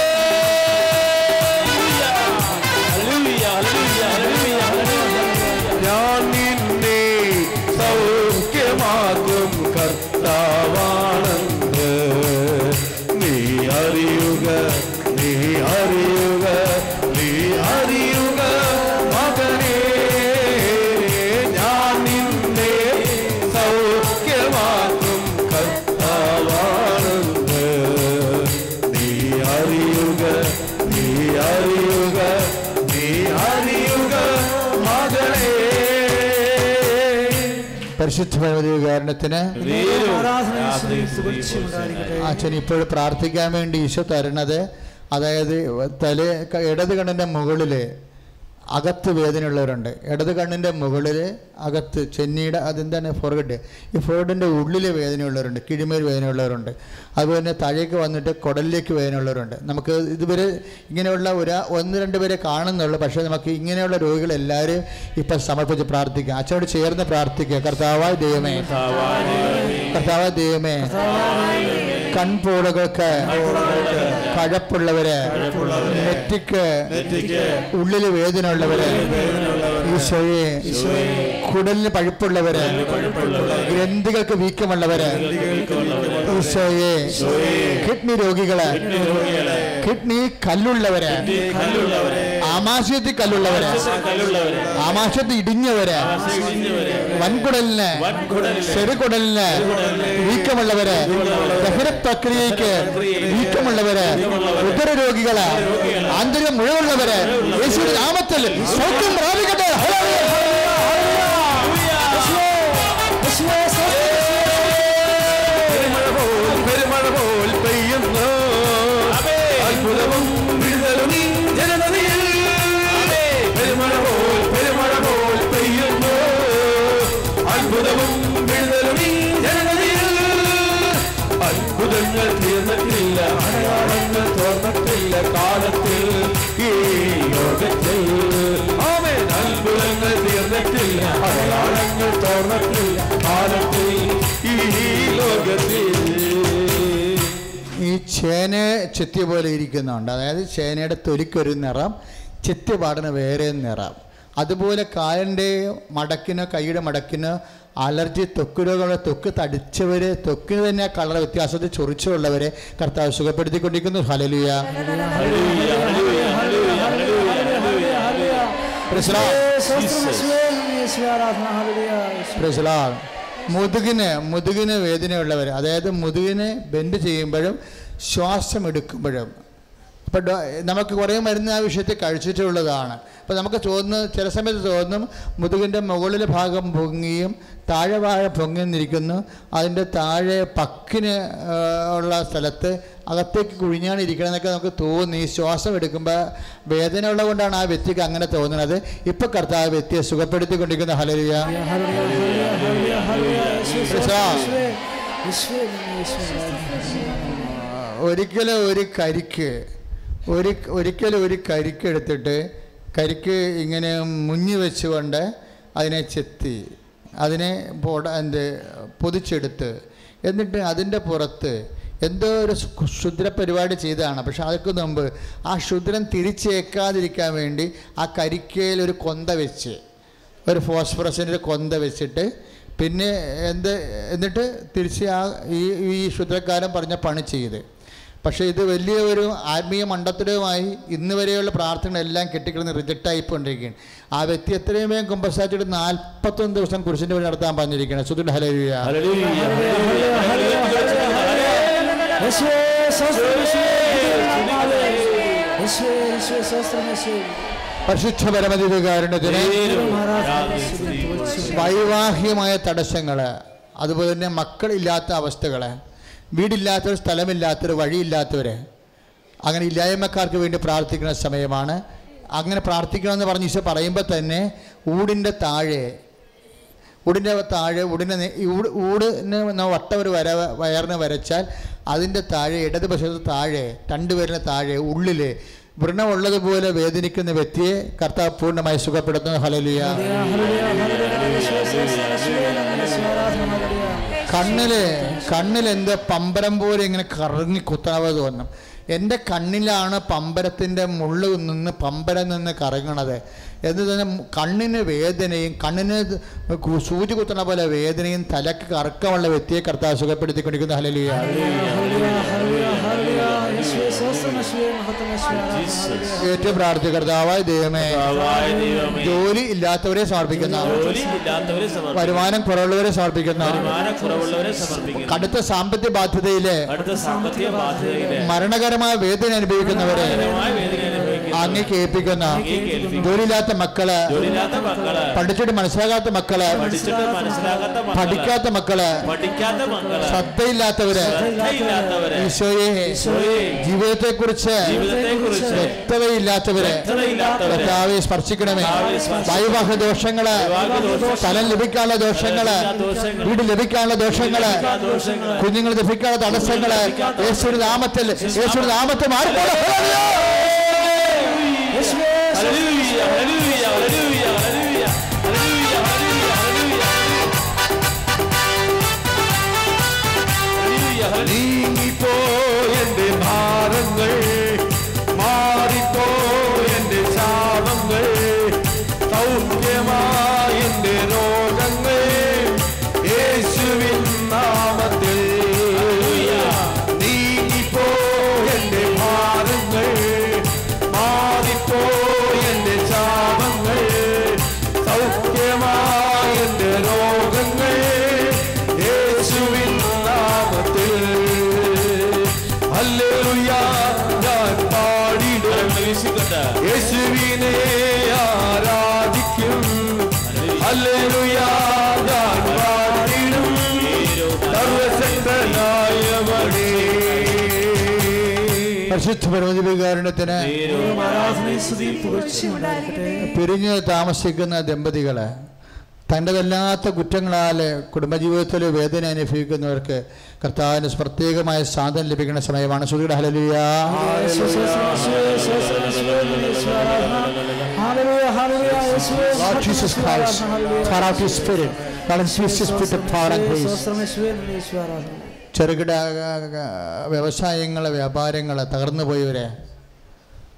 പരിശുദ്ധ കാരണത്തിന് ആരാധന യേശുവേ ഉണ്ടായിരിക്കട്ടെ. അച്ഛൻ ഇപ്പോൾ പ്രാർത്ഥിക്കാൻ വേണ്ടി ഈശോ തരണത്. അതായത് തല ഇടത് കണ്ണിന്റെ മുകളിൽ അകത്ത് വേദനയുള്ളവരുണ്ട്. ഇടത് കണ്ണിന്റെ മുകളിൽ അകത്ത് ചെന്നിയുടെ അതെന്താണ് ഫോർഗഡ് ഈ ഫോർഗഡിന്റെ ഉള്ളിൽ വേദനയുള്ളവരുണ്ട്. കിഴിമേൽ വേദനയുള്ളവരുണ്ട്. അതുപോലെ തന്നെ താഴേക്ക് വന്നിട്ട് കുടലിലേക്ക് വേദനയുള്ളവരുണ്ട്. നമുക്ക് ഇതുവരെ ഇങ്ങനെയുള്ള ഒരു ഒന്ന് രണ്ട് പേരെ കാണുന്നുള്ളൂ. പക്ഷേ നമുക്ക് ഇങ്ങനെയുള്ള രോഗികളെല്ലാവരും ഇപ്പം സമർപ്പിച്ച് പ്രാർത്ഥിക്കുക. അച്ഛനോട് ചേർന്ന് പ്രാർത്ഥിക്കുക. കർത്താവായ ദൈവമേ കർത്താവായ ദൈവമേ കൺപോളകൾക്ക് കഴപ്പുള്ളവരെ നെറ്റിക്ക് ഉള്ളിൽ വേദന ഉള്ളവര്. ഈശോയെ കുടലിന് പഴുപ്പുള്ളവര്. ഗ്രന്ഥികൾക്ക് വീക്കമുള്ളവര്. ഈശോയെ കിഡ്നി രോഗികൾ. കിഡ്നി കല്ലുള്ളവര്. ആമാശയത്തിൽ കല്ലുള്ളവര്. ആമാശയത്തിൽ ഇടിഞ്ഞവര്. വൻകുടലിന്. ചെറുകുടലിന് വീക്കമുള്ളവര്. ദഹന പ്രക്രിയക്ക് വീക്കമുള്ളവര്. ഉദര രോഗികൾ ആന്തരിക മുഴവുള്ളവര് യേശുവിന്റെ നാമത്തിൽ സൗഖ്യം പ്രാപിക്കട്ടെ. ചേന ചെത്തിയ പോലെ ഇരിക്കുന്നുണ്ട്. അതായത് ചേനയുടെ തൊലിക്കൊരു നിറം ചെത്തിപ്പാടിന് വേറെ നിറം. അതുപോലെ കാലിന്റെ മടക്കിന് കൈയുടെ മടക്കിന് അലർജി ത്വക്ക് രോഗമുള്ള ത്വക്ക് തടിച്ചവർ ത്വക്കിന് തന്നെ കളർ വ്യത്യാസത്തിൽ ചൊറിച്ചുള്ളവരെ കർത്താവ് സുഖപ്പെടുത്തിക്കൊണ്ടിരിക്കുന്നു. ഹലലിയ മുതുകിന് മുതുകിന് വേദനയുള്ളവർ അതായത് മുതുകിന് ബെൻഡ് ചെയ്യുമ്പോഴും ശ്വാസം എടുക്കുമ്പോഴും അപ്പോൾ ഡോ- നമുക്ക് കുറേ മരുന്ന് ആ വിഷയത്തിൽ കഴിച്ചിട്ടുള്ളതാണ്. അപ്പോൾ നമുക്ക് തോന്നുന്ന ചില സമയത്ത് തോന്നും മുതുകിന്റെ മുകളിലെ ഭാഗം പൊങ്ങിയും താഴെ ഭാഗം പൊങ്ങി നിന്നിരിക്കുന്നു അതിന്റെ താഴെ പക്കിന് ഉള്ള സ്ഥലത്ത് അകത്തേക്ക് കുഴിഞ്ഞാണ് ഇരിക്കണമെന്നൊക്കെ നമുക്ക് തോന്നി. ശ്വാസം എടുക്കുമ്പോൾ വേദന ഉള്ളതുകൊണ്ടാണ് ആ വ്യക്തിക്ക് അങ്ങനെ തോന്നുന്നത്. ഇപ്പോൾ കർത്താവ് വ്യക്തിയെ സുഖപ്പെടുത്തിക്കൊണ്ടിരിക്കുന്ന. ഹലരിയ ഒരിക്കലും ഒരു കരിക്ക് ഒരു ഒരിക്കലും ഒരു കരിക്ക് എടുത്തിട്ട് കരിക്ക് ഇങ്ങനെ മുങ്ങി വെച്ചുകൊണ്ട് അതിനെ ചെത്തി അതിനെ പോട എന്ത് പൊതിച്ചെടുത്ത്. എന്നിട്ട് അതിന്റെ പുറത്ത് എന്തോ ഒരു ക്ഷുദ്ര പരിപാടി ചെയ്തതാണ്. പക്ഷെ അതൊക്കെ മുമ്പ് ആ ക്ഷുദ്രം തിരിച്ചേക്കാതിരിക്കാൻ വേണ്ടി ആ കരിക്കയിൽ ഒരു കൊന്ത വെച്ച് ഒരു ഫോസ്ഫറസിന്റെ ഒരു കൊന്ത വെച്ചിട്ട് പിന്നെ എന്ത് എന്നിട്ട് തിരിച്ച് ആ ഈ ഈ ക്ഷുദ്രക്കാരൻ പറഞ്ഞ പണി ചെയ്ത്. പക്ഷേ ഇത് വലിയ ഒരു ആത്മീയ മണ്ഡത്തിലുമായി ഇന്ന് വരെയുള്ള പ്രാർത്ഥനകളെല്ലാം കെട്ടിക്കിടന്ന് റിജക്റ്റ് ആയിക്കൊണ്ടിരിക്കുകയാണ്. ആ വ്യക്തി എത്രയും വേഗം കുമ്പസാച്ചിട്ട് നാൽപ്പത്തൊന്ന് ദിവസം കുരിശിന്റെ വഴി നടത്താൻ പറഞ്ഞിരിക്കുകയാണ്. സുധുൽ ഹലരിയ പരിശുദ്ധ പരമദിവകാരുണ്യത്തിന് വൈവാഹികമായ തടസ്സങ്ങൾ അതുപോലെ തന്നെ മക്കളില്ലാത്ത അവസ്ഥകൾ വീടില്ലാത്തവർ സ്ഥലമില്ലാത്തവർ വഴിയില്ലാത്തവർ അങ്ങനെ ഇല്ലായ്മക്കാർക്ക് വേണ്ടി പ്രാർത്ഥിക്കുന്ന സമയമാണ്. അങ്ങനെ പ്രാർത്ഥിക്കണമെന്ന് പറഞ്ഞ് ഈശോ പറയുമ്പോൾ തന്നെ ഊടിന്റെ താഴെ ഊടിന്റെ താഴെ ഊടിനെ ഊട് ഊടിന് വട്ടം ഒരു വര വയറിന് വരച്ചാൽ അതിന്റെ താഴെ ഇടതുവശത്ത് താഴെ രണ്ടുപേരിന് താഴെ ഉള്ളിൽ വ്രണമുള്ളതുപോലെ വേദനിക്കുന്ന വ്യക്തിയെ കർത്താവ് പൂർണമായി സുഖപ്പെടുത്തുന്നു. ഹലലിയ കണ്ണിൽ കണ്ണിൽ എന്ത് പമ്പരം പോലെ ഇങ്ങനെ കറങ്ങി കുത്താവത് തോന്നും. എന്റെ കണ്ണിലാണ് പമ്പരത്തിന്റെ മുള്ളു നിന്ന് പമ്പരം നിന്ന് കറങ്ങണത്. എന്ന് തന്നെ കണ്ണിന് വേദനയും കണ്ണിന് സൂചി കുത്തണ പോലെ വേദനയും തലക്ക് കറക്കമുള്ള വ്യക്തിയെ കർത്താവ് സുഖപ്പെടുത്തിക്കൊണ്ടിരിക്കുന്ന. ഹലലിയ ഏറ്റവും പ്രാർത്ഥിക കർത്താവായ ദൈവമേ. ജോലി ഇല്ലാത്തവരെ സമർപ്പിക്കുന്ന വരുമാനം കുറവുള്ളവരെ സമർപ്പിക്കുന്ന കടുത്ത സാമ്പത്തിക ബാധ്യതയിലെ അടുത്ത സാമ്പത്തിക ബാധ്യതയിലെ മരണകരമായ വേദന അനുഭവിക്കുന്നവരെ ഭയങ്കരമായ കേൾപ്പിക്കുന്ന ജോലിയില്ലാത്ത മക്കൾ പഠിച്ചിട്ട് മനസ്സിലാകാത്ത മക്കൾ പഠിക്കാത്ത മക്കൾ ശ്രദ്ധയില്ലാത്തവര് ഈശോയെ ജീവിതത്തെക്കുറിച്ച് ജീവിതത്തെക്കുറിച്ച് വ്യക്തതയില്ലാത്തവര് കർത്താവെ സ്പർശിക്കണമേ. വൈവാഹ ദോഷങ്ങൾ സ്ഥലം ലഭിക്കാനുള്ള ദോഷങ്ങൾ വീട് ലഭിക്കാനുള്ള ദോഷങ്ങൾ കുഞ്ഞുങ്ങൾ ലഭിക്കാനുള്ള തടസ്സങ്ങൾ യേശുവിന്റെ നാമത്തിൽ യേശുവിന്റെ നാമത്തിൽ മാറിപ്പോടെ പരിശുദ്ധ പരമദിവികാരുണ്യത്തിന് പിരിഞ്ഞ് താമസിക്കുന്ന ദമ്പതികളെ തന്റെതല്ലാത്ത കുറ്റങ്ങളാൽ കുടുംബജീവിതത്തിൽ വേദന അനുഭവിക്കുന്നവർക്ക് കർത്താവിന് പ്രത്യേകമായ സാധനം ലഭിക്കുന്ന സമയമാണ് ശ്രുതിയുടെ ഹലലിയ Lord Jesus spirit. Lord, your spirit of power and grace. ചെറുകിട വ്യവസായങ്ങൾ വ്യാപാരങ്ങൾ തകർന്നു പോയവരെ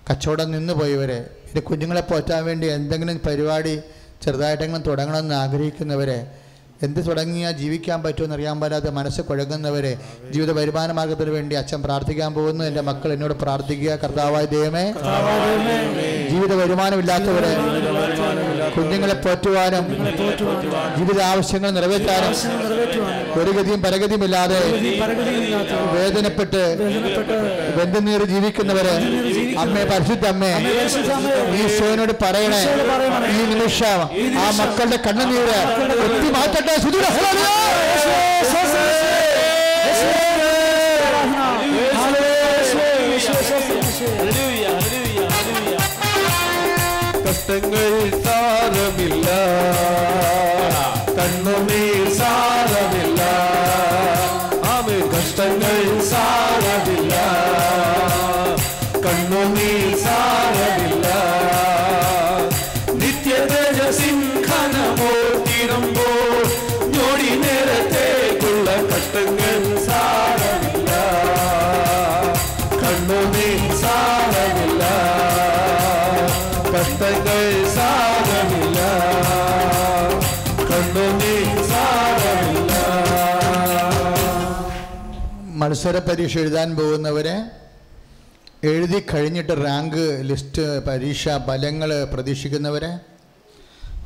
കച്ചവടം നിന്ന് പോയവരെ ഇത് കുഞ്ഞുങ്ങളെ പോറ്റാൻ വേണ്ടി എന്തെങ്കിലും പരിപാടി ചെറുതായിട്ടെങ്കിലും തുടങ്ങണമെന്ന് ആഗ്രഹിക്കുന്നവരെ എന്ത് തുടങ്ങിയാൽ ജീവിക്കാൻ പറ്റുമെന്ന് അറിയാൻ പാടാതെ മനസ്സ് കുഴങ്ങുന്നവരെ ജീവിത വരുമാന മാർഗത്തിന് വേണ്ടി അച്ഛൻ പ്രാർത്ഥിക്കാൻ പോകുന്നു. എന്റെ മക്കൾ എന്നോട് പ്രാർത്ഥിക്കുക. കർത്താവായ ദൈവമേ ജീവിത വരുമാനമില്ലാത്തവരെ കുഞ്ഞുങ്ങളെ പോറ്റുവാനും ജീവിത ആവശ്യങ്ങൾ നിറവേറ്റാനും ഒരു ഗതിയും പരഗതിയുമില്ലാതെ വേദനപ്പെട്ട് ബന്ധുനീർ ജീവിക്കുന്നവരെ അമ്മേ പരിശുദ്ധ അമ്മേ ഈ സോനോട് പറയണേ ഈ നിമിഷം ആ മക്കളുടെ കണ്ണുനീര് എത്തി മാറ്റട്ടെ സുധീര കഷ്ടങ്ങൾ മത്സര പരീക്ഷ എഴുതാൻ പോകുന്നവരെ എഴുതി കഴിഞ്ഞിട്ട് റാങ്ക് ലിസ്റ്റ് പരീക്ഷ ഫലങ്ങൾ പ്രതീക്ഷിക്കുന്നവരെ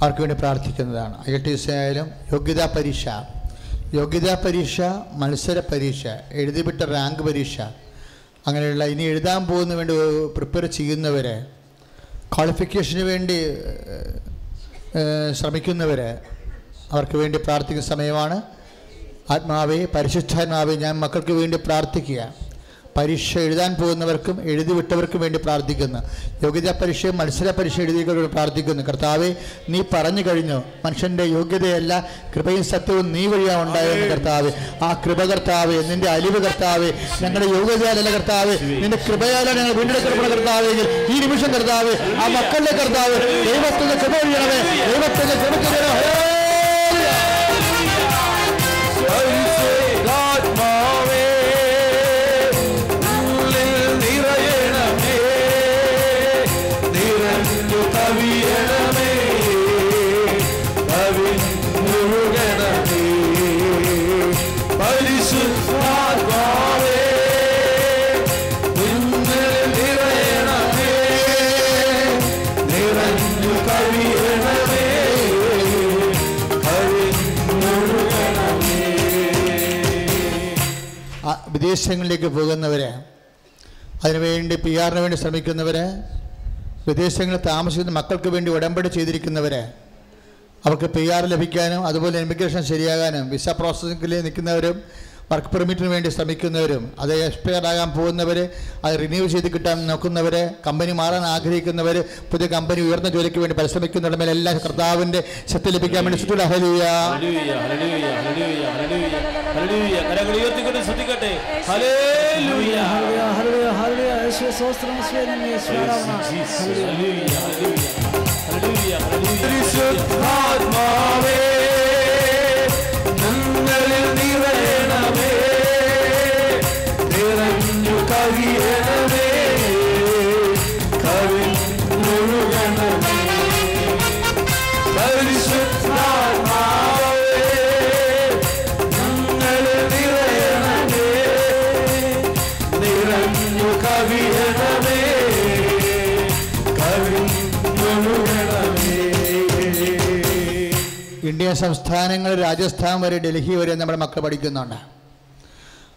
അവർക്ക് വേണ്ടി പ്രാർത്ഥിക്കുന്നതാണ്. ഐ ടി സി ആയാലും യോഗ്യതാ പരീക്ഷ യോഗ്യതാ പരീക്ഷ മത്സര പരീക്ഷ എഴുതിവിട്ട റാങ്ക് പരീക്ഷ അങ്ങനെയുള്ള ഇനി എഴുതാൻ പോകുന്ന വേണ്ടി പ്രിപ്പയർ ചെയ്യുന്നവരെ ക്വാളിഫിക്കേഷന് വേണ്ടി ശ്രമിക്കുന്നവരെ അവർക്ക് വേണ്ടി പ്രാർത്ഥിക്കുന്ന സമയമാണ്. ആത്മാവെ പരിശുദ്ധാത്മാവെ ഞാൻ മക്കൾക്ക് വേണ്ടി പ്രാർത്ഥിക്കുക. പരീക്ഷ എഴുതാൻ പോകുന്നവർക്കും എഴുതി വിട്ടവർക്കും വേണ്ടി പ്രാർത്ഥിക്കുന്നു. യോഗ്യതാ പരീക്ഷയും മത്സര പരീക്ഷ എഴുതിയവർക്ക് പ്രാർത്ഥിക്കുന്നു. കർത്താവെ നീ പറഞ്ഞു കഴിഞ്ഞു മനുഷ്യന്റെ യോഗ്യതയല്ല കൃപയും സത്യവും നീ വഴിയാണ് ഉണ്ടായെന്ന് കർത്താവ്. ആ കൃപ കർത്താവെ നിന്റെ അലിവ് കർത്താവെ ഞങ്ങളുടെ യോഗ്യതയാലല്ല കർത്താവ് നിന്റെ കൃപയാലാണ് ഞങ്ങൾ വീണ്ടെടുക്കപ്പെടുന്ന കർത്താവെങ്കിൽ ഈ നിമിഷം കർത്താവ് ആ മക്കളുടെ കർത്താവ് ദൈവത്തിന്റെ കൃപ ഒഴിയണമേ ദൈവത്തിന്റെ കൃപ വിദേശങ്ങളിലേക്ക് പോകുന്നവർ അതിനുവേണ്ടി പി ആറിന് വേണ്ടി ശ്രമിക്കുന്നവർ വിദേശങ്ങളിൽ താമസിക്കുന്ന മക്കൾക്ക് വേണ്ടി ഉടമ്പടി ചെയ്തിരിക്കുന്നവർ അവർക്ക് പി ആർ ലഭിക്കാനും അതുപോലെ ഇമിഗ്രേഷൻ ശരിയാകാനും വിസ പ്രോസസ്സിംഗിൽ നിൽക്കുന്നവരും വർക്ക് പെർമിറ്റിന് വേണ്ടി ശ്രമിക്കുന്നവരും അത് എക്സ്പയർ ആകാൻ പോകുന്നവർ അത് റിന്യൂ ചെയ്ത് കിട്ടാൻ നോക്കുന്നവർ കമ്പനി മാറാൻ ആഗ്രഹിക്കുന്നവർ പുതിയ കമ്പനി ഉയർന്ന ജോലിക്ക് വേണ്ടി പരിശ്രമിക്കുന്നവരുടെ മേലെ എല്ലാ കർത്താവിന്റെ ശക്തി ലഭിക്കാൻ വേണ്ടി ചുറ്റുള്ള ഹലിയ ഹല്ലേലൂയ സംസ്ഥാനങ്ങൾ രാജസ്ഥാൻ വരെ ഡൽഹി വരെ നമ്മുടെ മക്കൾ പഠിക്കുന്നുണ്ട്.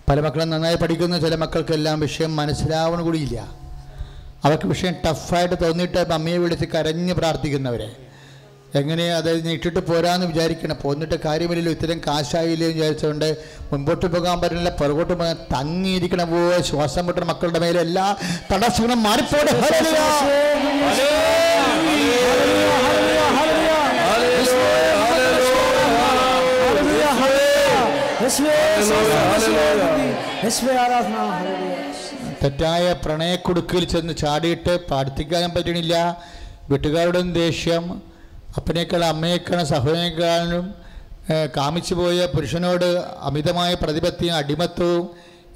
പല മക്കളും നന്നായി പഠിക്കുന്നു ചില മക്കൾക്കെല്ലാം വിഷയം മനസ്സിലാവണ കൂടിയില്ല അവർക്ക് വിഷയം ടഫായിട്ട് തോന്നിയിട്ട് അമ്മയെ വിളിച്ച് കരഞ്ഞ് പ്രാർത്ഥിക്കുന്നവരെ. എങ്ങനെ അതായത് നീട്ടിട്ട് പോരാന്ന് വിചാരിക്കണം. പോന്നിട്ട് കാര്യമില്ലല്ലോ ഇത്തരം കാശായില്ലേ വിചാരിച്ചുകൊണ്ട് മുൻപോട്ട് പോകാൻ പറ്റില്ല പുറകോട്ട് പോകാൻ തങ്ങിയിരിക്കണ പോലെ ശ്വാസം വിട്ടുന്ന മക്കളുടെ മേലെ എല്ലാ തടസ്സങ്ങളും മാറിപ്പോടെ തെറ്റായ പ്രണയക്കുടുക്കിൽ ചെന്ന് ചാടിയിട്ട് പ്രാർത്ഥിക്കാൻ പറ്റണില്ല. വീട്ടുകാരുടെയും ദേഷ്യം അപ്പനേക്കാൾ അമ്മയേക്കാളും സഹോദരനേക്കാളും കാമിച്ചു പോയ പുരുഷനോട് അമിതമായ പ്രതിപത്തിയും അടിമത്വവും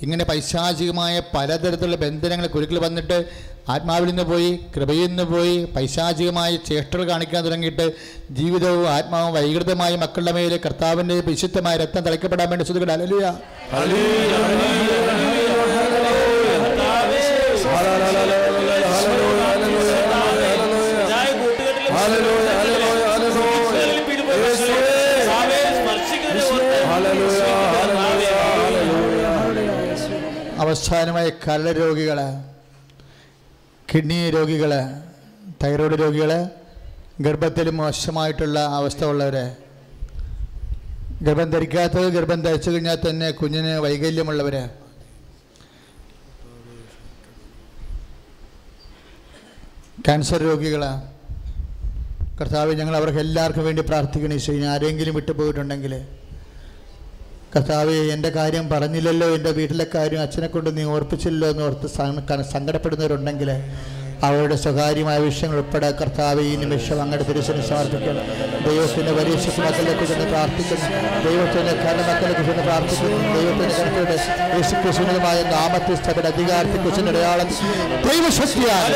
ഇങ്ങനെ പൈശാചികമായ പലതരത്തിലുള്ള ബന്ധനങ്ങൾ കുരുക്കിൽ വന്നിട്ട് ആത്മാവിൽ നിന്ന് പോയി കൃപയിൽ നിന്ന് പോയി പൈശാചികമായ ചേഷ്ടകൾ കാണിക്കാൻ തുടങ്ങിയിട്ട് ജീവിതവും ആത്മാവും വൈകൃതമായ മക്കളുടെ മേലെ കർത്താവിന്റെ വിശുദ്ധമായ രക്തം തളിക്കപ്പെടാൻ വേണ്ടി ശ്രദ്ധിക്കട്ടെ അലലിയ അവസാനമായ കലരോഗികളാണ് കിഡ്നി രോഗികൾ തൈറോയ്ഡ് രോഗികൾ ഗർഭത്തിൽ മോശമായിട്ടുള്ള അവസ്ഥ ഉള്ളവർ ഗർഭം ധരിക്കാത്തത് ഗർഭം ധരിച്ചു കഴിഞ്ഞാൽ തന്നെ കുഞ്ഞിന് വൈകല്യമുള്ളവർ ക്യാൻസർ രോഗികൾ കർത്താവ് ഞങ്ങൾ അവർക്ക് എല്ലാവർക്കും വേണ്ടി പ്രാർത്ഥിക്കണം ഈശോ. ഇനി ആരെങ്കിലും വിട്ടുപോയിട്ടുണ്ടെങ്കിൽ കർത്താവ് എന്റെ കാര്യം പറഞ്ഞില്ലല്ലോ എന്റെ വീട്ടിലെ കാര്യം അച്ഛനെ കൊണ്ട് നീ ഓർപ്പിച്ചില്ലല്ലോ എന്ന് ഓർത്ത് സങ്കടപ്പെടുന്നവരുണ്ടെങ്കിൽ അവരുടെ സ്വകാര്യമായ വിഷയങ്ങൾ ഉൾപ്പെടെ കർത്താവ് ഈ നിമിഷം അങ്ങയുടെ തിരിച്ചു സമർപ്പിക്കണം ദൈവത്തിന്റെ വലിയ മക്കളെ കുറിച്ച് പ്രാർത്ഥിക്കുന്നു. ദൈവത്തിന്റെ കരണമക്കളെ കുറിച്ച് പ്രാർത്ഥിക്കുന്നു. ദൈവത്തിന്റെ കരുത്തോടെ യേശു കൃഷ്ണനുമായ നാമത്തെ സ്ഥലയുടെ അധികാരത്തെ കുറിച്ച് അടയാളം ദൈവശക്തിയാണ്.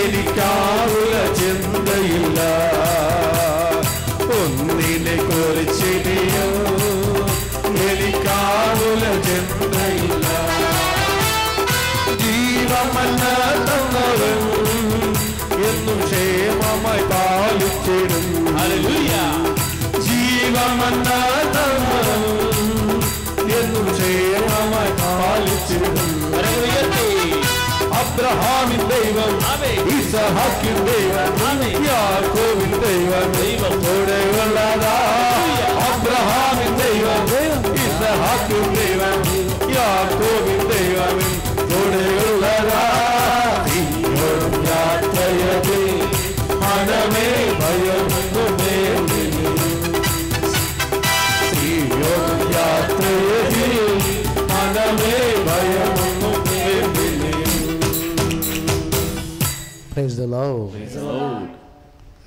എനിക്കാവുക ചിന്തയില്ല. ഒന്നിനെ കുറിച്ചിനിയും എനിക്കാവുക ചിന്തയില്ല. ജീവമല്ല തന്നവൻ എന്നും ക്ഷേമമായി പാലിച്ചിടും ജീവമല്ല തന്നവൻ Isa Hamin தெய்வம் ஈசா ஹக்கின் தெய்வம் யாக்கோவின் தெய்வம் தெய்வம் கொடைவல்லாதா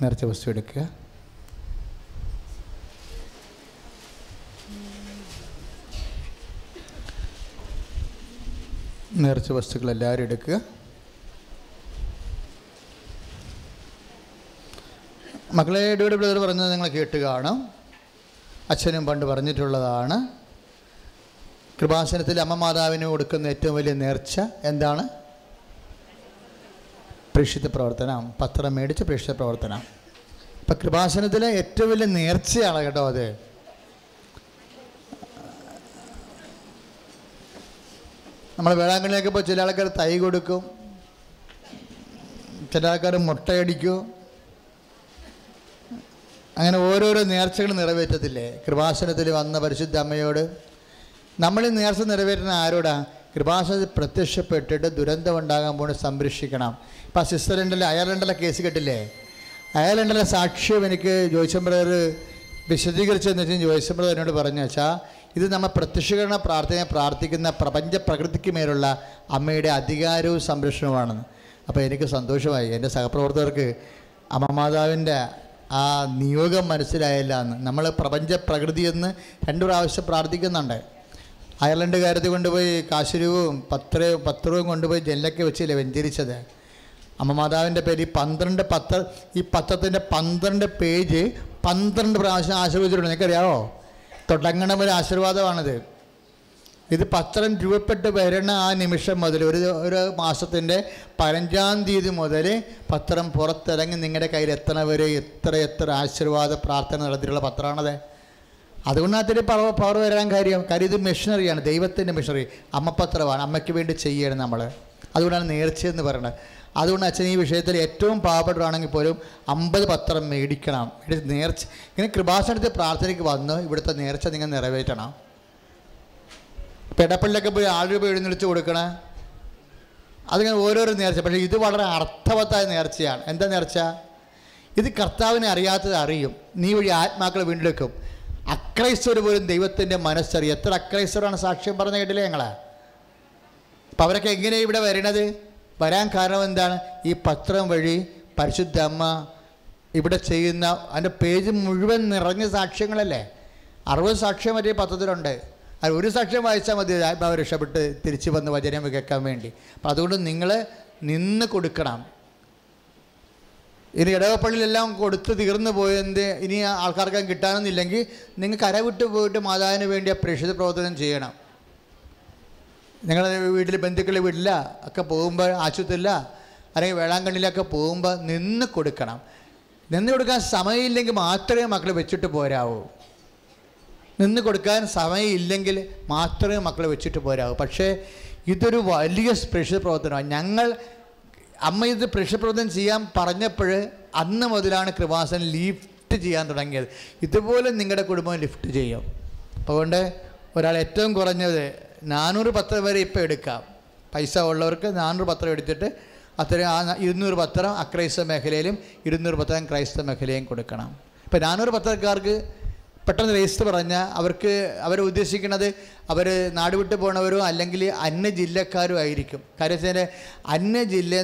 നേർച്ച വസ്തു എടുക്കുക. നേർച്ച വസ്തുക്കൾ എല്ലാവരും എടുക്കുക. മക്കളെ ഇടയുടെ ബ്രദർ പറഞ്ഞത് നിങ്ങൾ കേട്ട് കാണും. അച്ഛനും പണ്ട് പറഞ്ഞിട്ടുള്ളതാണ്. കൃപാസനത്തിൽ അമ്മ മാതാവിന് കൊടുക്കുന്ന ഏറ്റവും വലിയ നേർച്ച എന്താണ്? പ്രേക്ഷിത പ്രവർത്തനം പത്രം മേടിച്ച് പ്രേക്ഷിത പ്രവർത്തനം. ഇപ്പം കൃപാസനത്തിലെ ഏറ്റവും വലിയ നേർച്ചയാണ് കേട്ടോ അത്. നമ്മൾ വേളാങ്കണ്ണിയൊക്കെ ഇപ്പോൾ ചില ആൾക്കാർ തൈ കൊടുക്കും. ചില ആൾക്കാർ മുട്ടയടിക്കും. അങ്ങനെ ഓരോരോ നേർച്ചകൾ നിറവേറ്റത്തില്ലേ? കൃപാസനത്തിൽ വന്ന പരിശുദ്ധ അമ്മയോട്. നമ്മൾ നേർച്ച നിറവേറ്റുന്ന ആരോടാ? കൃപാസനത്തിൽ പ്രത്യക്ഷപ്പെട്ടിട്ട് ദുരന്തം ഉണ്ടാകാൻ പോണ സംരക്ഷിക്കണം. ഇപ്പം സ്വിറ്റ്സർലൻഡിലെ അയർലൻഡിലെ കേസ് കേട്ടില്ലേ? അയർലൻഡിലെ സാക്ഷ്യം എനിക്ക് ജോയിച്ചം ബ്രദർ വിശദീകരിച്ചതെന്ന് വെച്ചാൽ ജോയിച്ചം ബ്രദർ എന്നോട് പറഞ്ഞു വെച്ചാൽ ഇത് നമ്മൾ പ്രത്യക്ഷീകരണ പ്രാർത്ഥനയെ പ്രാർത്ഥിക്കുന്ന പ്രപഞ്ച പ്രകൃതിക്ക് മേലുള്ള അമ്മയുടെ അധികാരവും സംരക്ഷണവുമാണെന്ന്. അപ്പോൾ എനിക്ക് സന്തോഷമായി എന്റെ സഹപ്രവർത്തകർക്ക് അമ്മമാതാവിന്റെ ആ നിയോഗം മനസ്സിലായില്ല എന്ന്. നമ്മൾ പ്രപഞ്ച പ്രകൃതി എന്ന് രണ്ട് പ്രാവശ്യം പ്രാർത്ഥിക്കുന്നുണ്ട്. അയർലൻഡ് കാര്യത്തിൽ കൊണ്ടുപോയി കാശുരൂവും പത്രവും പത്രവും കൊണ്ടുപോയി ജെല്ലൊക്കെ വെച്ചില്ലേ വെഞ്ചരിച്ചത്. അമ്മ മാതാവിന്റെ പേര് ഈ പന്ത്രണ്ട് പത്ത് ഈ പത്രത്തിന്റെ പന്ത്രണ്ട് പേജ് പന്ത്രണ്ട് പ്രാവശ്യം ആശീർവദിച്ചിട്ടുണ്ട്. നിങ്ങൾക്കറിയാവോ തുടങ്ങണ ഒരു ആശീർവാദമാണിത്. ഇത് പത്രം രൂപപ്പെട്ട് വരുന്ന ആ നിമിഷം മുതൽ ഒരു ഒരു മാസത്തിന്റെ പതിനഞ്ചാം തീയതി മുതൽ പത്രം പുറത്തിറങ്ങി നിങ്ങളുടെ കയ്യിൽ എത്തണ വരെ എത്ര എത്ര ആശീർവാദ പ്രാർത്ഥന നടത്തിയിട്ടുള്ള പത്രമാണത്. അതുകൊണ്ടാണ് അതിന് പവർ പവർ വരാൻ കാര്യം കാര്യം ഇത് മെഷീനറിയാണ് ദൈവത്തിന്റെ മെഷീനറി അമ്മപത്രമാണ് അമ്മയ്ക്ക് വേണ്ടി ചെയ്യണം നമ്മൾ അതുകൊണ്ടാണ് നേർച്ചയെന്ന് പറയുന്നത്. അതുകൊണ്ട് അച്ഛൻ ഈ വിഷയത്തിൽ ഏറ്റവും പാവപ്പെട്ടവരാണെങ്കിൽ പോലും അമ്പത് പത്രം മേടിക്കണം. നേർച്ച ഇങ്ങനെ കൃപാസനത്തിൽ പ്രാർത്ഥനയ്ക്ക് വന്ന് ഇവിടുത്തെ നേർച്ച നിങ്ങൾ നിറവേറ്റണം. പെടപ്പള്ളിലൊക്കെ പോയി ആറ് രൂപ എഴുന്നള്ളിച്ച് കൊടുക്കണേ. അതിങ്ങനെ ഓരോരോ നേർച്ച. പക്ഷേ ഇത് വളരെ അർത്ഥവത്തായ നേർച്ചയാണ്. എന്താ നേർച്ച? ഇത് കർത്താവിനെ അറിയാത്തത് അറിയും. നീ വഴി ആത്മാക്കൾ വീണ്ടെടുക്കും. അക്രൈസ്തവർ പോലും ദൈവത്തിന്റെ മനസ്സറിയും. എത്ര അക്രൈസ്തവരാണ് സാക്ഷ്യം പറഞ്ഞ കേട്ടില്ലേ ഞങ്ങളെ? അപ്പം അവരൊക്കെ എങ്ങനെയാണ് ഇവിടെ വരണത്? വരാൻ കാരണം എന്താണ്? ഈ പത്രം വഴി പരിശുദ്ധ അമ്മ ഇവിടെ ചെയ്യുന്ന അതിന്റെ പേജ് മുഴുവൻ നിറഞ്ഞ സാക്ഷ്യങ്ങളല്ലേ? അറുപത് സാക്ഷ്യം വരെ പത്രത്തിലുണ്ട്. അത് ഒരു സാക്ഷ്യം വായിച്ചാൽ മതി. ആത്മാവ് രക്ഷപ്പെട്ട് തിരിച്ചു വന്ന് വചനം കേൾക്കാൻ വേണ്ടി. അപ്പം അതുകൊണ്ട് നിങ്ങൾ നിന്ന് കൊടുക്കണം. ഇനി ഇടവപ്പള്ളിയിലെല്ലാം കൊടുത്ത് തീർന്നു പോയതിന്റെ ഇനി ആൾക്കാർക്കും കിട്ടാനൊന്നുമില്ലെങ്കിൽ നിങ്ങൾ കരവിട്ട് പോയിട്ട് മാതാവിന് വേണ്ടി ആ പ്രേക്ഷിത പ്രവർത്തനം ചെയ്യണം. നിങ്ങൾ വീട്ടിൽ ബന്ധുക്കളുടെ വീട്ടില ഒക്കെ പോകുമ്പോൾ ആശുപത്രിയില്ല അല്ലെങ്കിൽ വേളാങ്കണ്ണിലൊക്കെ പോകുമ്പോൾ നിന്ന് കൊടുക്കണം. നിന്ന് കൊടുക്കാൻ സമയമില്ലെങ്കിൽ മാത്രമേ മക്കൾ വെച്ചിട്ട് പോരാവൂ. നിന്ന് കൊടുക്കാൻ സമയമില്ലെങ്കിൽ മാത്രമേ മക്കളെ വെച്ചിട്ട് പോരാവൂ. പക്ഷേ ഇതൊരു വലിയ സ്പെഷ്യൽ പ്രവർത്തനമാണ്. ഞങ്ങൾ അമ്മ ഇത് സ്പെഷ്യൽ പ്രവർത്തനം ചെയ്യാൻ പറഞ്ഞപ്പോൾ അന്ന് മുതലാണ് കൃപാസൻ ലിഫ്റ്റ് ചെയ്യാൻ തുടങ്ങിയത്. ഇതുപോലെ നിങ്ങളുടെ കുടുംബം ലിഫ്റ്റ് ചെയ്യും. അതുകൊണ്ട് ഒരാൾ ഏറ്റവും കുറഞ്ഞത് നാനൂറ് പത്രം വരെ ഇപ്പോൾ എടുക്കാം. പൈസ ഉള്ളവർക്ക് നാനൂറ് പത്രം എടുത്തിട്ട് അത്രയും ആ ഇരുന്നൂറ് പത്രം അക്രൈസ്തവ മേഖലയിലും ഇരുന്നൂറ് പത്രം ക്രൈസ്തവ മേഖലയും കൊടുക്കണം. ഇപ്പോൾ നാനൂറ് പത്രക്കാർക്ക് പെട്ടെന്ന് രജിസ്റ്റർ പറഞ്ഞാൽ അവർക്ക് അവർ ഉദ്ദേശിക്കുന്നത് അവർ നാട് വിട്ട് പോണവരോ അല്ലെങ്കിൽ അന്യ ജില്ലക്കാരും ആയിരിക്കും. കാര്യം വെച്ചാൽ അന്യ ജില്ല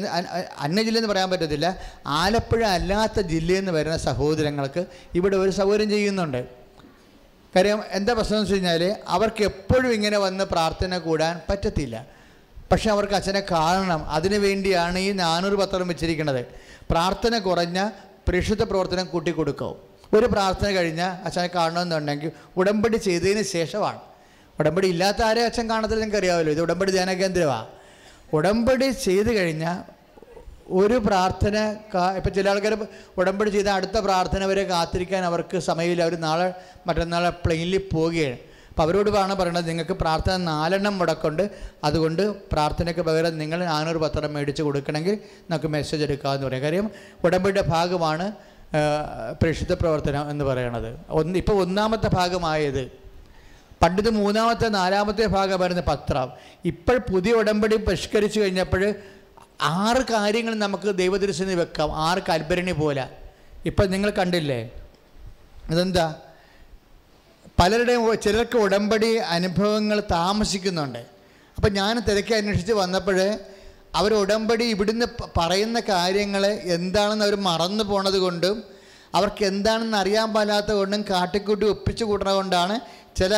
അന്യ ജില്ല എന്ന് പറയാൻ പറ്റത്തില്ല. ആലപ്പുഴ അല്ലാത്ത ജില്ലയിൽ നിന്ന് വരുന്ന സഹോദരങ്ങൾക്ക് ഇവിടെ ഒരു സൗകര്യം ചെയ്യുന്നുണ്ട്. കാര്യം എന്താ പ്രശ്നം എന്ന് വെച്ച് കഴിഞ്ഞാൽ അവർക്ക് എപ്പോഴും ഇങ്ങനെ വന്ന് പ്രാർത്ഥന കൂടാൻ പറ്റത്തില്ല. പക്ഷെ അവർക്ക് അച്ഛനെ കാണണം. അതിനു വേണ്ടിയാണ് ഈ നാനൂറ് പത്രം വെച്ചിരിക്കുന്നത്. പ്രാർത്ഥന കുറഞ്ഞ പരിശുദ്ധ പ്രവർത്തനം കൂട്ടിക്കൊടുക്കും ഒരു പ്രാർത്ഥന കഴിഞ്ഞാൽ അച്ഛനെ കാണണമെന്നുണ്ടെങ്കിൽ ഉടമ്പടി ചെയ്തതിന് ശേഷമാണ്. ഉടമ്പടി ഇല്ലാത്ത ആരെ അച്ഛൻ കാണത്തില്ല നിങ്ങൾക്ക് അറിയാമല്ലോ ഇത് ഉടമ്പടി ധ്യാന കേന്ദ്രമാണ് ഉടമ്പടി ചെയ്ത് കഴിഞ്ഞാൽ ഒരു പ്രാർത്ഥന കാ ഇപ്പം ചില ആൾക്കാർ ഉടമ്പടി ചെയ്ത അടുത്ത പ്രാർത്ഥന വരെ കാത്തിരിക്കാൻ അവർക്ക് സമയമില്ല. അവർ നാളെ മറ്റന്നാളെ പ്ലെയിനിൽ പോവുകയാണ്. അപ്പം അവരോട് വേണം പറയണത് നിങ്ങൾക്ക് പ്രാർത്ഥന നാലെണ്ണം മുടക്കുണ്ട്. അതുകൊണ്ട് പ്രാർത്ഥനയ്ക്ക് പകരം നിങ്ങൾ നാനൂറ് പത്രം മേടിച്ച് കൊടുക്കണമെങ്കിൽ നമുക്ക് മെസ്സേജ് എടുക്കാമെന്ന് പറയാം. കാര്യം ഉടമ്പടിയുടെ ഭാഗമാണ് പ്രേക്ഷിത പ്രവർത്തനം എന്ന് പറയണത്. ഒന്ന് ഇപ്പോൾ ഒന്നാമത്തെ ഭാഗമായത് പണ്ടിത് മൂന്നാമത്തെ നാലാമത്തെ ഭാഗമായിരുന്നു പത്രം. ഇപ്പോൾ പുതിയ ഉടമ്പടി പരിഷ്കരിച്ചു കഴിഞ്ഞപ്പോൾ ആറ് കാര്യങ്ങൾ നമുക്ക് ദൈവദൃശ്യം വെക്കാം. ആറ് കൽപ്പരണി പോലെ. ഇപ്പം നിങ്ങൾ കണ്ടില്ലേ? അതെന്താ പലരുടെയും ചിലർക്ക് ഉടമ്പടി അനുഭവങ്ങൾ താമസിക്കുന്നുണ്ട്. അപ്പം ഞാൻ തിരക്കി അന്വേഷിച്ച് വന്നപ്പോൾ അവർ ഉടമ്പടി ഇവിടുന്ന് പറയുന്ന കാര്യങ്ങൾ എന്താണെന്ന് അവർ മറന്നു പോണത് കൊണ്ടും അവർക്ക് എന്താണെന്ന് അറിയാൻ പാലാത്തത് കൊണ്ടും കാട്ടിക്കൂട്ടി ഒപ്പിച്ചു കൂട്ടണ കൊണ്ടാണ് ചില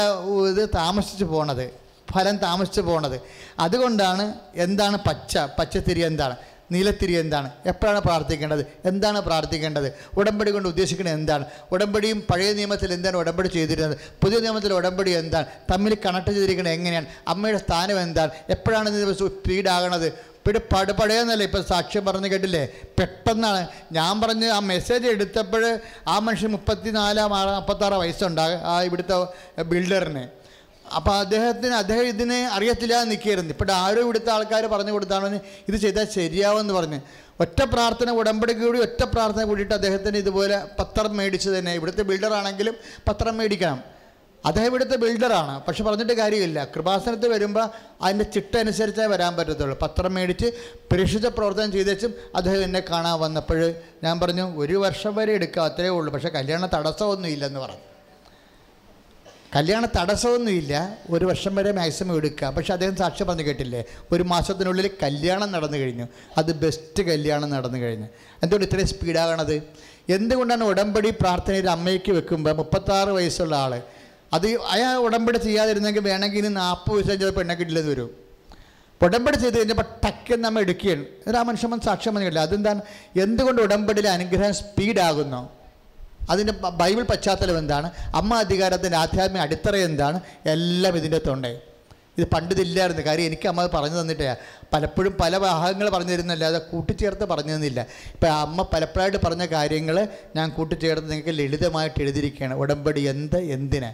ഇത് താമസിച്ച് പോണത്. ഫലം താമസിച്ച് പോണത്. അതുകൊണ്ടാണ് എന്താണ് പച്ച പച്ചത്തിരി എന്താണ് നീലത്തിരി എന്താണ് എപ്പോഴാണ് പ്രാർത്ഥിക്കേണ്ടത് എന്താണ് പ്രാർത്ഥിക്കേണ്ടത് ഉടമ്പടി കൊണ്ട് ഉദ്ദേശിക്കുന്നത് എന്താണ് ഉടമ്പടിയും പഴയ നിയമത്തിൽ എന്താണ് ഉടമ്പടി ചെയ്തിരുന്നത് പുതിയ നിയമത്തിൽ ഉടമ്പടി എന്താണ് തമ്മിൽ കണക്ട് ചെയ്തിരിക്കുന്നത് എങ്ങനെയാണ് അമ്മയുടെ സ്ഥാനം എന്താണ് എപ്പോഴാണ് ഇത് സ്പീഡാകണത് പിന്നെ പടുപടയെന്നല്ല ഇപ്പം സാക്ഷ്യം പറഞ്ഞു കേട്ടില്ലേ? പെട്ടെന്നാണ്. ഞാൻ പറഞ്ഞ് ആ മെസ്സേജ് എടുത്തപ്പോൾ ആ മനുഷ്യൻ മുപ്പത്തിനാലാം ആറ് മുപ്പത്താറ് വയസ്സുണ്ടാകും ആ ഇവിടുത്തെ ബിൽഡറിന് അപ്പോൾ അദ്ദേഹത്തിന് അദ്ദേഹം ഇതിനെ അറിയത്തില്ല നിൽക്കുകയായിരുന്നു. ഇപ്പോൾ ആരോ ഇവിടുത്തെ ആൾക്കാർ പറഞ്ഞു കൊടുത്താണ് ഇത് ചെയ്താൽ ശരിയാവുമെന്ന് പറഞ്ഞ്. ഒറ്റ പ്രാർത്ഥന ഉടമ്പടി കൂടി ഒറ്റ പ്രാർത്ഥന കൂടിയിട്ട് അദ്ദേഹത്തിന് ഇതുപോലെ പത്രം മേടിച്ച് തന്നെ. ഇവിടുത്തെ ബിൽഡറാണെങ്കിലും പത്രം മേടിക്കണം. അദ്ദേഹം ഇവിടുത്തെ ബിൽഡറാണ് പക്ഷെ പറഞ്ഞിട്ട് കാര്യമില്ല. കൃപാസനത്തിൽ വരുമ്പോൾ അതിന്റെ ചിട്ട അനുസരിച്ചേ വരാൻ പറ്റത്തുള്ളൂ. പത്രം മേടിച്ച് പരീക്ഷിച്ച പ്രവർത്തനം ചെയ്തേച്ചും അദ്ദേഹം എന്നെ കാണാൻ വന്നപ്പോൾ ഞാൻ പറഞ്ഞു ഒരു വർഷം വരെ എടുക്കുക അത്രയേ ഉള്ളൂ. പക്ഷേ കല്യാണ തടസ്സമൊന്നും ഇല്ലെന്ന് പറഞ്ഞു. കല്യാണ തടസ്സമൊന്നുമില്ല. ഒരു വർഷം വരെ മാക്സിമം എടുക്കുക പക്ഷെ അദ്ദേഹം സാക്ഷ്യം പറഞ്ഞു കേട്ടില്ലേ? ഒരു മാസത്തിനുള്ളിൽ കല്യാണം നടന്നു കഴിഞ്ഞു. അത് ബെസ്റ്റ് കല്യാണം നടന്നു കഴിഞ്ഞു. എന്തുകൊണ്ട് ഇത്രയും സ്പീഡാകണത് എന്തുകൊണ്ടാണ് ഉടമ്പടി പ്രാർത്ഥനയിൽ അമ്മയ്ക്ക് വെക്കുമ്പോൾ മുപ്പത്താറ് വയസ്സുള്ള ആൾ അത് അയാൾ ഉടമ്പടി ചെയ്യാതിരുന്നെങ്കിൽ വേണമെങ്കിൽ ഇനി നാൽപ്പത് വയസ്സ് കഴിഞ്ഞാൽ പെണ്ണെ കിട്ടില്ലെന്ന് വരും. ഉടമ്പടി ചെയ്ത് കഴിഞ്ഞപ്പോൾ ടക്കെന്ന് നമ്മൾ എടുക്കുകയാണ്. എന്നിട്ട് ആ മനുഷ്യൻ സാക്ഷ്യം കേട്ടില്ല? അതെന്താണ്? എന്തുകൊണ്ട് ഉടമ്പടിയിലെ അനുഗ്രഹം സ്പീഡാകുന്നു അതിന്റെ ബൈബിൾ പശ്ചാത്തലം എന്താണ്? അമ്മ അധികാരത്തിന്റെ ആധ്യാത്മിക അടിത്തറ എന്താണ്? എല്ലാം ഇതിന്റെ തൊണ്ടേ. ഇത് പണ്ടിതില്ലായിരുന്നു. കാര്യം എനിക്ക് അമ്മ പറഞ്ഞു തന്നിട്ടേ. പലപ്പോഴും പല ഭാഗങ്ങൾ പറഞ്ഞു തരുന്നില്ല അത് കൂട്ടിച്ചേർത്ത് പറഞ്ഞു തന്നില്ല. ഇപ്പം അമ്മ പലപ്പോഴായിട്ട് പറഞ്ഞ കാര്യങ്ങൾ ഞാൻ കൂട്ടിച്ചേർത്ത് നിങ്ങൾക്ക് ലളിതമായിട്ട് എഴുതിയിരിക്കുകയാണ്. ഉടമ്പടി എന്ത് എന്തിന്?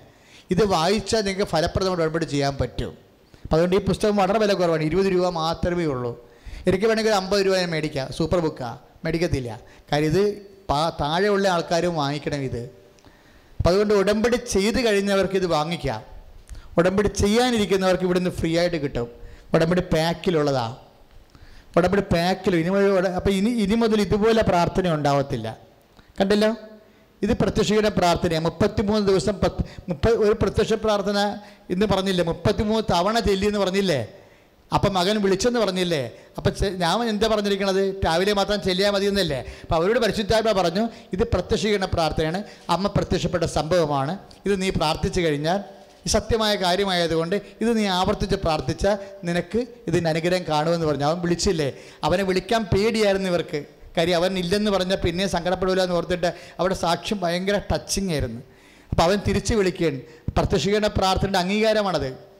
ഇത് വായിച്ചാൽ നിങ്ങൾക്ക് ഫലപ്രദമായിട്ട് ഉടമ്പടി ചെയ്യാൻ പറ്റും. അപ്പം അതുകൊണ്ട് ഈ പുസ്തകം വളരെ വില കുറവാണ്. ഇരുപത് രൂപ മാത്രമേ ഉള്ളൂ. എനിക്ക് വേണമെങ്കിൽ ഒരു അമ്പത് രൂപ ഞാൻ മേടിക്കാം. സൂപ്പർ ബുക്കാണ് മേടിക്കത്തില്ല. കാര്യം ഇത് പാ താഴെയുള്ള ആൾക്കാരും വാങ്ങിക്കണം ഇത്. അപ്പം അതുകൊണ്ട് ഉടമ്പടി ചെയ്ത് കഴിഞ്ഞവർക്ക് ഇത് വാങ്ങിക്കാം. ഉടമ്പടി ചെയ്യാനിരിക്കുന്നവർക്ക് ഇവിടുന്ന് ഫ്രീ ആയിട്ട് കിട്ടും. ഉടമ്പടി പാക്കിലുള്ളതാ. ഉടമ്പടി പാക്കിലും ഇനി മുതൽ ഉട- അപ്പം ഇനി ഇനി മുതൽ ഇതുപോലെ പ്രാർത്ഥന ഉണ്ടാവത്തില്ല. കണ്ടല്ലോ? ഇത് പ്രത്യക്ഷയുടെ പ്രാർത്ഥനയാണ് മുപ്പത്തിമൂന്ന് ദിവസം പത്ത് മുപ്പത് ഒരു പ്രത്യക്ഷ പ്രാർത്ഥന ഇന്ന് പറഞ്ഞില്ലേ? മുപ്പത്തിമൂന്ന് തവണ ചെല്ലി എന്ന് പറഞ്ഞില്ലേ? അപ്പം മകൻ വിളിച്ചെന്ന് പറഞ്ഞില്ലേ? അപ്പം ഞാൻ എന്താ പറഞ്ഞിരിക്കണത്? രാവിലെ മാത്രം ചെല്ലിയാൽ മതി എന്നല്ലേ? അപ്പം അവരോട് പരിശുദ്ധാത്മ പറഞ്ഞു ഇത് പ്രത്യക്ഷീകരണ പ്രാർത്ഥനയാണ് അമ്മ പ്രത്യക്ഷപ്പെട്ട സംഭവമാണ് ഇത് നീ പ്രാർത്ഥിച്ചു കഴിഞ്ഞാൽ സത്യമായ കാര്യമായതുകൊണ്ട് ഇത് നീ ആവർത്തിച്ച് പ്രാർത്ഥിച്ച നിനക്ക് ഇതിന്റെ അനുഗ്രഹം കാണുമെന്ന് പറഞ്ഞു. അവൻ വിളിച്ചില്ലേ? അവനെ വിളിക്കാൻ പേടിയായിരുന്നു ഇവർക്ക്. കാര്യം അവൻ ഇല്ലെന്ന് പറഞ്ഞാൽ പിന്നെ സങ്കടപ്പെടില്ല എന്ന് ഓർത്തിട്ട് അവിടെ സാക്ഷ്യം ഭയങ്കര ടച്ചിങ് ആയിരുന്നു. അപ്പോൾ അവൻ തിരിച്ചു വിളിക്കുകയാണ്. പ്രത്യക്ഷീകരണ പ്രാർത്ഥനയുടെ അംഗീകാരമാണത്.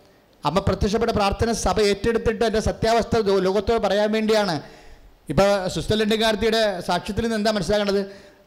അമ്മ പ്രത്യക്ഷപ്പെട്ട പ്രാർത്ഥന സഭ ഏറ്റെടുത്തിട്ട് എന്റെ സത്യാവസ്ഥ ലോകത്തോട് പറയാൻ വേണ്ടിയാണ്. ഇപ്പോൾ സുസ്ഥലണ്ടുകാർത്തിയുടെ സാക്ഷ്യത്തിൽ നിന്ന് എന്താ മനസ്സിലാക്കേണ്ടത്?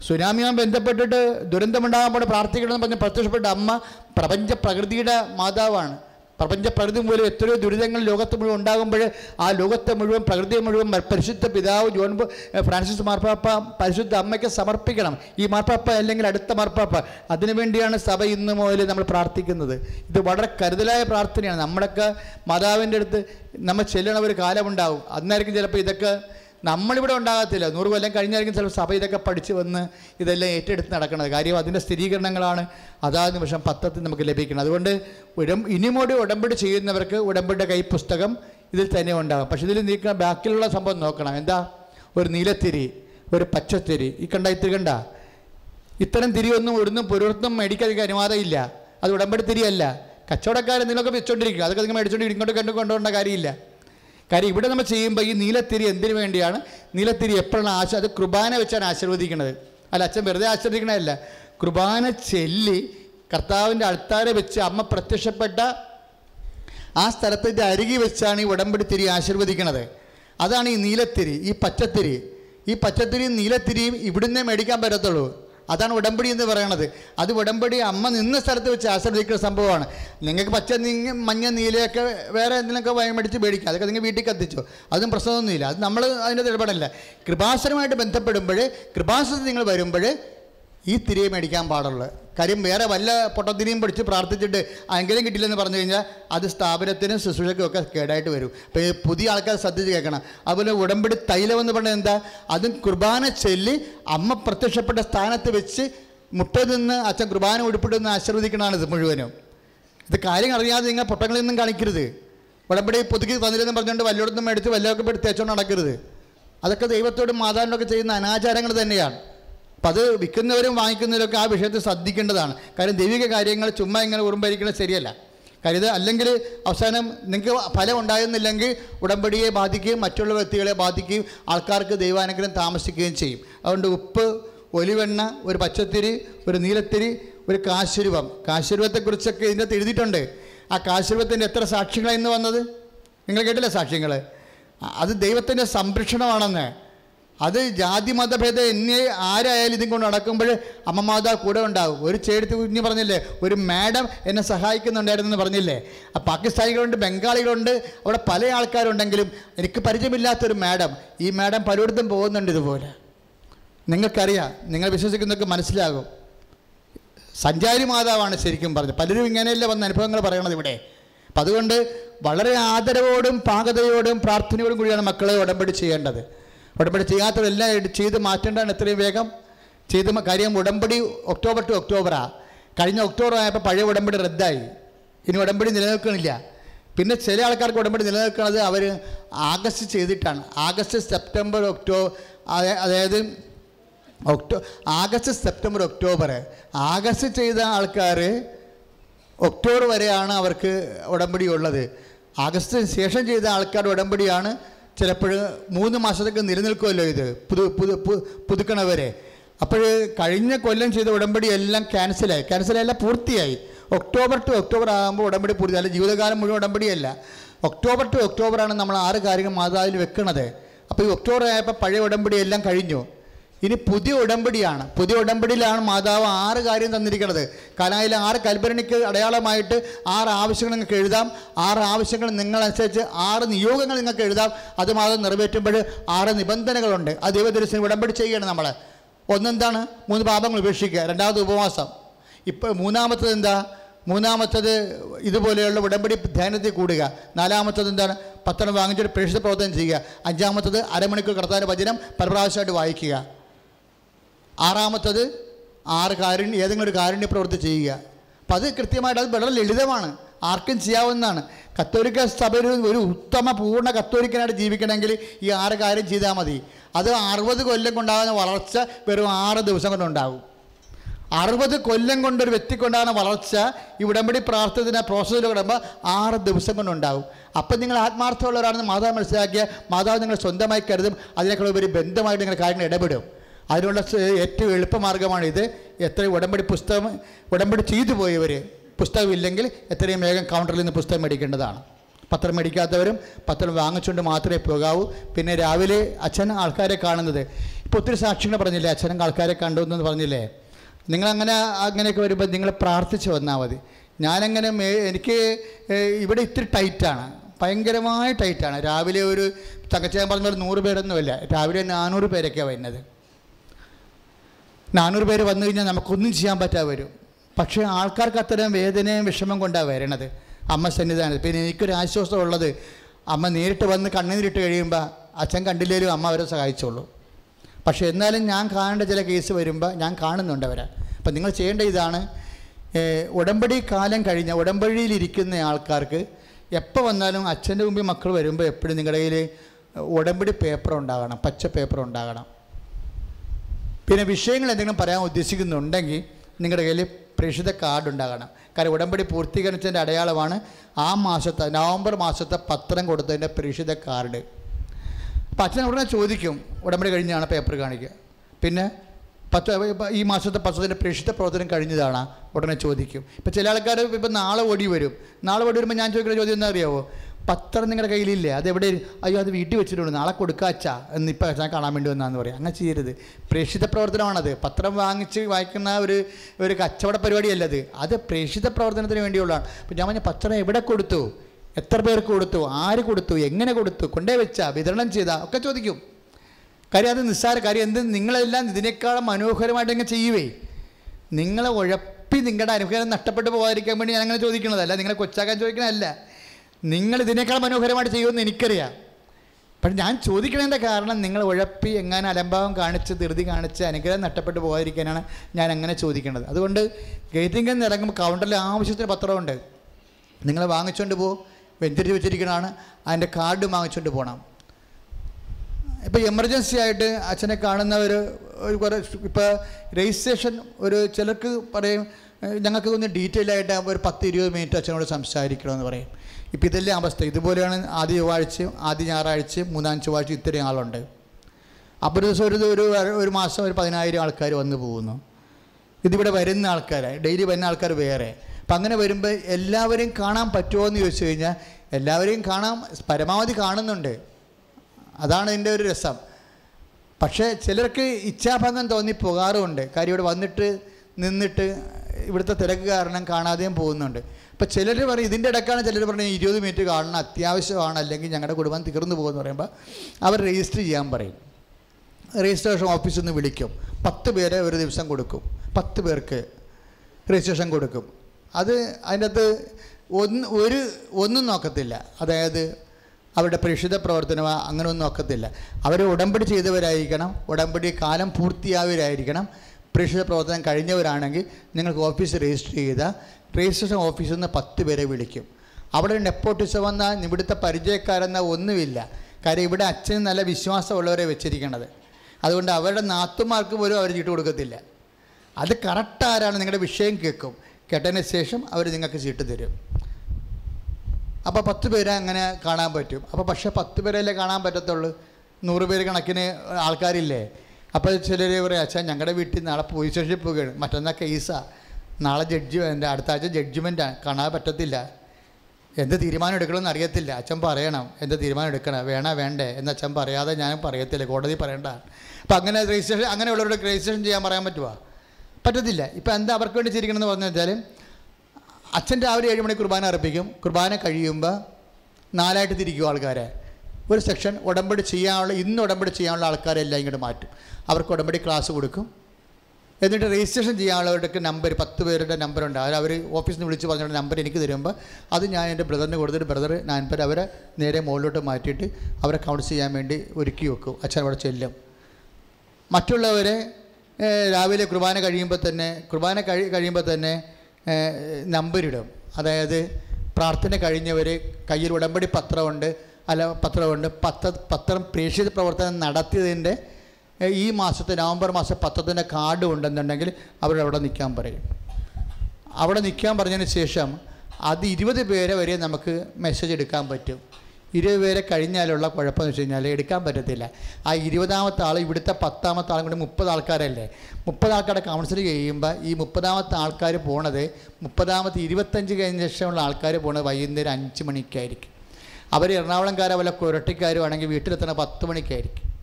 സുനാമിയുമായി ബന്ധപ്പെട്ടിട്ട് ദുരന്തമുണ്ടാകാൻ പോലെ പ്രാർത്ഥിക്കണമെന്ന് പറഞ്ഞ് പ്രത്യക്ഷപ്പെട്ട അമ്മ പ്രപഞ്ച പ്രകൃതിയുടെ മാതാവാണ്. പ്രപഞ്ച പ്രകൃതി മൂലം എത്രയോ ദുരിതങ്ങൾ ലോകത്ത് മുഴുവൻ ഉണ്ടാകുമ്പോൾ ആ ലോകത്തെ മുഴുവൻ പ്രകൃതിയെ മുഴുവൻ പരിശുദ്ധ പിതാവ് ജോൺ ഫ്രാൻസിസ് മാർപ്പാപ്പ പരിശുദ്ധ അമ്മയ്ക്ക് സമർപ്പിക്കണം. ഈ മാർപ്പാപ്പ അല്ലെങ്കിൽ അടുത്ത മാർപ്പാപ്പ. അതിനുവേണ്ടിയാണ് സഭ ഇന്ന് മുതൽ നമ്മൾ പ്രാർത്ഥിക്കുന്നത്. ഇത് വളരെ കരുതലായ പ്രാർത്ഥനയാണ്. നമ്മുടെയൊക്കെ മാതാവിന്റെ അടുത്ത് നമ്മൾ ചെല്ലണ ഒരു കാലമുണ്ടാവും അന്നായിരിക്കും ചിലപ്പോൾ ഇതൊക്കെ നമ്മളിവിടെ ഉണ്ടാകത്തില്ല. നൂറ് കൊല്ലം കഴിഞ്ഞായിരിക്കും ചിലപ്പോൾ സഭ ഇതൊക്കെ പഠിച്ച് വന്ന് ഇതെല്ലാം ഏറ്റെടുത്ത് നടക്കുന്നത് കാര്യം അതിന്റെ സ്ഥിരീകരണങ്ങളാണ് അതാ നിമിഷം പത്രത്തിൽ നമുക്ക് ലഭിക്കുന്നത്. അതുകൊണ്ട് ഉടം ഇനിമോടി ഉടമ്പടി ചെയ്യുന്നവർക്ക് ഉടമ്പടിയുടെ കൈ കൈപ്പുസ്തകം ഇതിൽ തന്നെ ഉണ്ടാകും. പക്ഷേ ഇതിൽ നീക്കുന്ന ബാക്കിലുള്ള സംഭവം നോക്കണം. എന്താ? ഒരു നീലത്തിരി ഒരു പച്ചത്തിരി. ഈ കണ്ട ഇത്തിരി കണ്ട? ഇത്തരം തിരിയൊന്നും ഇവിടുന്ന് പുരർത്തും മേടിക്കാൻ അനുവാദം ഇല്ല അത് ഉടമ്പടി തിരിയല്ല. കച്ചവടക്കാർ നിങ്ങളൊക്കെ വെച്ചോണ്ടിരിക്കുക അതൊക്കെ നിങ്ങൾ മേടിച്ചോണ്ട് ഇങ്ങോട്ട് കണ്ടു കൊണ്ടുപോകേണ്ട കാര്യമില്ല. കാര്യം ഇവിടെ നമ്മൾ ചെയ്യുമ്പോൾ ഈ നീലത്തിരി എന്തിനു വേണ്ടിയാണ്? നീലത്തിരി എപ്പോഴാണ് ആശ അത് കുർബാന വെച്ചാണ് ആശീർവദിക്കുന്നത് അല്ല അച്ഛൻ വെറുതെ ആശീർവദിക്കണതല്ല. കുർബാന ചെല്ലി കർത്താവിന്റെ അൾത്താരെ വെച്ച് അമ്മ പ്രത്യക്ഷപ്പെട്ട ആ സ്ഥലത്തിന്റെ അരികി വെച്ചാണ് ഈ ഉടമ്പടി തിരി ആശീർവദിക്കണത്. അതാണ് ഈ നീലത്തിരി ഈ പച്ചത്തിരി. ഈ പച്ചത്തിരിയും നീലത്തിരിയും ഇവിടുന്നേ മേടിക്കാൻ പറ്റത്തുള്ളൂ. അതാണ് ഉടമ്പടി എന്ന് പറയണത്. അത് ഉടമ്പടി അമ്മ നിന്ന സ്ഥലത്ത് വെച്ച് ആശ്രയിക്കുന്ന സംഭവമാണ്. നിങ്ങൾക്ക് പച്ച നീങ്ങ മഞ്ഞ നീലയൊക്കെ വേറെ എന്തിനൊക്കെ വയമടിച്ച് മേടിക്കുക അതൊക്കെ നിങ്ങൾ വീട്ടിൽ കത്തിച്ചോ. അതും പ്രശ്നമൊന്നുമില്ല. അത് നമ്മൾ അതിന്റെ ഇടപെടല്ല കൃപാസനമായിട്ട് ബന്ധപ്പെടുമ്പോൾ കൃപാസനത്തിൽ നിങ്ങൾ വരുമ്പോൾ ഈ തിരിയെ മേടിക്കാൻ പാടുള്ളൂ. കാര്യം വേറെ വല്ല പൊട്ടത്തിരിയും പിടിച്ച് പ്രാർത്ഥിച്ചിട്ട് എങ്കിലും കിട്ടില്ലെന്ന് പറഞ്ഞു കഴിഞ്ഞാൽ അത് സ്ഥാപനത്തിനും ശുശ്രൂഷയ്ക്കും ഒക്കെ കേടായിട്ട് വരും. അപ്പോൾ പുതിയ ആൾക്കാർ ശ്രദ്ധിച്ച് കേൾക്കണം. അതുപോലെ ഉടമ്പടി തൈലം എന്ന് പറഞ്ഞാൽ എന്താ? അതും കുർബാന ചൊല്ലി അമ്മ പ്രത്യക്ഷപ്പെട്ട സ്ഥാനത്ത് വെച്ച് മുട്ട നിന്ന് അച്ഛൻ കുർബാന ഉടുപ്പിട്ട് നിന്ന് ആശീർവദിക്കണതാണ് ഇത് മുഴുവനും. ഇത് കാര്യം അറിയാതെ നിങ്ങൾ പൊട്ടങ്ങളിൽ നിന്നും കാണിക്കരുത്. ഉടമ്പടി പുതുക്കി തന്നില്ലെന്ന് പറഞ്ഞുകൊണ്ട് വല്ലയിടത്തും മേടിച്ച് വല്ലതൊക്കെ എടുത്ത് തേച്ചുകൊണ്ട് നടക്കരുത്. അതൊക്കെ ദൈവത്തോടും മാതാവിനൊക്കെ ചെയ്യുന്ന അനാചാരങ്ങൾ തന്നെയാണ്. അപ്പം അത് വിൽക്കുന്നവരും വാങ്ങിക്കുന്നവരൊക്കെ ആ വിഷയത്തിൽ ശ്രദ്ധിക്കേണ്ടതാണ്. കാര്യം ദൈവിക കാര്യങ്ങൾ ചുമ്മാ ഇങ്ങനെ ഉറുമ്പരിക്കുന്നത് ശരിയല്ല. കാര്യം ഇത് അല്ലെങ്കിൽ അവസാനം നിങ്ങൾക്ക് ഫലം ഉണ്ടാകുന്നില്ലെങ്കിൽ ഉടമ്പടിയെ ബാധിക്കുകയും മറ്റുള്ള വ്യക്തികളെ ബാധിക്കുകയും ആൾക്കാർക്ക് ദൈവാനുഗ്രഹം താമസിക്കുകയും ചെയ്യും. അതുകൊണ്ട് ഉപ്പ് ഒലിവെണ്ണ ഒരു പച്ചത്തിരി ഒരു നീലത്തിരി ഒരു കാശുരൂപം. കാശുരൂപത്തെക്കുറിച്ചൊക്കെ ഇതിന്റെ എഴുതിയിട്ടുണ്ട്. ആ കാശുരൂപത്തിന്റെ എത്ര സാക്ഷ്യങ്ങളാണ് ഇന്ന് വന്നത്? നിങ്ങൾ കേട്ടില്ല സാക്ഷ്യങ്ങൾ അത് ദൈവത്തിന്റെ സംരക്ഷണമാണെന്ന്. അത് ജാതി മതഭേദം എന്നെ ആരായാലും ഇതും കൊണ്ട് നടക്കുമ്പോൾ അമ്മമാതാ കൂടെ ഉണ്ടാവും. ഒരു ചേടുത്ത് കുഞ്ഞ് പറഞ്ഞില്ലേ ഒരു മാഡം എന്നെ സഹായിക്കുന്നുണ്ടായിരുന്നു എന്ന് പറഞ്ഞില്ലേ? ആ പാകിസ്ഥാനികളുണ്ട് ബംഗാളികളുണ്ട് അവിടെ പല ആൾക്കാരുണ്ടെങ്കിലും എനിക്ക് പരിചയമില്ലാത്തൊരു മാഡം. ഈ മാഡം പലയിടത്തും പോകുന്നുണ്ട് ഇതുപോലെ. നിങ്ങൾക്കറിയാം നിങ്ങൾ വിശ്വസിക്കുന്നതൊക്കെ മനസ്സിലാകും. സഞ്ചാരി മാതാവാണ് ശരിക്കും പറഞ്ഞത്. പലരും ഇങ്ങനെയല്ല വന്ന അനുഭവങ്ങൾ പറയണത് ഇവിടെ. അപ്പം അതുകൊണ്ട് വളരെ ആദരവോടും പാകതയോടും പ്രാർത്ഥനയോടും കൂടിയാണ് മക്കളെ ഉടമ്പടി ചെയ്യേണ്ടത്. ഉടമ്പടി ചെയ്യാത്തവരെല്ലാം ചെയ്ത് മാറ്റേണ്ടതാണ് എത്രയും വേഗം. ചെയ്ത് കാര്യം ഉടമ്പടി ഒക്ടോബർ ടു ഒക്ടോബറാ. കഴിഞ്ഞ ഒക്ടോബർ ആയപ്പോൾ പഴയ ഉടമ്പടി റദ്ദായി. ഇനി ഉടമ്പടി നിലനിൽക്കണില്ല. പിന്നെ ചില ആൾക്കാർക്ക് ഉടമ്പടി നിലനിൽക്കുന്നത് അവർ ആഗസ്റ്റ് ചെയ്തിട്ടാണ്. ആഗസ്റ്റ് സെപ്റ്റംബർ ഒക്ടോ അതായത് October August September October. August ചെയ്ത ആൾക്കാർ ഒക്ടോബർ വരെയാണ് അവർക്ക് ഉടമ്പടി ഉള്ളത്. ആഗസ്റ്റിന് ശേഷം ചെയ്ത ആൾക്കാരുടെ ഉടമ്പടിയാണ് ചിലപ്പോൾ മൂന്ന് മാസത്തേക്ക് നിലനിൽക്കുമല്ലോ ഇത്. പുതു പുതു പുതുക്കണവരെ. അപ്പോൾ കഴിഞ്ഞ കൊല്ലം ചെയ്ത ഉടമ്പടി എല്ലാം ക്യാൻസലായി. ക്യാൻസലായല്ല പൂർത്തിയായി. ഒക്ടോബർ ടു ഒക്ടോബർ ആകുമ്പോൾ ഉടമ്പടി പൂർത്തി അല്ല ജീവിതകാലം മുഴുവൻ ഉടമ്പടിയല്ല. ഒക്ടോബർ ടു ഒക്ടോബറാണ് നമ്മൾ ആറ് കാര്യങ്ങൾ മാതാവിൽ വെക്കുന്നത് അപ്പോൾ ഈ ഒക്ടോബർ ആയപ്പോൾ പഴയ ഉടമ്പടി എല്ലാം കഴിഞ്ഞു. ഇനി പുതിയ ഉടമ്പടിയാണ്. പുതിയ ഉടമ്പടിയിലാണ് മാതാവ് ആറ് കാര്യം തന്നിരിക്കുന്നത്. കനായിലെ ആറ് കൽപ്പനയ്ക്ക് അടയാളമായിട്ട് ആറ് ആവശ്യങ്ങൾ നിങ്ങൾക്ക് എഴുതാം. ആറ് ആവശ്യങ്ങൾ നിങ്ങളനുസരിച്ച് ആറ് നിയോഗങ്ങൾ നിങ്ങൾക്ക് എഴുതാം. അത് മാതാവ് നിറവേറ്റുമ്പോൾ ആറ് നിബന്ധനകളുണ്ട്. ആ ദൈവദർശനം ഉടമ്പടി ചെയ്യുകയാണ് നമ്മൾ ഒന്നെന്താണ്? മൂന്ന് പാപങ്ങൾ ഉപേക്ഷിക്കുക. രണ്ടാമത് ഉപവാസം. ഇപ്പോൾ മൂന്നാമത്തത് എന്താ? മൂന്നാമത്തത് ഇതുപോലെയുള്ള ഉടമ്പടി ധ്യാനത്തിൽ കൂടുക. നാലാമത്തത് എന്താണ്? പത്രം വാങ്ങിച്ചിട്ട് പ്രേക്ഷിത പ്രവർത്തനം ചെയ്യുക. അഞ്ചാമത്തത് അരമണിക്കൂർ കടത്താൻ വചനം പരപ്രാവശ്യമായിട്ട് വായിക്കുക. ആറാമത്തത് ആറ് കാരുണ്യ ഏതെങ്കിലും ഒരു കാരുണ്യ പ്രവൃത്തി ചെയ്യുക. അപ്പം അത് കൃത്യമായിട്ട് അത് വളരെ ലളിതമാണ്. ആർക്കും ചെയ്യാവുന്നതാണ്. കത്തോലിക്ക സഭയിൽ ഒരു ഉത്തമ പൂർണ കത്തോലിക്കനായിട്ട് ജീവിക്കണമെങ്കിൽ ഈ ആറ് കാര്യം ചെയ്താൽ മതി. അത് അറുപത് കൊല്ലം കൊണ്ടാകുന്ന വളർച്ച വെറും ആറ് ദിവസം കൊണ്ടുണ്ടാകും അറുപത് കൊല്ലം കൊണ്ടൊരു വ്യക്തിക്കൊണ്ടാകുന്ന വളർച്ച ഈ ഉടമ്പടി പ്രാർത്ഥന പ്രോസസ്സിൽ കിടമ്പോൾ ആറ് ദിവസം കൊണ്ടുണ്ടാകും അപ്പം നിങ്ങൾ ആത്മാർത്ഥമുള്ളവരാണെന്ന് മാതാവ് മനസ്സിലാക്കിയ മാതാവ് നിങ്ങൾ സ്വന്തമായി കരുതും. അതിനേക്കാൾ ഒരു ബന്ധമായിട്ട് നിങ്ങൾ കാര്യങ്ങൾ ഇടപെടും. അതിനുള്ള ഏറ്റവും എളുപ്പമാർഗമാണിത് എത്ര ഉടമ്പടി പുസ്തകം ഉടമ്പടി ചെയ്തു പോയവർ പുസ്തകം ഇല്ലെങ്കിൽ എത്രയും വേഗം കൗണ്ടറിൽ നിന്ന് പുസ്തകം മേടിക്കേണ്ടതാണ്. പത്രം മേടിക്കാത്തവരും പത്രം വാങ്ങിച്ചുകൊണ്ട് മാത്രമേ പോകാവൂ. പിന്നെ രാവിലെ അച്ഛൻ ആൾക്കാരെ കാണുന്നത്. ഇപ്പോൾ ഒത്തിരി സാക്ഷികൾ പറഞ്ഞില്ലേ അച്ഛനും ആൾക്കാരെ കണ്ടു എന്ന് പറഞ്ഞില്ലേ? നിങ്ങളങ്ങനെ അങ്ങനെയൊക്കെ വരുമ്പോൾ നിങ്ങൾ പ്രാർത്ഥിച്ച് വന്നാൽ മതി. ഞാനങ്ങനെ മേ എനിക്ക് ഇവിടെ ഇത്തിരി ടൈറ്റാണ് ഭയങ്കരമായ ടൈറ്റാണ് രാവിലെ ഒരു തങ്കച്ചാൻ പറഞ്ഞ പോലെ നൂറ് പേരൊന്നുമില്ല. രാവിലെ നാനൂറ് പേരൊക്കെയാണ് വരുന്നത്. നാനൂറ് പേര് വന്നു കഴിഞ്ഞാൽ നമുക്കൊന്നും ചെയ്യാൻ പറ്റാതെ വരും. പക്ഷേ ആൾക്കാർക്ക് അത്തരം വേദനയും വിഷമം കൊണ്ടാണ് വരണത്. അമ്മ സന്നിധാനത്ത്. പിന്നെ എനിക്കൊരു ആശ്വാസം ഉള്ളത്. അമ്മ നേരിട്ട് വന്ന് കണ്ണുനീരിട്ട് കഴിയുമ്പോൾ അച്ഛൻ കണ്ടില്ലേലും അമ്മ അവരെ സഹായിച്ചോളൂ. പക്ഷേ എന്നാലും ഞാൻ കാണേണ്ട ചില കേസ് വരുമ്പോൾ ഞാൻ കാണുന്നുണ്ട് അവരെ. അപ്പം നിങ്ങൾ ചെയ്യേണ്ട ഇതാണ്. ഉടമ്പടി കാലം കഴിഞ്ഞ ഉടമ്പടിയിലിരിക്കുന്ന ആൾക്കാർക്ക് എപ്പോൾ വന്നാലും അച്ഛന്റെ മുമ്പിൽ മക്കൾ വരുമ്പോൾ എപ്പോഴും നിങ്ങളുടെ കയ്യിൽ ഉടമ്പടി പേപ്പർ ഉണ്ടാകണം പച്ച പേപ്പർ ഉണ്ടാകണം. പിന്നെ വിഷയങ്ങൾ എന്തെങ്കിലും പറയാൻ ഉദ്ദേശിക്കുന്നുണ്ടെങ്കിൽ നിങ്ങളുടെ കയ്യിൽ പ്രേക്ഷിത കാർഡ് ഉണ്ടാകണം. കാര്യം ഉടമ്പടി പൂർത്തീകരിച്ചതിന്റെ അടയാളമാണ് ആ മാസത്തെ നവംബർ മാസത്തെ പത്രം കൊടുത്തതിന്റെ പ്രേക്ഷിത കാർഡ് അപ്പം അച്ഛൻ ഉടനെ ചോദിക്കും ഉടമ്പടി കഴിഞ്ഞാണ് പേപ്പർ കാണിക്കുക പിന്നെ പത്ത് ഈ മാസത്തെ പത്രത്തിന്റെ പ്രേക്ഷിത പ്രവർത്തനം കഴിഞ്ഞതാണ് ഉടനെ ചോദിക്കും. ഇപ്പം ചില ആൾക്കാർ ഇപ്പം നാളെ ഓടി വരും. നാളെ ഓടി വരുമ്പോൾ ഞാൻ ചോദിക്കുന്ന ചോദ്യം എന്താ അറിയാവോ? പത്രം നിങ്ങളുടെ കയ്യിലില്ലേ? അത് എവിടെ അയ്യോ അത് വീട്ടിൽ വെച്ചിട്ടുണ്ട്. നാളെ കൊടുക്കാച്ചാ എന്ന് ഇപ്പം ഞാൻ കാണാൻ വേണ്ടി വന്നാന്ന് പറയാം. അങ്ങനെ ചെയ്യരുത്. പ്രേക്ഷിത പ്രവർത്തനമാണത്. പത്രം വാങ്ങിച്ച് വായിക്കുന്ന ഒരു ഒരു കച്ചവട പരിപാടിയല്ലത് അത്. പ്രേക്ഷിത പ്രവർത്തനത്തിന് വേണ്ടിയുള്ളതാണ്. അപ്പം ഞാൻ പറഞ്ഞ പത്രം എവിടെ കൊടുത്തു? എത്ര പേർക്ക് കൊടുത്തു? ആര് കൊടുത്തു? എങ്ങനെ കൊടുത്തു? കൊണ്ടേ വെച്ച വിതരണം ചെയ്താ ഒക്കെ ചോദിക്കും. കാര്യം അത് നിസ്സാര കാര്യം. എന്ത് നിങ്ങളെല്ലാം ഇതിനേക്കാളും മനോഹരമായിട്ട് അങ്ങ് ചെയ്യുവേ. നിങ്ങളെ ഉഴപ്പി നിങ്ങളുടെ അനുഗ്രഹം നഷ്ടപ്പെട്ടു പോകാതിരിക്കാൻ വേണ്ടി ഞാൻ അങ്ങനെ ചോദിക്കണതല്ല നിങ്ങളെ കൊച്ചാക്കാൻ ചോദിക്കണതല്ല നിങ്ങൾ ഇതിനേക്കാൾ മനോഹരമായിട്ട് ചെയ്യുമെന്ന് എനിക്കറിയാം. പക്ഷെ ഞാൻ ചോദിക്കണതിന്റെ കാരണം നിങ്ങൾ ഉഴപ്പി എങ്ങനെ അലംഭാവം കാണിച്ച് ധൃതി കാണിച്ച് അനുഗ്രഹം നഷ്ടപ്പെട്ടു പോകാതിരിക്കാനാണ് ഞാൻ അങ്ങനെ ചോദിക്കുന്നത് അതുകൊണ്ട് ഗേറ്റിംഗിൽ നിന്ന് ഇറങ്ങുമ്പോൾ കൗണ്ടറിൽ ആവശ്യത്തിന് പത്രമുണ്ട്. നിങ്ങൾ വാങ്ങിച്ചുകൊണ്ട് പോകും വെഞ്ചരിച്ച് വെച്ചിരിക്കണതാണ് അതിന്റെ കാർഡ് വാങ്ങിച്ചുകൊണ്ട് പോകണം ഇപ്പോൾ എമർജൻസി ആയിട്ട് അച്ഛനെ കാണുന്നവർ ഒരു കുറേ ഇപ്പോൾ രജിസ്ട്രേഷൻ ഒരു ചിലർക്ക് പറയും ഞങ്ങൾക്ക് ഒന്ന് ഡീറ്റെയിൽ ആയിട്ട് ഒരു പത്ത് ഇരുപത് മിനിറ്റ് അച്ഛനോട് സംസാരിക്കണമെന്ന് പറയും. ഇപ്പോൾ ഇതല്ലേ അവസ്ഥ. ഇതുപോലെയാണ് ആദ്യ ചൊവ്വാഴ്ചയും ആദ്യ ഞായറാഴ്ചയും മൂന്നാം ചൊവ്വാഴ്ച ഇത്രയും ആളുണ്ട്. അപ്പോൾ ഒരു ദിവസം ഒരു ഒരു ഒരു മാസം ഒരു പതിനായിരം ആൾക്കാർ വന്ന് പോകുന്നു. ഇതിവിടെ വരുന്ന ആൾക്കാരെ. ഡെയിലി വരുന്ന ആൾക്കാർ വേറെ. അപ്പം അങ്ങനെ വരുമ്പോൾ എല്ലാവരെയും കാണാൻ പറ്റുമോ എന്ന് ചോദിച്ചു കഴിഞ്ഞാൽ എല്ലാവരെയും കാണാൻ പരമാവധി കാണുന്നുണ്ട്. അതാണ് ഇതിന്റെ ഒരു രസം. പക്ഷേ ചിലർക്ക് ഇച്ഛാഭംഗം തോന്നി പോകാറുമുണ്ട്. കാര്യം ഇവിടെ വന്നിട്ട് നിന്നിട്ട് ഇവിടുത്തെ തിരക്ക് കാരണം കാണാതെയും പോകുന്നുണ്ട്. അപ്പോൾ ചിലർ പറയും ഇതിന്റെ ഇടക്കാണ് ചിലർ പറഞ്ഞാൽ ഇരുപത് മിനിറ്റ് കാണണം അത്യാവശ്യമാണ് അല്ലെങ്കിൽ ഞങ്ങളുടെ കുടുംബം തീർന്നു പോകുമെന്ന് പറയുമ്പോൾ അവർ രജിസ്റ്റർ ചെയ്യാൻ പറയും. രജിസ്ട്രേഷൻ ഓഫീസിൽ നിന്ന് വിളിക്കും. പത്ത് പേരെ ഒരു ദിവസം കൊടുക്കും. പത്ത് പേർക്ക് രജിസ്ട്രേഷൻ കൊടുക്കും. അത് അതിന്റെ അകത്ത് ഒന്ന് ഒരു ഒന്നും നോക്കത്തില്ല. അതായത് അവരുടെ പ്രേക്ഷിത പ്രവർത്തനം അങ്ങനെയൊന്നും നോക്കത്തില്ല. അവർ ഉടമ്പടി ചെയ്തവരായിരിക്കണം. ഉടമ്പടി കാലം പൂർത്തിയായവരായിരിക്കണം. പ്രേക്ഷിത പ്രവർത്തനം കഴിഞ്ഞവരാണെങ്കിൽ നിങ്ങൾക്ക് ഓഫീസ് രജിസ്റ്റർ ചെയ്ത രജിസ്ട്രേഷൻ ഓഫീസിൽ നിന്ന് പത്ത് പേരെ വിളിക്കും. അവിടെ നെപ്പോട്ടിസം വന്ന ഇവിടുത്തെ പരിചയക്കാരെന്ന ഒന്നുമില്ല. കാര്യം ഇവിടെ അച്ഛന് നല്ല വിശ്വാസമുള്ളവരെ വെച്ചിരിക്കണത്. അതുകൊണ്ട് അവരുടെ നാത്തുമാർക്ക് പോലും അവർ ചീട്ട് കൊടുക്കത്തില്ല. അത് കറക്റ്റ് ആരാണ് നിങ്ങളുടെ വിഷയം കേൾക്കും. കേട്ടതിന് ശേഷം അവർ നിങ്ങൾക്ക് ചീട്ട് തരും. അപ്പോൾ പത്ത് പേരെ അങ്ങനെ കാണാൻ പറ്റും. അപ്പോൾ പക്ഷേ പത്ത് പേരല്ലേ കാണാൻ പറ്റത്തുള്ളൂ? നൂറ് പേര് കണക്കിന് ആൾക്കാരില്ലേ? അപ്പോൾ ചിലർ പറയും അച്ഛാ ഞങ്ങളുടെ വീട്ടിൽ നാളെ പോലീസ് സ്റ്റേഷനിൽ പോവുകയാണ്. മറ്റന്നാ കേസാണ് നാളെ ജഡ്ജി എന്റെ അടുത്ത ആഴ്ച ജഡ്ജിമെന്റാണ് കാണാൻ പറ്റത്തില്ല. എന്ത് തീരുമാനം എടുക്കണമെന്ന് അറിയത്തില്ല. അച്ഛൻ പറയണം. എന്ത് തീരുമാനം എടുക്കണം? വേണ വേണ്ടേ? എന്ന് അച്ഛൻ പറയാതെ ഞാൻ പറയത്തില്ല. കോടതി പറയണ്ട. അപ്പം അങ്ങനെ രജിസ്ട്രേഷൻ അങ്ങനെയുള്ളവരോട് രജിസ്ട്രേഷൻ ചെയ്യാൻ പറയാൻ പറ്റുമോ പറ്റത്തില്ല. ഇപ്പം എന്താ അവർക്ക് വേണ്ടി ചിരിക്കണമെന്ന് പറഞ്ഞു വെച്ചാൽ അച്ഛൻ രാവിലെ ഏഴ് മണി കുർബാന അർപ്പിക്കും. കുർബാന കഴിയുമ്പോൾ നാലായിട്ട് തിരിക്കും ആൾക്കാരെ. ഒരു സെക്ഷൻ ഉടമ്പടി ചെയ്യാനുള്ള ഇന്ന് ഉടമ്പടി ചെയ്യാനുള്ള ആൾക്കാരെല്ലാം ഇങ്ങോട്ട് മാറ്റും. അവർക്ക് ഉടമ്പടി ക്ലാസ് കൊടുക്കും. എന്നിട്ട് രജിസ്ട്രേഷൻ ചെയ്യാനുള്ളവരുടെ നമ്പർ പത്ത് പേരുടെ നമ്പർ ഉണ്ട്. അവർ ഓഫീസിൽ നിന്ന് വിളിച്ച് പറഞ്ഞ നമ്പർ എനിക്ക് തരുമ്പോൾ അത് ഞാൻ എന്റെ ബ്രദറിന് കൊടുത്തിട്ട് ബ്രദർ നമ്പർ അവരെ നേരെ മുകളിലോട്ട് മാറ്റിയിട്ട് അവരെ കൗൺസ് ചെയ്യാൻ വേണ്ടി ഒരുക്കി വെക്കും. അച്ഛൻ അവിടെ ചെല്ലും. മറ്റുള്ളവരെ രാവിലെ കുർബാന കഴിയുമ്പോൾ തന്നെ കുർബാന കഴി കഴിയുമ്പോൾ തന്നെ നമ്പരിടും അതായത് പ്രാർത്ഥന കഴിഞ്ഞവർ കയ്യിൽ ഉടമ്പടി പത്രമുണ്ട് അല്ല പത്രമുണ്ട് പത്ര പത്രം പ്രേക്ഷിത പ്രവർത്തനം നടത്തിയതിന്റെ ഈ മാസത്തെ നവംബർ മാസം പത്തത്തിന്റെ കാർഡ് ഉണ്ടെന്നുണ്ടെങ്കിൽ അവരവിടെ നിൽക്കാൻ പറയും. അവിടെ നിൽക്കാൻ പറഞ്ഞതിന് ശേഷം അത് ഇരുപത് പേരെ വരെ നമുക്ക് മെസ്സേജ് എടുക്കാൻ പറ്റും. ഇരുപത് പേരെ കഴിഞ്ഞാലുള്ള കുഴപ്പമെന്ന് വെച്ച് കഴിഞ്ഞാൽ എടുക്കാൻ പറ്റത്തില്ല. ആ ഇരുപതാമത്തെ ആൾ ഇവിടുത്തെ പത്താമത്തെ ആളും കൂടി മുപ്പത് ആൾക്കാരല്ലേ? മുപ്പത് ആൾക്കാരെ കൗൺസിൽ ചെയ്യുമ്പോൾ ഈ മുപ്പതാമത്തെ ആൾക്കാർ പോണത് മുപ്പതാമത്തെ ഇരുപത്തഞ്ച് കഴിഞ്ഞ ശേഷമുള്ള ആൾക്കാർ പോണത് വൈകുന്നേരം അഞ്ച് മണിക്കായിരിക്കും. അവർ എറണാകുളംകാരോ വല്ല കുരട്ടിക്കാരോ ആണെങ്കിൽ വീട്ടിലെത്തണ പത്ത് മണിക്കായിരിക്കും.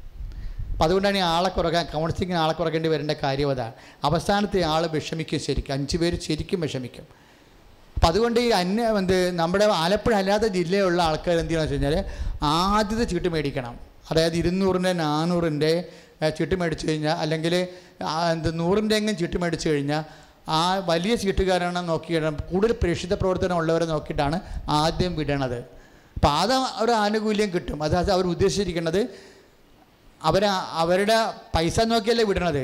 അപ്പം അതുകൊണ്ടാണ് ഈ ആളെ കുറയ്ക്കാൻ കൗൺസിലിങ്ങിന് ആളെ കുറക്കേണ്ടി വരേണ്ട കാര്യം അതാണ്. അവസാനത്തെ ആൾ വിഷമിക്കും ശരിക്കും. അഞ്ച് പേര് ശരിക്കും വിഷമിക്കും. അപ്പം അതുകൊണ്ട് ഈ അന്യ എന്ത് നമ്മുടെ ആലപ്പുഴ അല്ലാത്ത ജില്ലയിലുള്ള ആൾക്കാർ എന്ത് ചെയ്യണമെന്ന് വെച്ച് കഴിഞ്ഞാൽ ആദ്യത്തെ ചീട്ട് മേടിക്കണം. അതായത് ഇരുന്നൂറിന്റെ നാനൂറിന്റെ ചീട്ട് മേടിച്ചു കഴിഞ്ഞാൽ അല്ലെങ്കിൽ എന്ത് നൂറിന്റെ എങ്കിലും ചീട്ട് മേടിച്ചു കഴിഞ്ഞാൽ ആ വലിയ ചീട്ടുകാരാണ് നോക്കിയിടണം കൂടുതൽ പ്രേക്ഷിത പ്രവർത്തനം ഉള്ളവരെ നോക്കിയിട്ടാണ് ആദ്യം വിടണത്. അപ്പോൾ അത് ഒരു ആനുകൂല്യം കിട്ടും. അതായത് അവർ ഉദ്ദേശിച്ചിരിക്കുന്നത് അവർ അവരുടെ പൈസ നോക്കിയല്ലേ വിടണത്?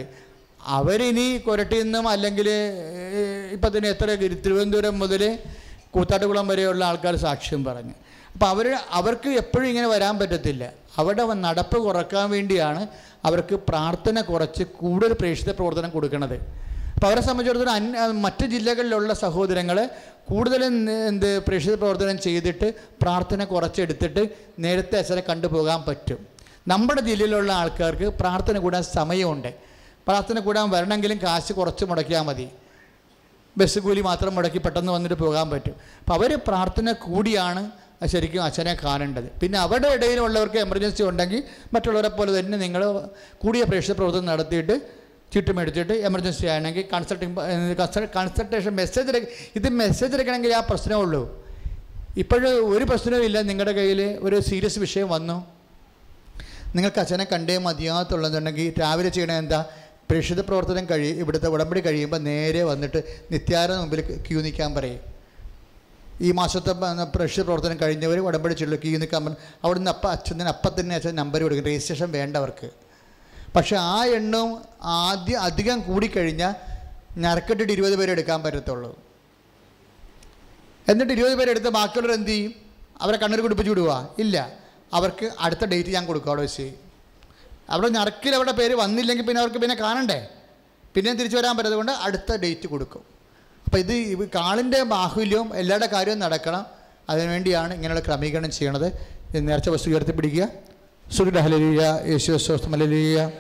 അവരിനി കൊരട്ടിയിൽ നിന്നും അല്ലെങ്കിൽ ഇപ്പം തന്നെ എത്ര തിരുവനന്തപുരം മുതൽ കൂത്താട്ടുകുളം വരെയുള്ള ആൾക്കാർ സാക്ഷ്യം പറഞ്ഞു. അപ്പോൾ അവർ അവർക്ക് എപ്പോഴും ഇങ്ങനെ വരാൻ പറ്റത്തില്ല. അവിടെ നടപ്പ് കുറയ്ക്കാൻ വേണ്ടിയാണ് അവർക്ക് പ്രാർത്ഥന കുറച്ച് കൂടുതൽ പ്രേക്ഷിത പ്രവർത്തനം കൊടുക്കുന്നത് അപ്പോൾ അവരെ സംബന്ധിച്ചിടത്തോളം അന് മറ്റ് ജില്ലകളിലുള്ള സഹോദരങ്ങൾ കൂടുതലും എന്ത് പ്രേക്ഷിത പ്രവർത്തനം ചെയ്തിട്ട് പ്രാർത്ഥന കുറച്ചെടുത്തിട്ട് നേരത്തെ അച്ഛനെ കണ്ടുപോകാൻ പറ്റും. നമ്മുടെ ജില്ലയിലുള്ള ആൾക്കാർക്ക് പ്രാർത്ഥന കൂടാൻ സമയമുണ്ട്. പ്രാർത്ഥന കൂടാൻ വരണമെങ്കിലും കാശ് കുറച്ച് മുടക്കിയാൽ മതി. ബസ് കൂലി മാത്രം മുടക്കി പെട്ടെന്ന് വന്നിട്ട് പോകാൻ പറ്റും. അപ്പോൾ അവർ പ്രാർത്ഥന കൂടിയാണ് ശരിക്കും അച്ഛനെ കാണേണ്ടത്. പിന്നെ അവരുടെ ഇടയിലുള്ളവർക്ക് എമർജൻസി ഉണ്ടെങ്കിൽ മറ്റുള്ളവരെ പോലെ തന്നെ നിങ്ങൾ കൂടിയ പ്രേക്ഷക പ്രവർത്തനം നടത്തിയിട്ട് ചീട്ട് മേടിച്ചിട്ട് എമർജൻസി ആണെങ്കിൽ കൺസൾട്ടിങ് കൺസൾട്ടേഷൻ മെസ്സേജ് ഇത് മെസ്സേജ് എടുക്കണമെങ്കിൽ ആ പ്രശ്നമേ ഉള്ളൂ. ഇപ്പോഴും ഒരു പ്രശ്നവും ഇല്ല. നിങ്ങളുടെ കയ്യിൽ ഒരു സീരിയസ് വിഷയം വന്നു. നിങ്ങൾക്ക് അച്ഛനെ കണ്ടേ മതിയാകത്തുള്ളതുണ്ടെങ്കിൽ രാവിലെ ചെയ്യണേ എന്താ? പ്രേക്ഷിത പ്രവർത്തനം കഴിയും ഇവിടുത്തെ ഉടമ്പടി കഴിയുമ്പോൾ നേരെ വന്നിട്ട് നിത്യാര മുമ്പിൽ ക്യൂ നിൽക്കാൻ പറയും. ഈ മാസത്തെ പ്രേക്ഷിത പ്രവർത്തനം കഴിഞ്ഞവർ ഉടമ്പടി ചെല്ലു ക്യൂ നിൽക്കാൻ പറഞ്ഞു അവിടെ നിന്ന് അപ്പം അച്ഛൻ അപ്പം തന്നെ അച്ഛൻ നമ്പർ കൊടുക്കും. രജിസ്ട്രേഷൻ വേണ്ടവർക്ക് പക്ഷേ ആ എണ്ണവും ആദ്യം അധികം കൂടിക്കഴിഞ്ഞാൽ ഞരക്കെട്ടിട്ട് ഇരുപത് പേരെ എടുക്കാൻ പറ്റത്തുള്ളൂ. എന്നിട്ട് ഇരുപത് പേരെടുത്ത് ബാക്കിയുള്ളവർ എന്ത് ചെയ്യും? അവരെ കണ്ണൂർ കുടിപ്പിച്ച് വിടുക ഇല്ല. അവർക്ക് അടുത്ത ഡേറ്റ് ഞാൻ കൊടുക്കും അവിടെ വെച്ച്. അവിടെ ഞറക്കിൽ അവിടെ പേര് വന്നില്ലെങ്കിൽ പിന്നെ അവർക്ക് പിന്നെ കാണണ്ടേ? പിന്നെയും തിരിച്ചു വരാൻ പറ്റാത്തത് കൊണ്ട് അടുത്ത ഡേറ്റ് കൊടുക്കും. അപ്പോൾ ഇത് കാളിന്റെ ബാഹുല്യവും എല്ലാവരുടെ കാര്യവും നടക്കണം. അതിനുവേണ്ടിയാണ് ഇങ്ങനെയുള്ള ക്രമീകരണം ചെയ്യണത്. നേർച്ച വസ്തു ഉയർത്തിപ്പിടിക്കുക. സുഖ ഹലലിയ യേശു സ്വസ്ഥം ഹലലിയ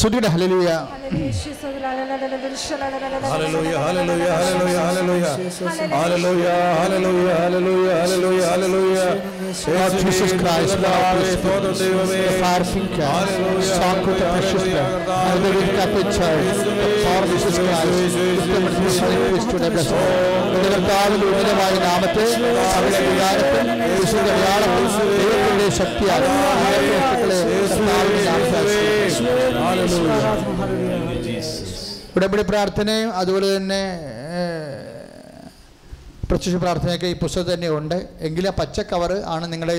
സുഖിയുടെ ഹലലിയ Hallelujah, hallelujah, hallelujah, hallelujah. Hallelujah, hallelujah, hallelujah, hallelujah, hallelujah. Lord Jesus Christ, Lord, കർത്താവേ, സ്തോത്രം ദൈവമേ. the fire finger, sock with the precious blood, and the wind cup in church, Lord Jesus Christ, priesthood and കർത്താവിന്റെ ഉന്നതമായ നാമത്തെ അവരുടെ വികാരത്തിൽ യേശുവിന്റെ അടയാളത്തിൽ ദൈവത്തിന്റെ ശക്തിയാൽ ഉടമ്പടി പ്രാർത്ഥനയും അതുപോലെ തന്നെ പ്രത്യക്ഷ പ്രാർത്ഥനയൊക്കെ ഈ പുസ്തകം തന്നെ ഉണ്ട്. എങ്കിലും പച്ച കവർ ആണ് നിങ്ങളുടെ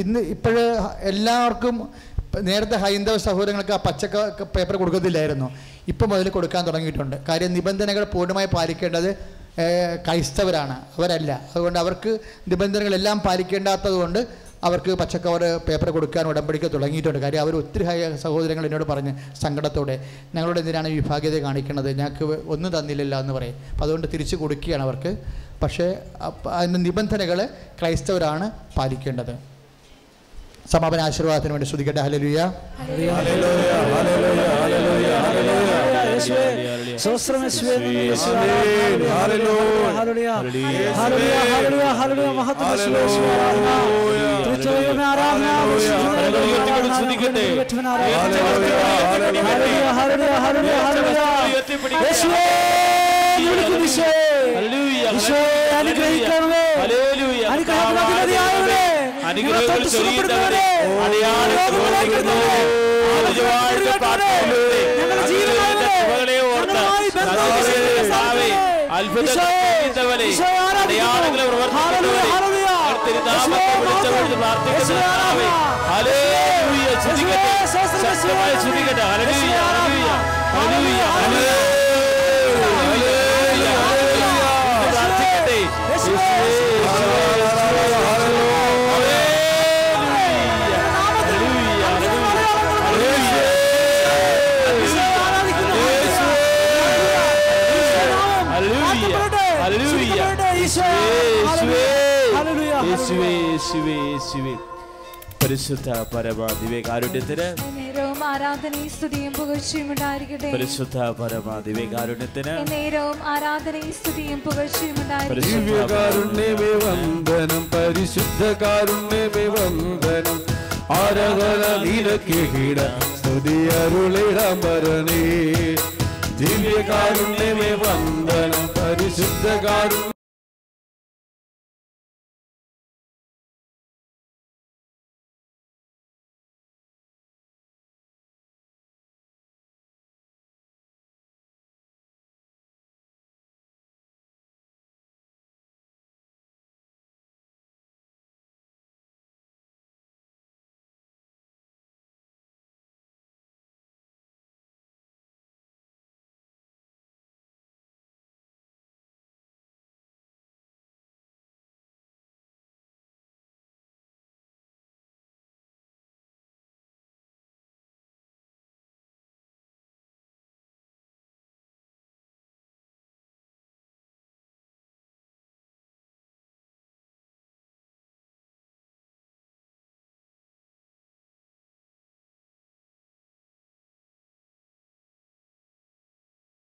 ഇന്ന് ഇപ്പോഴ് എല്ലാവർക്കും നേരത്തെ ഹൈന്ദവ സഹോദരങ്ങൾക്ക് ആ പച്ച ക- പേപ്പർ കൊടുക്കത്തില്ലായിരുന്നു. ഇപ്പം മുതൽ കൊടുക്കാൻ തുടങ്ങിയിട്ടുണ്ട്. കാര്യം നിബന്ധനകൾ പൂർണമായി പാലിക്കേണ്ടത് ക്രൈസ്തവരാണ്. അവരല്ല. അതുകൊണ്ട് അവർക്ക് നിബന്ധനകളെല്ലാം പാലിക്കേണ്ടാത്തതുകൊണ്ട് അവർക്ക് പച്ചക്കവർ പേപ്പർ കൊടുക്കാൻ ഉടമ്പടിക്ക് തുടങ്ങിയിട്ടുണ്ട്. കാര്യം അവർ ഒത്തിരി സഹോദരങ്ങൾ എന്നോട് പറഞ്ഞ് സങ്കടത്തോടെ ഞങ്ങളോട് എന്തിനാണ് വിഭാഗ്യത കാണിക്കുന്നത്? ഞങ്ങൾക്ക് ഒന്നും തന്നില്ലല്ലോ എന്ന് പറയും. അപ്പം അതുകൊണ്ട് തിരിച്ചു കൊടുക്കുകയാണ് അവർക്ക്. പക്ഷേ അതിന്റെ നിബന്ധനകൾ ക്രൈസ്തവരാണ് പാലിക്കേണ്ടത്. സമാപന ആശീർവാദത്തിന് വേണ്ടി ശ്രുതിക്കട്ടെ ഹലലുയ അനുഗ്രഹിക്കണമേ. ഹല്ലേലൂയ. ആരാധിക്കുന്നു. അടയാളങ്ങളെ ഹല്ലേലൂയ, പ്രവർത്തിക്കുന്നവനെ, ഹല്ലേലൂയ. ഞങ്ങൾ തിരുനാമത്തെ യേശുവേ, വിളിച്ചവിടുന്ന് പരിശുദ്ധ പരമ ദിവ്യകാരുണ്യത്തിന് നേരവും ആരാധനയും സ്തുതിയും പുകഴ്ചയും ഉണ്ടായിരിക്കട്ടെ. പരിശുദ്ധ പരമ ദിവ്യകാരുണ്യത്തിന് നേരവും ആരാധനയും സ്തുതിയും പുകഴ്ചയും ഉണ്ടായിരിക്കട്ടെ. ദിവ്യകാരുണ്യമേ വന്ദനം പരിശുദ്ധ കാരുണ്യമേ വന്ദനം. ആരാധന നിരക്കിട സ്തുതി അരുളിടമരണേ ദിവ്യകാരുണ്യമേ വന്ദനം പരിശുദ്ധ കാരുണ്യ